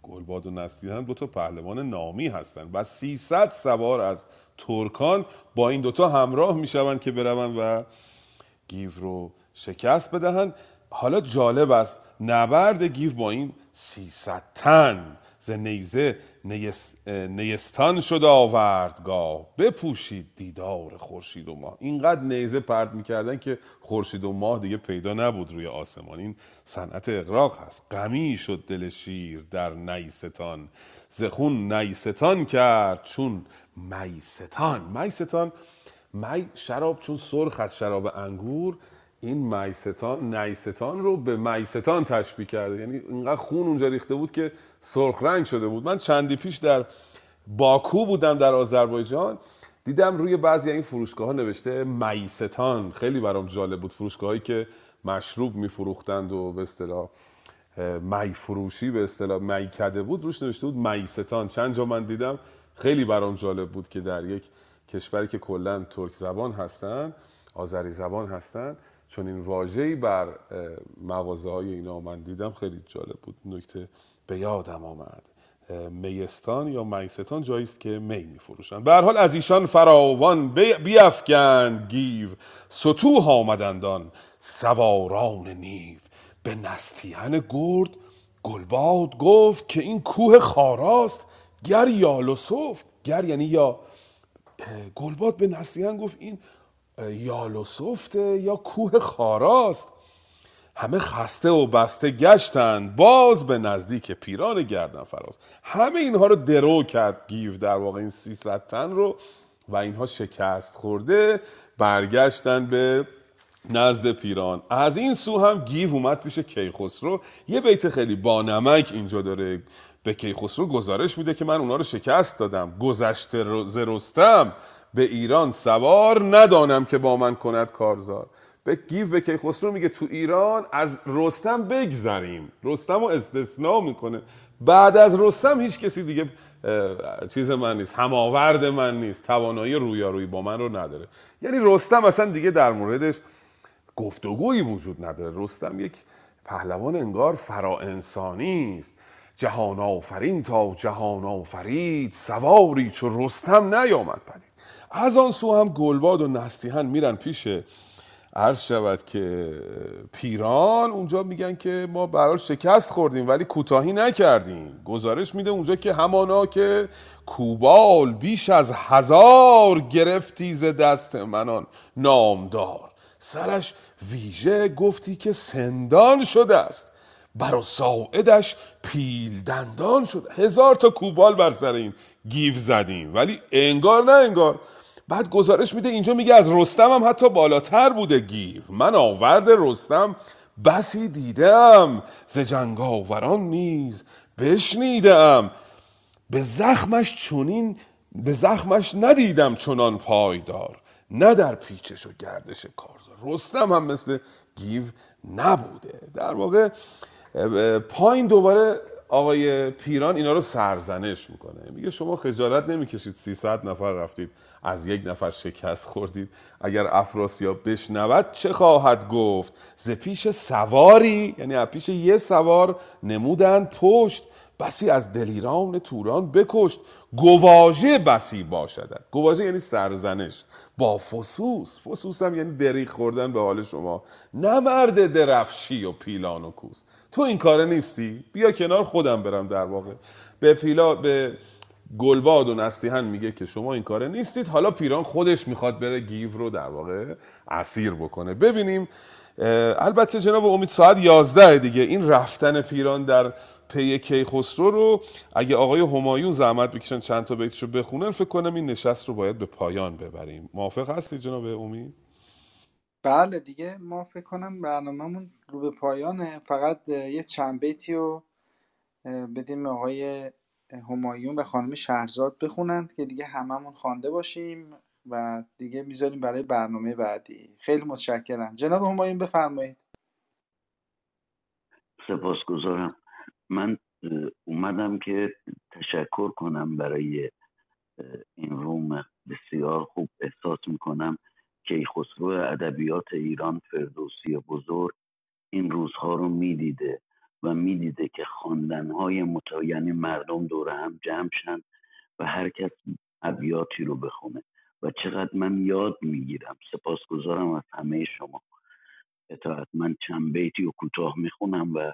گلباد و نستیهن دو تا پهلوان نامی هستن و 300 سوار از ترکان با این دوتا همراه می‌شوند که برون و گیو رو شکست بدهند. حالا جالب است نبرد گیو با این 300 تن. ز نیزه نیس- نیستان شد آوردگاه. بپوشید دیدار خورشید و ماه. اینقدر نیزه پرت می‌کردن که خورشید و ماه دیگه پیدا نبود روی آسمان. این صنعت اقراق هست. غمی شد دل شیر در نیستان. ز خون نیستان کرد چون میستان. میستان می شراب چون سرخ از شراب انگور. این میستان نیستان رو به میستان تشبیه کرده. یعنی اینقدر خون اونجا ریخته بود که سرخ رنگ شده بود. من چندی پیش در باکو بودم در آذربایجان. دیدم روی بعضی این فروشگاه ها نوشته میستان. خیلی برام جالب بود. فروشگاه هایی که مشروب میفروختند و به اصطلاح می فروشی به اصطلاح میکده بود روش نوشته بود میستان. چند جا من دیدم خیلی برام جالب بود که در یک کشوری که کلا ترک زبان هستن آذری زبان هستن چون این واژه‌ای بر مغازه های اینا من دیدم خیلی جالب بود. نکته به یادم آمد. میستان یا میستان جایی است که می میفروشند به هر حال از ایشان فراوان بی- بیفگند گیو. ستوه آمدندان سواران نیو. به نستیهن گرد گلباد گفت که این کوه خاراست گر یال و سفت. گر یعنی یا گلباد به نستیهن گفت این اه، یال و سفته یا کوه خاراست. همه خسته و بسته گشتند باز به نزدیک پیران گردن فراز. همه اینها رو درو کرد گیو در واقع این 300 تن رو و اینها شکست خورده برگشتن به نزد پیران. از این سو هم گیو اومد پیش کیخسرو. یه بیت خیلی با نمک اینجا داره به کیخسرو گزارش میده که من اونا رو شکست دادم گذشته رو- ز رستم به ایران سوار ندانم که با من کند کارزار. به گیو به کیخسرو میگه تو ایران از رستم بگذریم. رستم رو استثناء می‌کنه. بعد از رستم هیچ کسی دیگه چیز من نیست. هماورد من نیست. توانایی رویارویی با من رو نداره. یعنی رستم اصلا دیگه در موردش گفتگویی وجود نداره. رستم یک پهلوان انگار فرا انسانی است. جهان آفرین تا جهان آفرید. سواری چو رستم نیامد پدید. از آن سو هم گلباد و نستیهن میرن پیش عرض شود که پیران. اونجا میگن که ما برای شکست خوردیم ولی کوتاهی نکردیم. گزارش میده اونجا که همانا که کوبال بیش از هزار گرفتی ز دست منان نامدار. سرش ویژه گفتی که سندان شده است. بر ساعدش پیل دندان شد هزار تا کوبال بر سر این گیو زدیم. ولی انگار نه انگار. بعد گزارش میده اینجا میگه از رستم هم حتی بالاتر بوده گیو. من آورد رستم بسی دیدم ز جنگاوران نیز بشنیدم. به زخمش چونین به زخمش ندیدم چنان پایدار نه در پیچش و گردش کارزار. رستم هم مثل گیو نبوده. در واقع پایین دوباره آقای پیران اینا رو سرزنش می‌کنه. میگه شما خجالت نمی‌کشید 300 نفر رفتید از یک نفر شکست خوردید. اگر افراسیاب بشنود چه خواهد گفت؟ ز پیش سواری یعنی از پیش یه سوار نمودند پشت. بسی از دلیران توران بکشت. گواژه بسی باشد گواژه یعنی سرزنش. با فسوس. فسوس هم یعنی دریغ خوردن به حال شما. نه مرد درفشی و پیلان و کوس. تو این کاره نیستی؟ بیا کنار خودم برم در واقع. به پیلا به گلباد و نستیهن میگه که شما این کاره نیستید. حالا پیران خودش می‌خواد بره گیو رو در واقع اسیر بکنه. ببینیم البته جناب امید ساعت 11 دیگه. این رفتن پیران در پی کیخسرو رو اگه آقای همایون زحمت بکشن چند تا بیتشو بخونن فکر کنم این نشست رو باید به پایان ببریم. موافق هستی جناب امید؟ بله دیگه ما فکر کنم برنامهمون رو به پایانه. فقط یه چند بیتی رو بدیم آقای همایون و خانم شهرزاد بخونند که دیگه هممون خوانده باشیم و دیگه می‌ذاریم برای برنامه بعدی. خیلی متشکرم. جناب همایون بفرمایید. سپاسگزارم. من اومدم که تشکر کنم برای این روم بسیار خوب. احساس می‌کنم که خسرو ادبیات ایران فردوسی بزرگ این روزها رو می‌دیده. و می‌دیده که خواندنهای متا یعنی مردم دور هم جمع شن و هر کس ابیاتی رو بخونه. و چقدر من یاد می‌گیرم سپاسگزارم از همه شما. اطاعت من چند بیتی و کوتاه می‌خونم و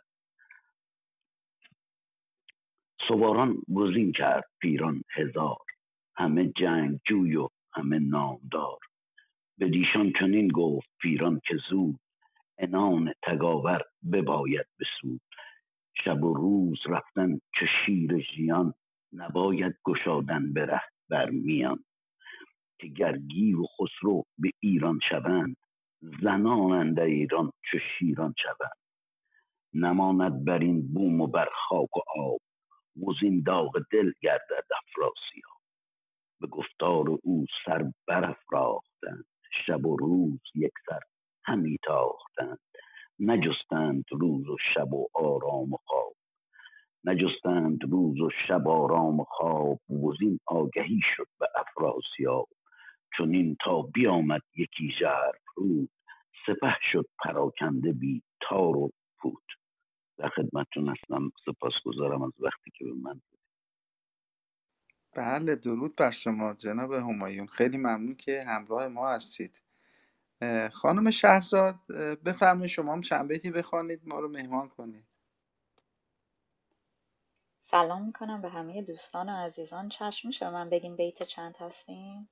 سواران گزین کرد پیران هزار. همه جنگ جوی و همه نامدار. به دیشان چنین گفت پیران که زود انان تگاور بباید بسود. شب و روز رفتن چه شیر ژیان نباید گشادن بره بر میان. که گرگی و خسرو به ایران شوند زنان ایران چه شیران شوند. نماند بر این بوم و بر خاک و آب وزین داغ دل گردد افراسیاب. به گفتار او سر برافراختند شب و روز یک سر همی تاختند. نجستند روز و شب و آرام و خواب. نجستند روز و شب آرام و خواب وزین آگهی شد به افراسیاب. چنین تا بیامد یکی ژرف رود سپه شد پراکنده بی تار و پود. در خدمتتون هستم سپاسگزارم از وقتی که به من بله درود بر شما جناب همایون. خیلی ممنون که همراه ما هستید. خانم شهرزاد بفرمایید شما هم چند بیتی بخوانید ما رو مهمان کنید. سلام می‌کنم به همه دوستان و عزیزان. چشم میشه من بگیم بیت چند هستیم؟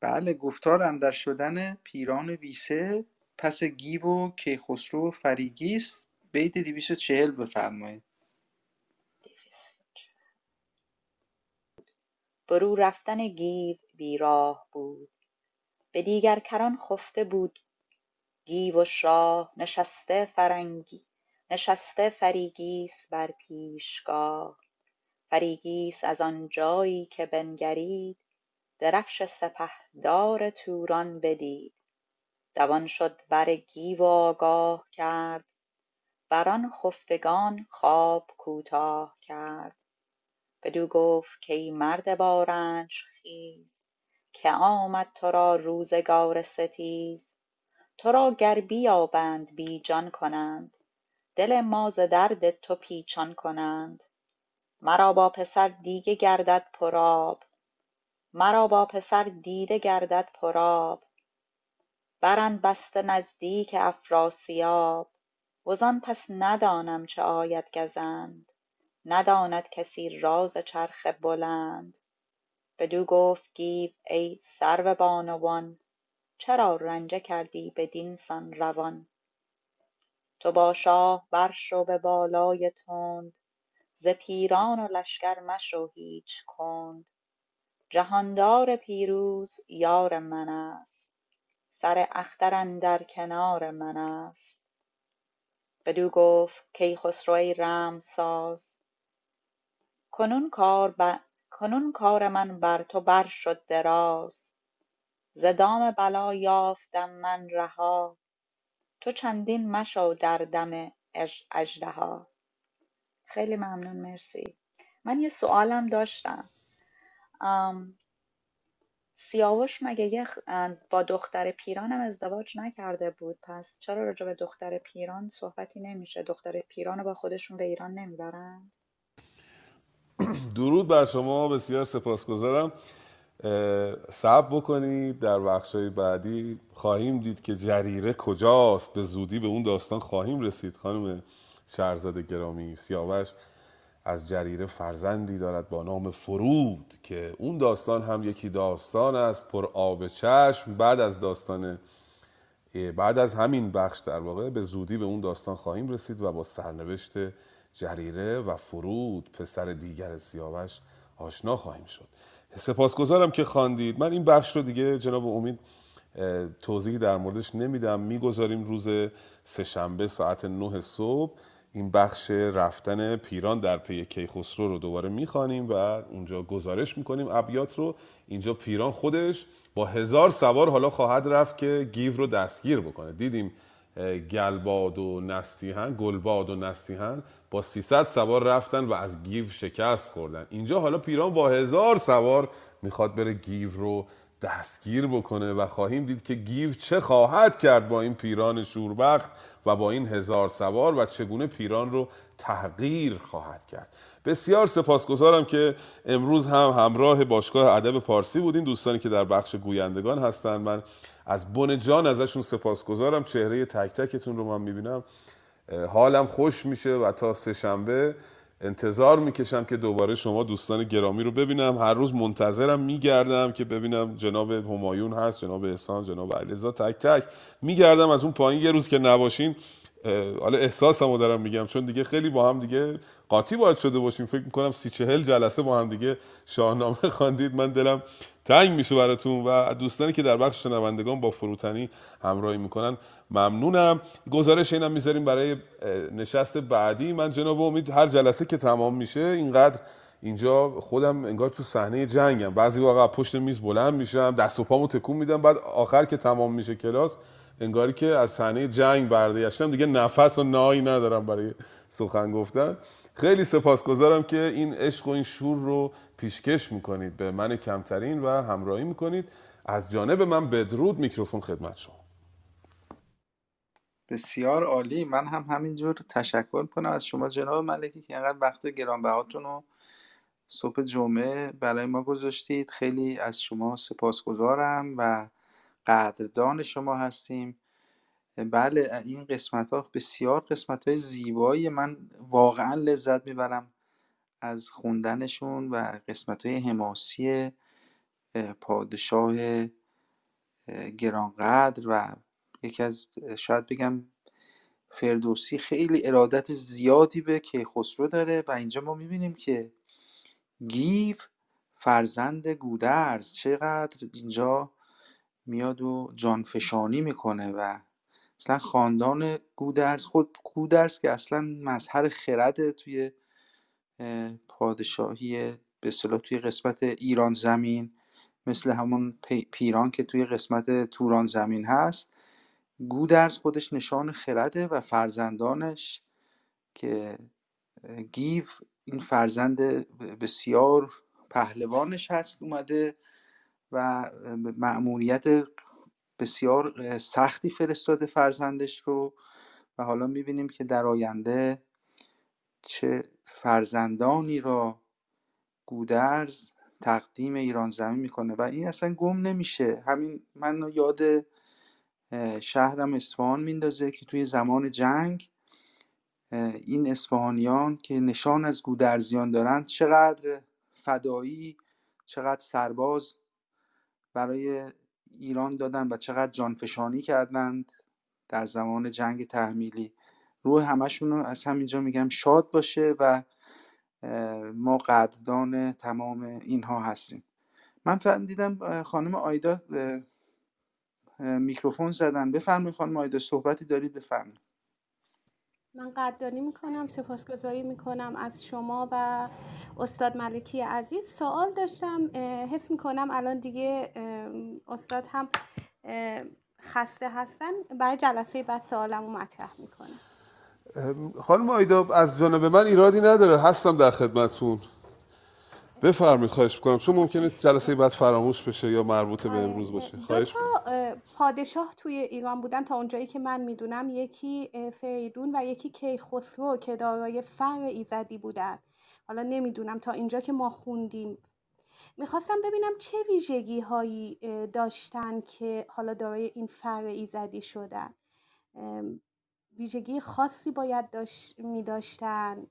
بله گفتار اندر شدن پیران ویسه پس گیو و کیخسرو و فریگیست بیت 240 بفرمایید. برو رفتن گیو بیراه بود. به دیگر کران خفته بود. گیو و شاه نشسته فرنگی نشسته فریگیس بر پیشگاه. فریگیس از آن جایی که بنگرید درفش سپهدار توران بدید. دوان شد بر گیو آگاه کرد بر آن خفتگان خواب کوتاه کرد. بدو گفت کای مرد با رنج خیز که آمد تو را روزگار ستیز. تو را گر بیابند بی جان کنند دل ما ز درد تو پیچان کنند. مرا با پسر دیگه گردد پرآب مرا با پسر دیده گردد پرآب. برند بسته نزدیک افراسیاب وزان پس ندانم چه آید گزند. نداند کسی راز چرخ بلند. بدو گفت گیو ای سرو بانوان چرا رنجه کردی بدین سان روان؟ تو با شاه برشو به بالای تند ز پیران و لشکر مشو هیچ کند. جهاندار پیروز یار من است سر اختر اندر کنار من است. بدو گفت کیخسرو ای رمساز کنون کار, کنون کار من بر تو بر شد دراز. ز دام بلا یافتم من رها. تو چندین مشو در دم اژدها. خیلی ممنون مرسی. من یه سوالم داشتم. سیاوش مگه یه با دختر پیرانم ازدواج نکرده بود؟ پس چرا راجع به دختر پیران صحبتی نمیشه؟ دختر پیران رو با خودشون به ایران نمی‌برند؟ درود بر شما بسیار سپاسگزارم. صبر بکنید در بخشای بعدی خواهیم دید که جریره کجاست. به زودی به اون داستان خواهیم رسید. خانم شهرزاد گرامی سیاوش از جریره فرزندی دارد با نام فرود که اون داستان هم یکی داستان است. پر آب چشم. بعد از داستان بعد از همین بخش در واقع به زودی به اون داستان خواهیم رسید و با سرنوشت جریره و فرود پسر دیگر سیاوش آشنا خواهیم شد. سپاسگزارم که خواندید. من این بخش رو دیگه جناب امید توضیحی در موردش نمیدم. می‌گذاریم روز سهشنبه ساعت 9 صبح. این بخش رفتن پیران در پی کیخسرو رو دوباره می‌خوانیم و اونجا گزارش می‌کنیم. ابیات رو اینجا پیران خودش با هزار سوار حالا خواهد رفت که گیو رو دستگیر بکنه. دیدیم گلباد و نستیهن گلباد و نستیهن با 300 سوار رفتن و از گیو شکست خوردن. اینجا حالا پیران با هزار سوار می‌خواد بره گیو رو دستگیر بکنه و خواهیم دید که گیو چه خواهد کرد با این پیران شوربخت و با این هزار سوار و چگونه پیران رو تحقیر خواهد کرد. بسیار سپاسگزارم که امروز هم همراه باشگاه ادب پارسی بودین دوستانی که در بخش گویندگان هستند من از بن جان ازشون سپاسگزارم. چهره تک تکتون رو من می‌بینم. حالم خوش میشه و تا سه شنبه انتظار می‌کشم که دوباره شما دوستان گرامی رو ببینم. هر روز منتظرم میگردم که ببینم جناب همایون هست جناب احسان جناب علیرضا. تک تک میگردم از اون پایین. یه روز که نباشین حالا احساسمو دارم میگم چون دیگه خیلی با هم دیگه قاطی باید شده باشیم. فکر می‌کنم سی چهل جلسه با هم دیگه شاهنامه خواندید. من دلم تنگ میشه براتون و دوستانی که در بخش شنوندگان با فروتنی همراهی می‌کنن ممنونم. گزارش اینم می‌ذاریم برای نشست بعدی. من جناب امید هر جلسه که تمام میشه اینقدر اینجا خودم انگار تو صحنه جنگم. بعضی واقعا پشت میز بلند میشم دست و پامو تکون میدم بعد آخر که تمام میشه کلاس انگاری که از صحنه جنگ برگشتم دیگه نفس و نایی ندارم برای سخن گفتن. خیلی سپاسگزارم که این عشق و این شور رو پیشکش می‌کنید به من کمترین و همراهی می‌کنید. از جانب من بدرود میکروفون خدمت شما. بسیار عالی. من هم همینجور تشکر کنم از شما جناب ملکی که اینقدر وقت گرانبهاتون رو صبح جمعه برای ما گذاشتید. خیلی از شما سپاسگزارم و قدردان شما هستیم. بله این قسمت ها بسیار قسمت های زیبایی. من واقعا لذت می‌برم. از خوندنشون و قسمت های حماسی پادشاه گرانقدر و یکی از شاید بگم فردوسی خیلی ارادت زیادی به کیخسرو داره و اینجا ما می‌بینیم که گیو فرزند گودرز چقدر اینجا میاد و جانفشانی می‌کنه و اصلا خاندان گودرز خود گودرز که اصلا مظهر خرده توی پادشاهی به اصطلاح توی قسمت ایران زمین مثل همون پیران که توی قسمت توران زمین هست. گودرز خودش نشان خرده و فرزندانش که گیو این فرزند بسیار پهلوانش هست اومده و مأموریت بسیار سختی فرستاده فرزندش رو. و حالا می‌بینیم که در آینده چه فرزندانی را گودرز تقدیم ایران زمین می‌کنه و این اصلا گم نمیشه. همین من یاد شهرم اصفهان میندازه که توی زمان جنگ این اصفهانیان که نشان از گودرزیان دارند چقدر فدایی چقدر سرباز برای ایران دادن و چقدر جانفشانی کردند در زمان جنگ تحمیلی. روح همشون رو از همینجا میگم شاد باشه و ما قدردان تمام اینها هستیم. من فهم دیدم خانم آیدا میکروفون زدن. بفرمایید خانم آیدا صحبتی دارید؟ بفرمایید. من قدردانی می‌کنم سپاسگزاری می‌کنم از شما و استاد ملکی عزیز. سوال داشتم حس می‌کنم الان دیگه استاد هم خسته هستن. برای جلسه بعد سوالم رو مطرح می‌کنم. خانم آیدا از جانب من ایرادی نداره. هستم در خدمتون بفرمایید خواهش می‌کنم. چون ممکنه جلسه بعد فراموش بشه یا مربوط به امروز باشه. خواهش تا پادشاه توی ایران بودن تا اونجایی که من می‌دونم یکی فریدون و یکی کیخسرو که دارای فر ایزدی بودن. حالا نمی‌دونم تا اینجا که ما خوندیم. می‌خواستم ببینم چه ویژگی هایی داشتن که حالا دارای این فر ایزدی شدن. ویژگی خاصی باید داشت می داشتن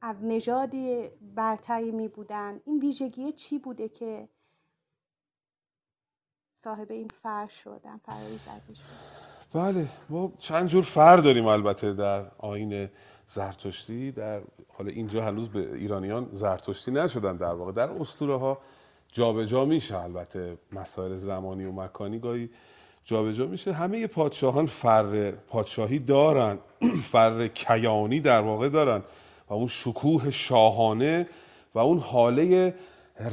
از نژادی برتری می بودن این ویژگی چی بوده که صاحب این فر شدن فر ایزدی شدن بله ما چند جور فر داریم البته در آین زرتشتی. در حالا اینجا هنوز به ایرانیان زرتشتی نشدن در واقع. در اسطوره ها جابجا میشه البته مسائل زمانی و مکانی. گاهی جابجا میشه. همه پادشاهان فر پادشاهی دارن فر کیانی در واقع دارن و اون شکوه شاهانه و اون حاله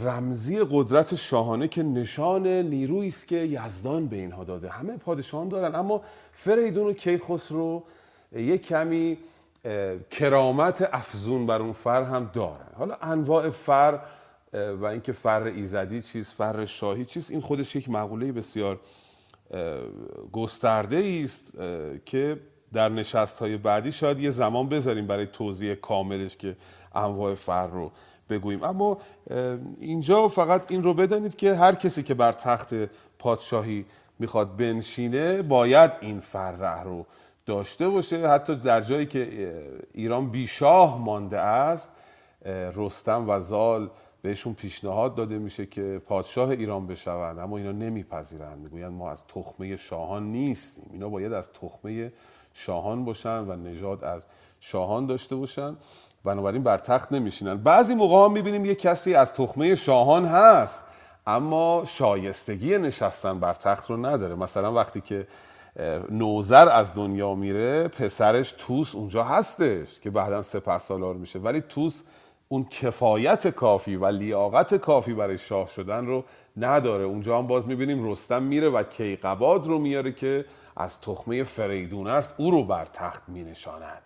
رمزی قدرت شاهانه که نشان نیرویی است که یزدان به اینها داده. همه پادشاهان دارن اما فریدون و کیخسرو یک کمی کرامت افزون بر اون فر هم دارن. حالا انواع فر و اینکه فر ایزدی چیست فر شاهی چیست این خودش یک مقوله بسیار گسترده است که در نشست های بعدی شاید یه زمان بذاریم برای توضیح کاملش که انواع فر رو بگوییم. اما اینجا فقط این رو بدانید که هر کسی که بر تخت پادشاهی می‌خواد بنشینه باید این فر رو داشته باشه. حتی در جایی که ایران بیشاه مانده است رستم و زال بهشون پیشنهاد داده میشه که پادشاه ایران بشوند اما اینا نمیپذیرند. می‌گویند ما از تخمه شاهان نیستیم. اینا باید از تخمه شاهان باشن و نژاد از شاهان داشته باشن. بنابراین بر تخت نمیشینن. بعضی موقع هم می‌بینیم یه کسی از تخمه شاهان هست اما شایستگی نشستن بر تخت رو نداره. مثلا وقتی که نوزر از دنیا میره پسرش توس اونجا هستش که بعدا سپه سالار میشه. ولی توس اون کفایت کافی و لیاقت کافی برای شاه شدن رو نداره. اونجا هم باز می‌بینیم رستم میره و کیقباد رو میاره که از تخمه فریدون است او رو بر تخت مینشاند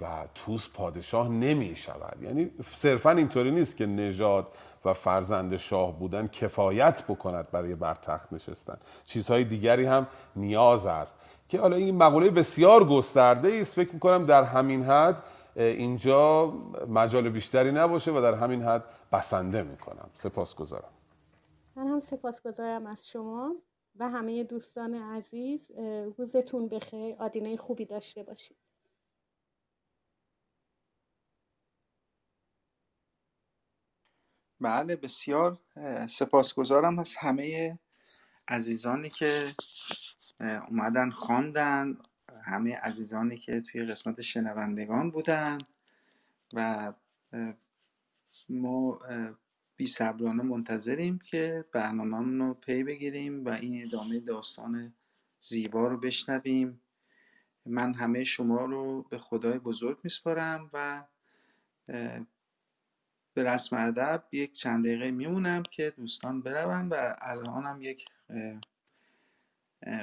و توس پادشاه نمی شود یعنی صرفا اینطوری نیست که نژاد و فرزند شاه بودن کفایت بکند برای بر تخت نشستن. چیزهای دیگری هم نیاز است. که حالا این مقوله بسیار گسترده است. فکر می‌کنم در همین حد اینجا مجال بیشتری نباشه و در همین حد بسنده می‌کنم. سپاسگزارم. من هم سپاسگزارم از شما و همه دوستان عزیز. روزتون بخیر. آدینه خوبی داشته باشید. بله بسیار. سپاسگزارم از همه عزیزانی که اومدن خواندن. همه عزیزانی که توی قسمت شنوندگان بودن و ما بی صبرانه منتظریم که برنامه رو پی بگیریم و این ادامه داستان زیبا رو بشنویم. من همه شما رو به خدای بزرگ میسپارم و به رسم ادب یک چند دقیقه میمونم که دوستان بروند و الان هم یک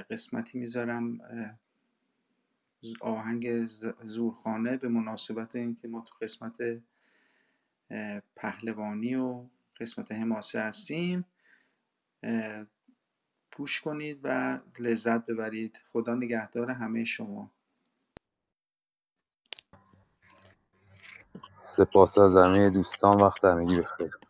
قسمتی می‌ذارم آهنگ زورخانه به مناسبت اینکه ما تو قسمت پهلوانی و قسمت حماسه هستیم گوش کنید و لذت ببرید. خدا نگهدار همه شما. سپاس از همه دوستان. وقت همگی بخیر.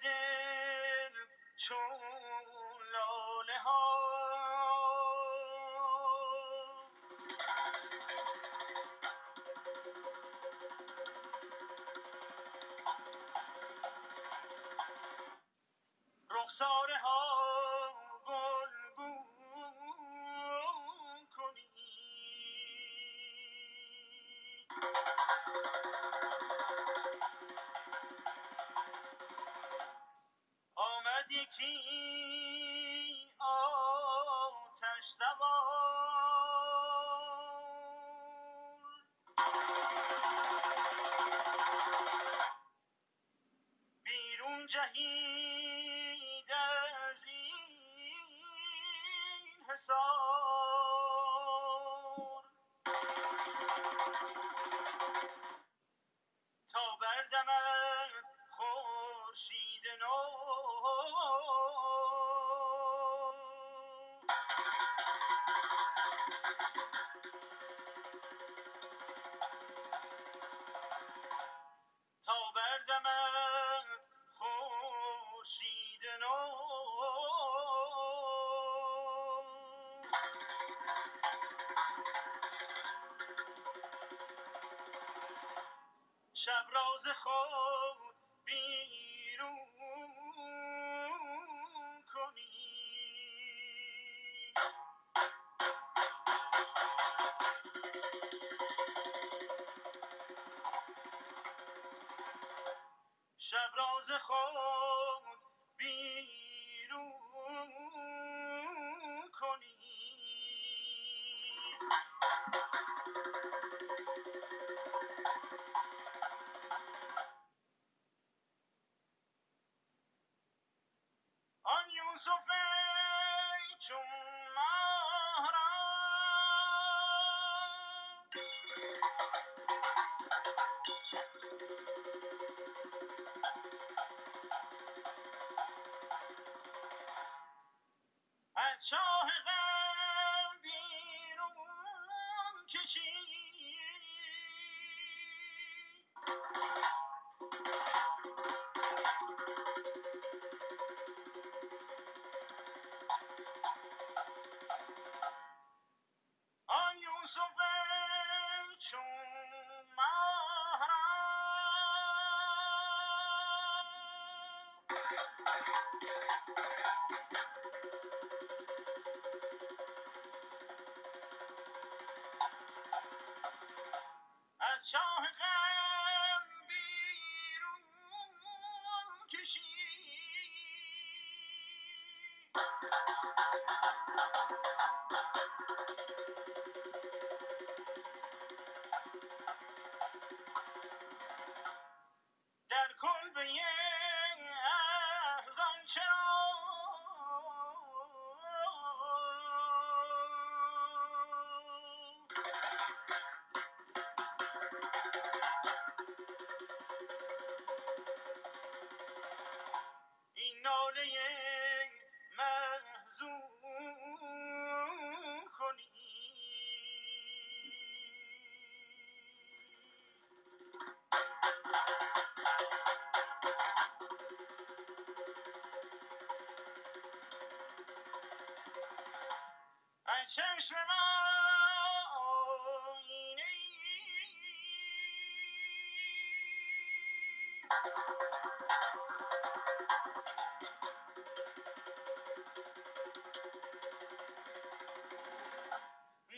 again. وقتی آتش سوار بیرون جهید از این حسار تا بردمد راز خود از شاه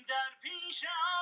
در پیشم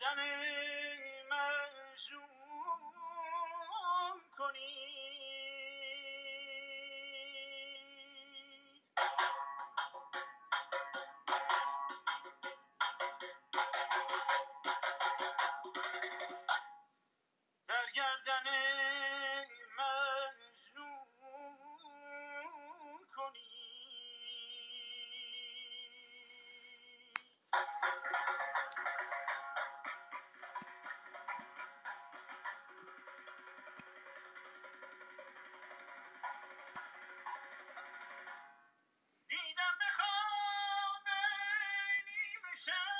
در shine.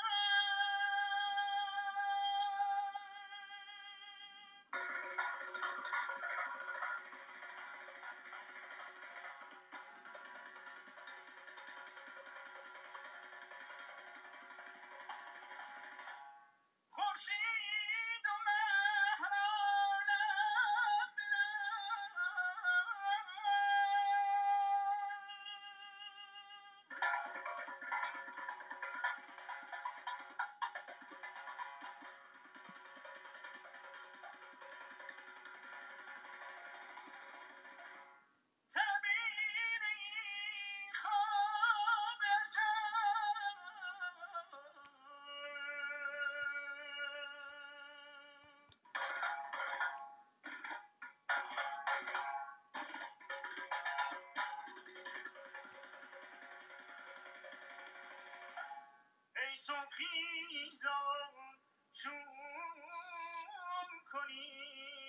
صبحی زان چون کنی.